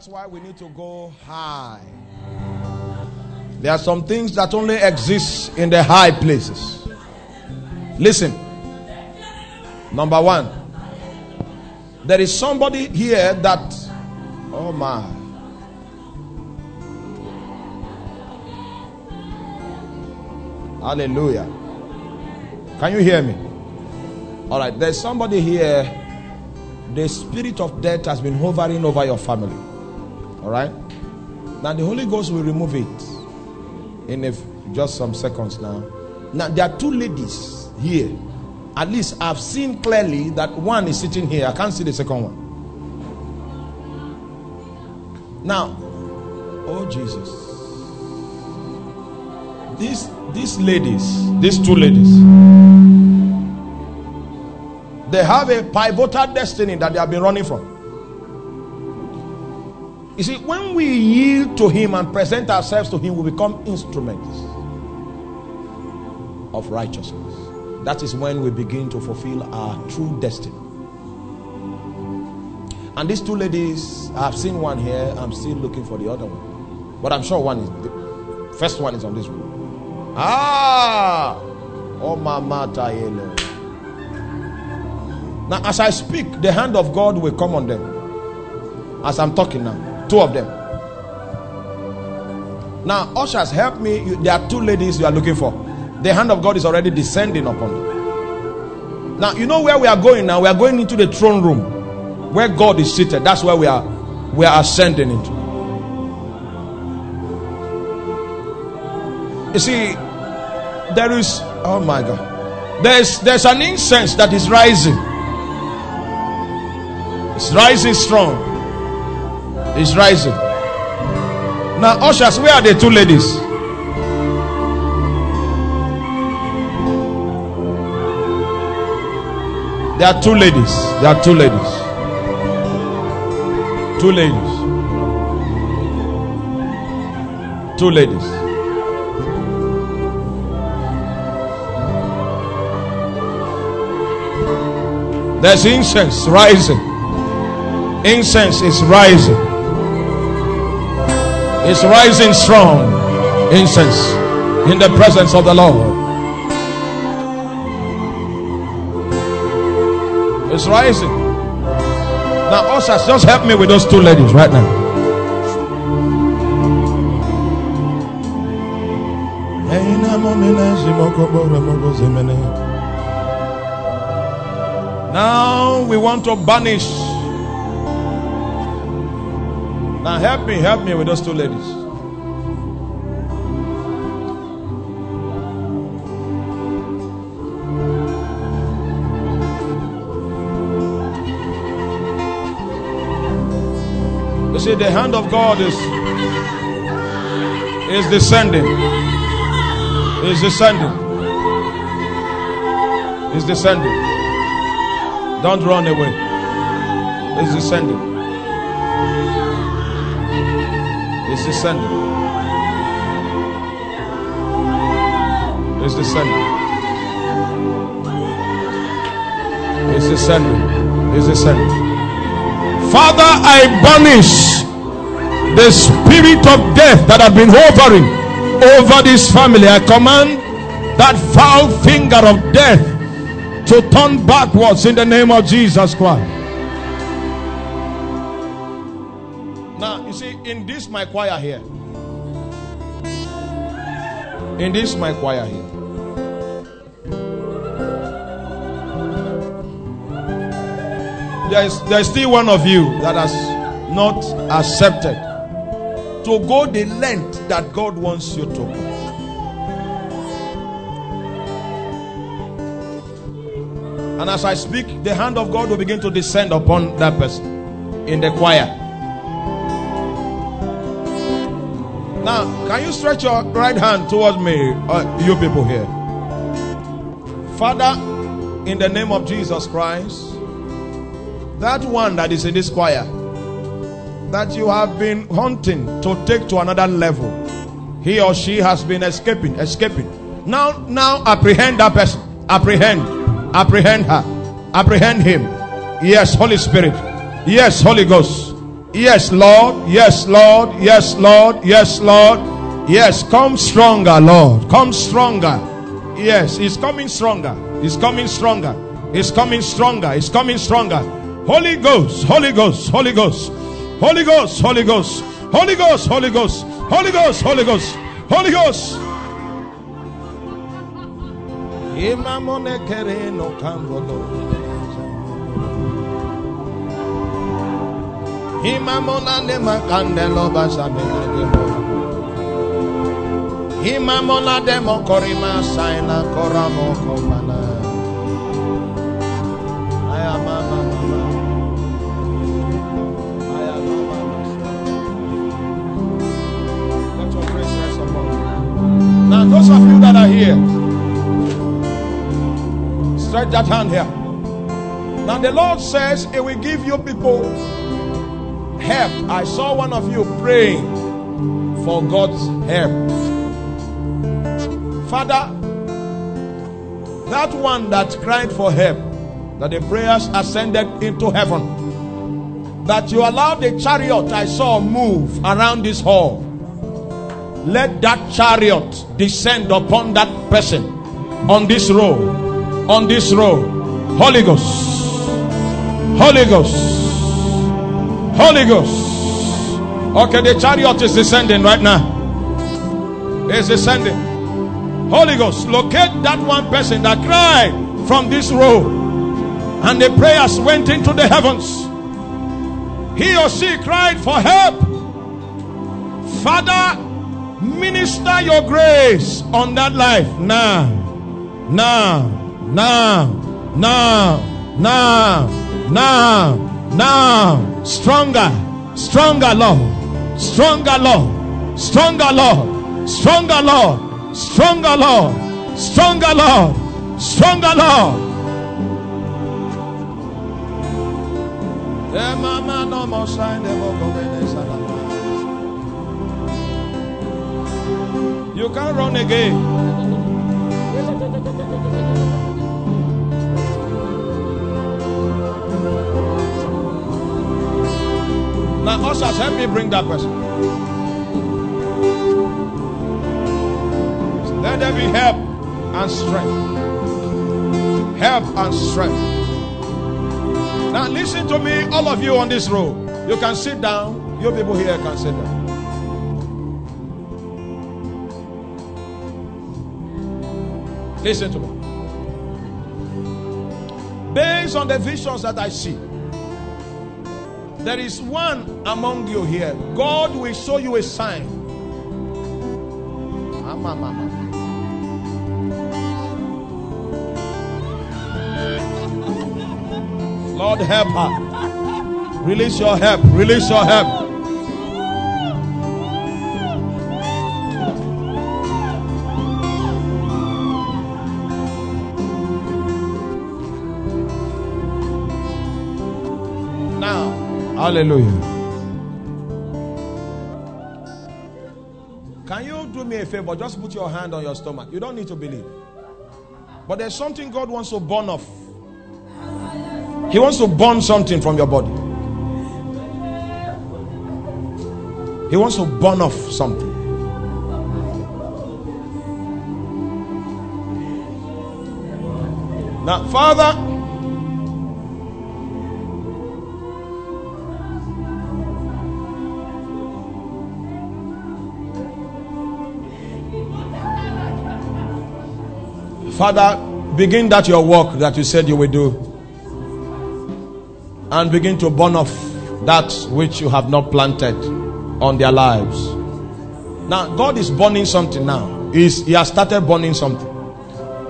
That's why we need to go high. There are some things that only exist in the high places. Listen. Number one, there is somebody here that, oh my. Hallelujah. Can you hear me? All right, there's somebody here. The spirit of death has been hovering over your family. All right. Now the Holy Ghost will remove it in just some seconds now. Now there are two ladies here. At least I've seen clearly that one is sitting here. I can't see the second one. Now, oh Jesus, these these ladies, these two ladies. They have a pivotal destiny that they have been running from. You see, when we yield to Him and present ourselves to Him, we become instruments of righteousness. That is when we begin to fulfill our true destiny. And these two ladies, I've seen one here, I'm still looking for the other one. But I'm sure one is the first one is on this room. Ah! Oh, Mama Tayele. Now, as I speak, the hand of God will come on them. As I'm talking now, two of them. Now, ushers, help me. You, there are two ladies you are looking for. The hand of God is already descending upon them. Now, you know where we are going now? We are going into the throne room where God is seated. That's where we are we are ascending into. You see, there is oh my God. There's there's an incense that is rising. It's rising strong. It's rising. Now, ushers, where are the two ladies? There are two ladies. There are two ladies. Two ladies. Two ladies. There's incense rising. Incense is rising. It's rising strong. Incense in the presence of the Lord. It's rising. Now, ushers, just help me with those two ladies right now. Now we want to banish. Now help me, help me with those two ladies. You see, the hand of God is is descending. Is descending. Is descending. Don't run away. It's descending. It's descending. It's descending. It's descending. It's descending. Father, I banish the spirit of death that have been hovering over this family. I command that foul finger of death to turn backwards in the name of Jesus Christ. You see, in this my choir here, in this my choir here, there is there is still one of you that has not accepted to go the length that God wants you to go. And as I speak, the hand of God will begin to descend upon that person in the choir. Now, can you stretch your right hand towards me, uh, you people here? Father, in the name of Jesus Christ, that one that is in this choir that you have been hunting to take to another level he or she has been escaping escaping. Now now apprehend that person. Apprehend. Apprehend her. Apprehend him. Yes holy spirit. Yes holy ghost yes lord. Yes lord. Yes lord. Yes lord. Yes come stronger lord. Come stronger. Yes he's coming stronger. He's coming stronger. He's coming stronger. He's coming stronger. Holy Ghost, Holy Ghost, Holy Ghost, Holy Ghost, Holy Ghost, Holy Ghost, Holy Ghost, Holy Ghost, Holy Ghost, Holy Ghost. Himamona de Macandelo Basamina de Himamona de Saina Coramo Comana. I am Mama. I am Mama. Let your presence rest upon me. Now, those of you that are here, stretch that hand here. Now, the Lord says, He will give you people help. I saw one of you praying for God's help. Father, that one that cried for help, that the prayers ascended into heaven, that you allowed the chariot I saw move around this hall let that chariot descend upon that person on this road on this road holy ghost holy ghost holy ghost. Okay the chariot is descending right now. It's descending. Holy ghost locate that one person that cried from this road and the prayers went into the heavens. He or she cried for help. Father Minister your grace on that life now, now, now, now, now, now, now. Stronger, stronger, Lord, stronger, Lord, stronger, Lord, stronger, Lord, stronger, Lord, stronger, Lord, stronger, Lord. You can't run again. Now, ushers, help me bring that person. Let there be help and strength. Help and strength. Now, listen to me, all of you on this row. You can sit down. You people here can sit down. Listen to me. Based on the visions that I see, there is one among you here. God will show you a sign. Ah, Lord, help her. Release your help. Release your help. Hallelujah. Can you do me a favor? Just put your hand on your stomach. You don't need to believe. But there's something God wants to burn off. He wants to burn something from your body. He wants to burn off something. Now, Father, Father, begin that your work that you said you will do. And begin to burn off that which you have not planted on their lives. Now, God is burning something now. He's, he has started burning something.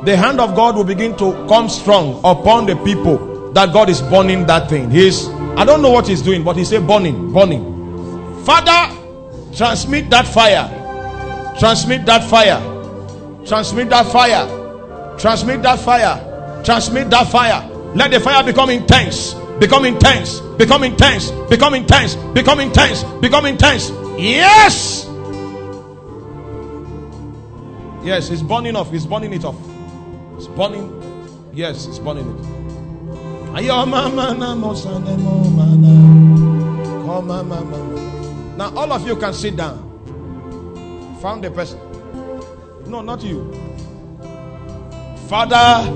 The hand of God will begin to come strong upon the people that God is burning that thing. He's, I don't know what he's doing, but he said burning, burning. Father, transmit that fire. Transmit that fire. Transmit that fire. Transmit that fire. Transmit that fire. Let the fire become intense. Become intense. Become intense. Become intense. Become intense. Become intense. Yes. Yes, it's burning off. It's burning it off. It's burning. Yes, it's burning it. Now, all of you can sit down. Found the person. No, not you. Father,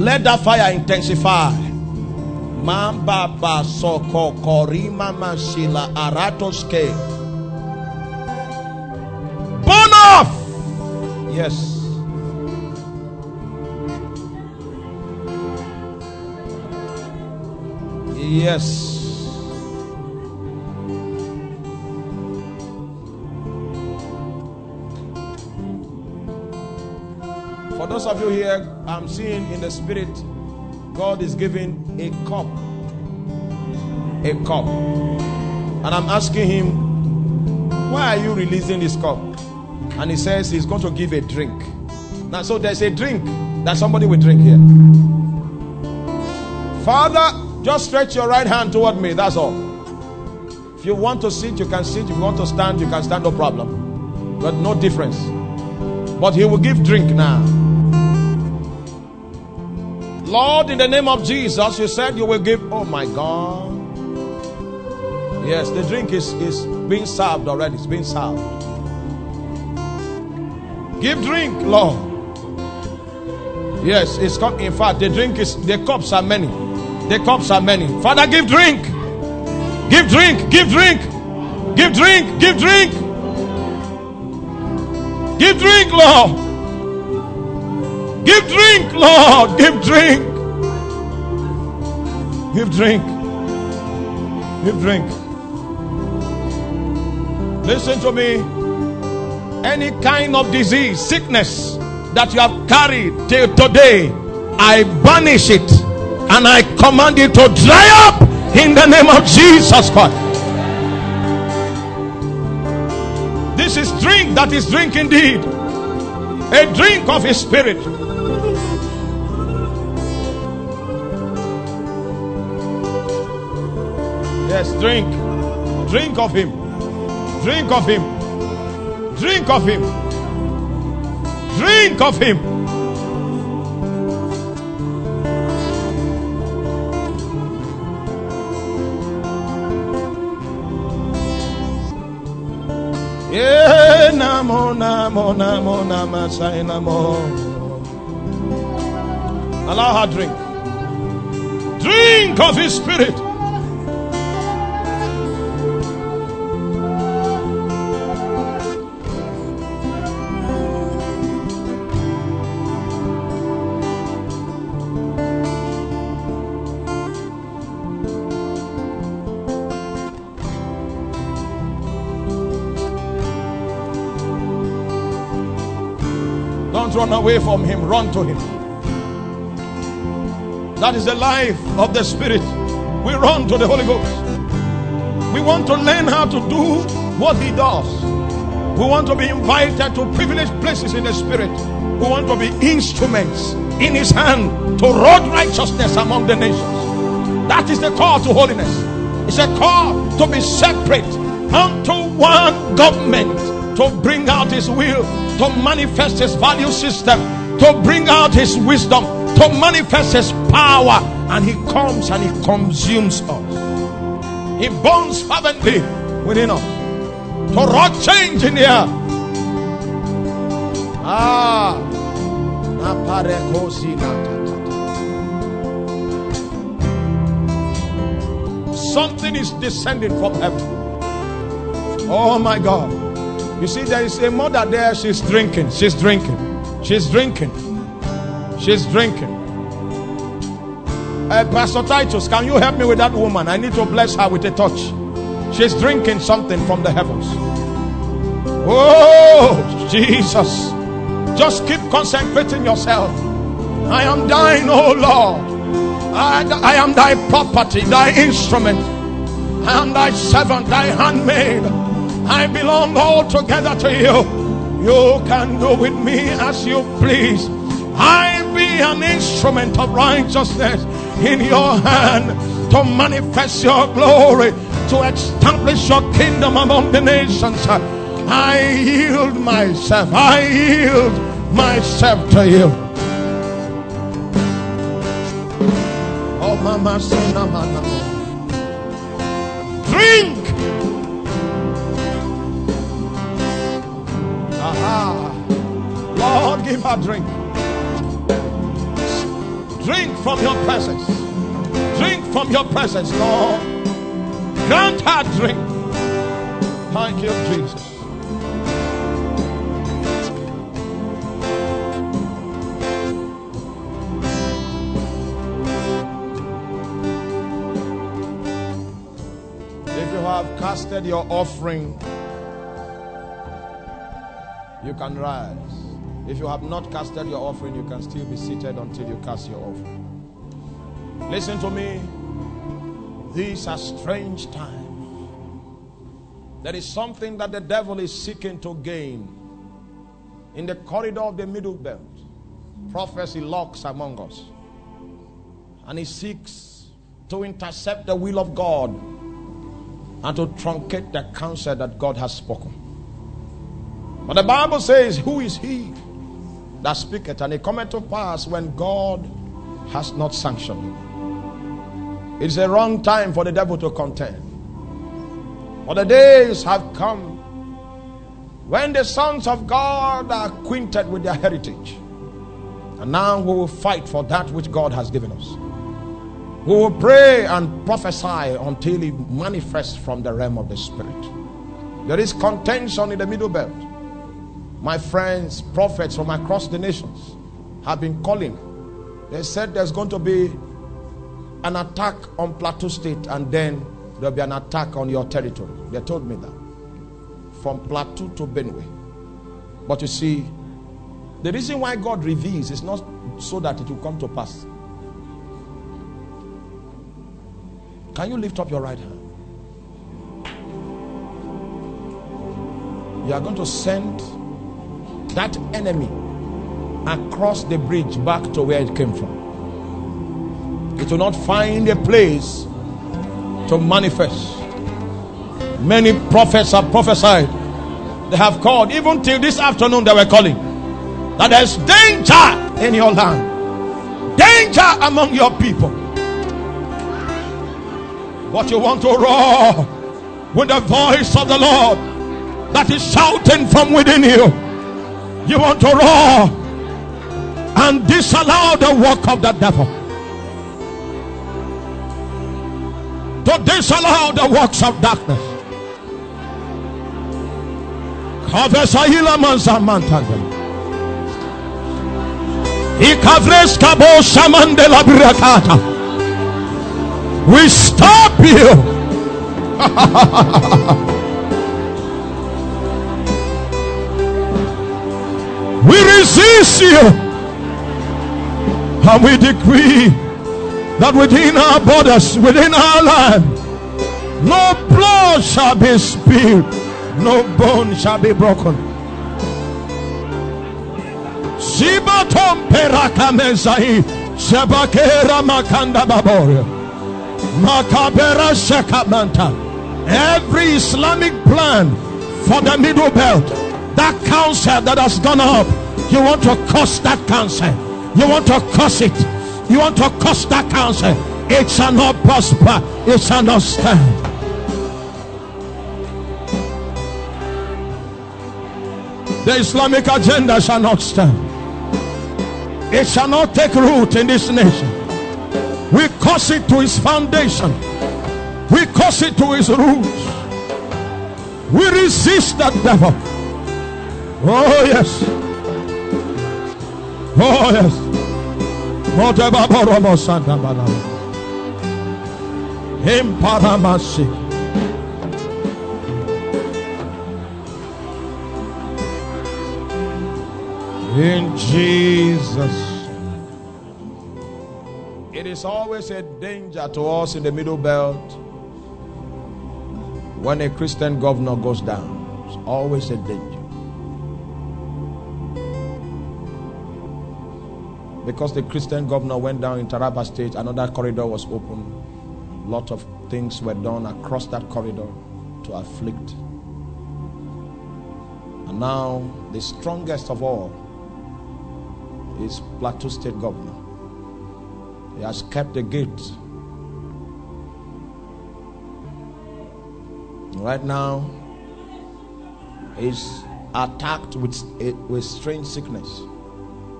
let that fire intensify. Mamba basoko korima masila aratoske. Burn off. Yes. Yes. For those of you here, I'm seeing in the spirit, God is giving a cup. A cup. And I'm asking him, why are you releasing this cup? And he says he's going to give a drink. Now, so there's a drink that somebody will drink here. Father, just stretch your right hand toward me. That's all. If you want to sit, you can sit. If you want to stand, you can stand. No problem. But no difference. But he will give drink now. Lord, in the name of Jesus, you said you will give. Oh my God. Yes, the drink is, is being served already. It's being served. Give drink, Lord. Yes, it's come. In fact, the drink is the cups are many. The cups are many. Father, give drink. Give drink. Give drink. Give drink. Give drink. Give drink, Lord. Give drink, Lord. Give drink. Give drink. Give drink. Listen to me. Any kind of disease, sickness that you have carried till today, I banish it and I command it to dry up in the name of Jesus Christ. This is drink that is drink indeed, a drink of His Spirit. Yes, drink, drink of Him, drink of Him, drink of Him, drink of Him. Yeah, namo, namo, namo, namo, say namo. Allow her drink. Drink of his spirit. Away from him, run to him. That is the life of the Spirit. We run to the Holy Ghost. We want to learn how to do what He does. We want to be invited to privileged places in the Spirit. We want to be instruments in His hand to roll righteousness among the nations. That is the call to holiness. It's a call to be separate unto one government to bring out His will, to manifest His value system, to bring out His wisdom, to manifest His power. And He comes and He consumes us. He burns fervently within us to rock change in here. Ah, something is descending from heaven. Oh my God. You see, there is a mother there, she's drinking, she's drinking, she's drinking, she's drinking. Uh, Pastor Titus, can you help me with that woman? I need to bless her with a touch. She's drinking something from the heavens. Oh, Jesus. Just keep consecrating yourself. I am thine, oh Lord. I, I am thy property, thy instrument. I am thy servant, thy handmaid. I belong altogether to you. You can do with me as you please. I be an instrument of righteousness in your hand to manifest your glory, to establish your kingdom among the nations. I yield myself. I yield myself to you. Oh, Mama, drink. Lord, give her drink. Drink from your presence. Drink from your presence, Lord. Grant her drink. Thank you, Jesus. If you have casted your offering, you can rise. If you have not casted your offering, you can still be seated until you cast your offering. Listen to me. These are strange times. There is something that the devil is seeking to gain in the corridor of the middle belt. Prophecy lurks among us. And he seeks to intercept the will of God and to truncate the counsel that God has spoken. But the Bible says, Who is he that speaketh? And it cometh to pass when God has not sanctioned. It's a wrong time for the devil to contend. For the days have come when the sons of God are acquainted with their heritage. And now we will fight for that which God has given us. We will pray and prophesy until it manifests from the realm of the Spirit. There is contention in the middle belt. My friends, prophets from across the nations have been calling. They said there's going to be an attack on Plateau State and then there'll be an attack on your territory. They told me that. From Plateau to Benue. But you see, the reason why God reveals is not so that it will come to pass. Can you lift up your right hand? You are going to send that enemy across the bridge back to where it came from. It will not find a place to manifest. Many prophets have prophesied. They have called, even till this afternoon, they were calling that there's danger in your land, danger among your people. But you want to roar with the voice of the Lord that is shouting from within you. You want to roar and disallow the work of the devil. To disallow the works of darkness. Kavesaila kabo shamande la. We stop you. we resist you. And we decree that within our borders, within our land, no blood shall be spilled, no bone shall be broken. Sibatom perakamezai, sebakera makanda baboria. Makabera Shekamanta. Every Islamic plan for the middle belt, that cancer that has gone up, you want to curse that cancer. You want to curse it. You want to curse that cancer. It shall not prosper. It shall not stand. The Islamic agenda shall not stand. It shall not take root in this nation. We curse it to its foundation. We curse it to its roots. We resist that devil. Oh, yes. Oh, yes. Motababoromo Santa Balama. Imparamasi. In Jesus. It is always a danger to us in the middle belt when a Christian governor goes down. It's always a danger. Because the Christian governor went down in Taraba State, another corridor was opened. A lot of things were done across that corridor to afflict. And now, the strongest of all is Plateau State Governor. He has kept the gate. Right now, he's attacked with, with strange sickness.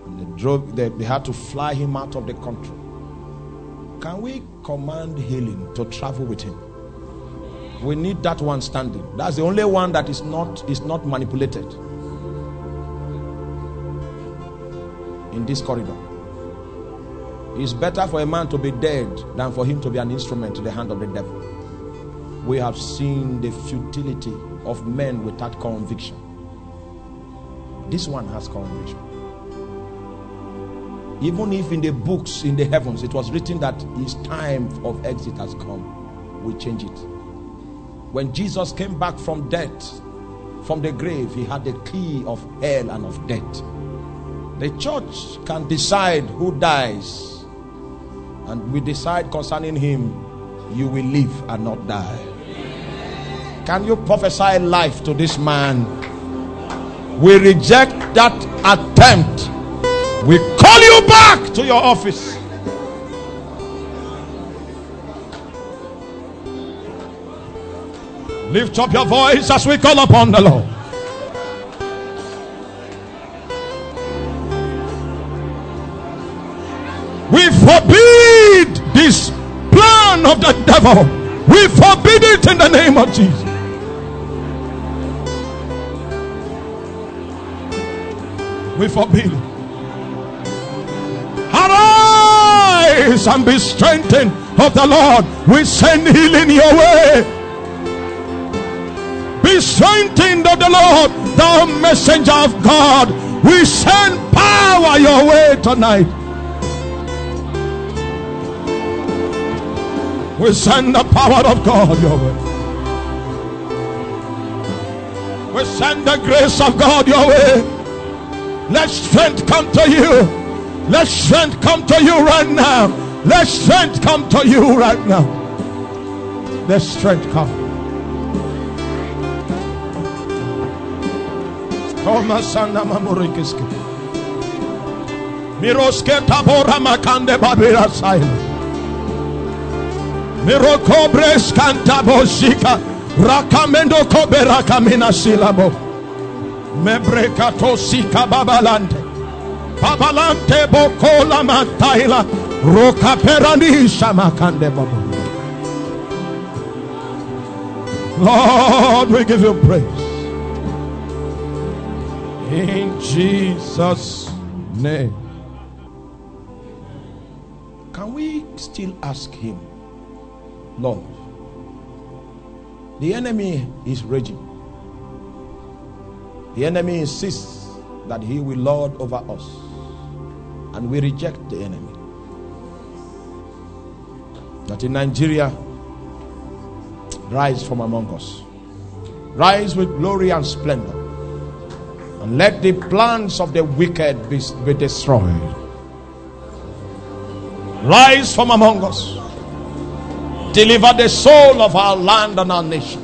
They, drove, they, they had to fly him out of the country. Can we command healing to travel with him? We need that one standing. That's the only one that is not, is not manipulated. in this corridor. It's better for a man to be dead than for him to be an instrument to the hand of the devil. We have seen the futility of men without conviction. This one has conviction. Even if in the books in the heavens it was written that his time of exit has come, we change it. When Jesus came back from death, from the grave, he had the key of hell and of death. The church can decide who dies, and we decide concerning him, you will live and not die. Can you prophesy life to this man? We reject that attempt. We call you back to your office. Lift up your voice as we call upon the Lord. We forbid this plan of the devil. We forbid it in the name of Jesus. We forbid it. And be strengthened of the Lord. We send healing your way. Be strengthened of the Lord, thou messenger of God. We send power your way tonight. We send the power of God your way. We send the grace of God your way. Let strength come to you. Let strength come to you right now. Let strength come to you right now. Let strength come. Koma sana mamurikiski. Miroske tabora makande babira silent. Mirokobres cantabosika. Rakamendo kobera kamina silabo. Mebrekato sika babalante. Babalante bokola mataila. Roka perani shamakande babu. Lord, we give you praise. In Jesus' name. Can we still ask Him? Lord. The enemy is raging. The enemy insists that he will lord over us. And we reject the enemy. That in Nigeria, rise from among us. Rise with glory and splendor. And let the plans of the wicked be, be destroyed. Rise from among us. Deliver the soul of our land and our nation.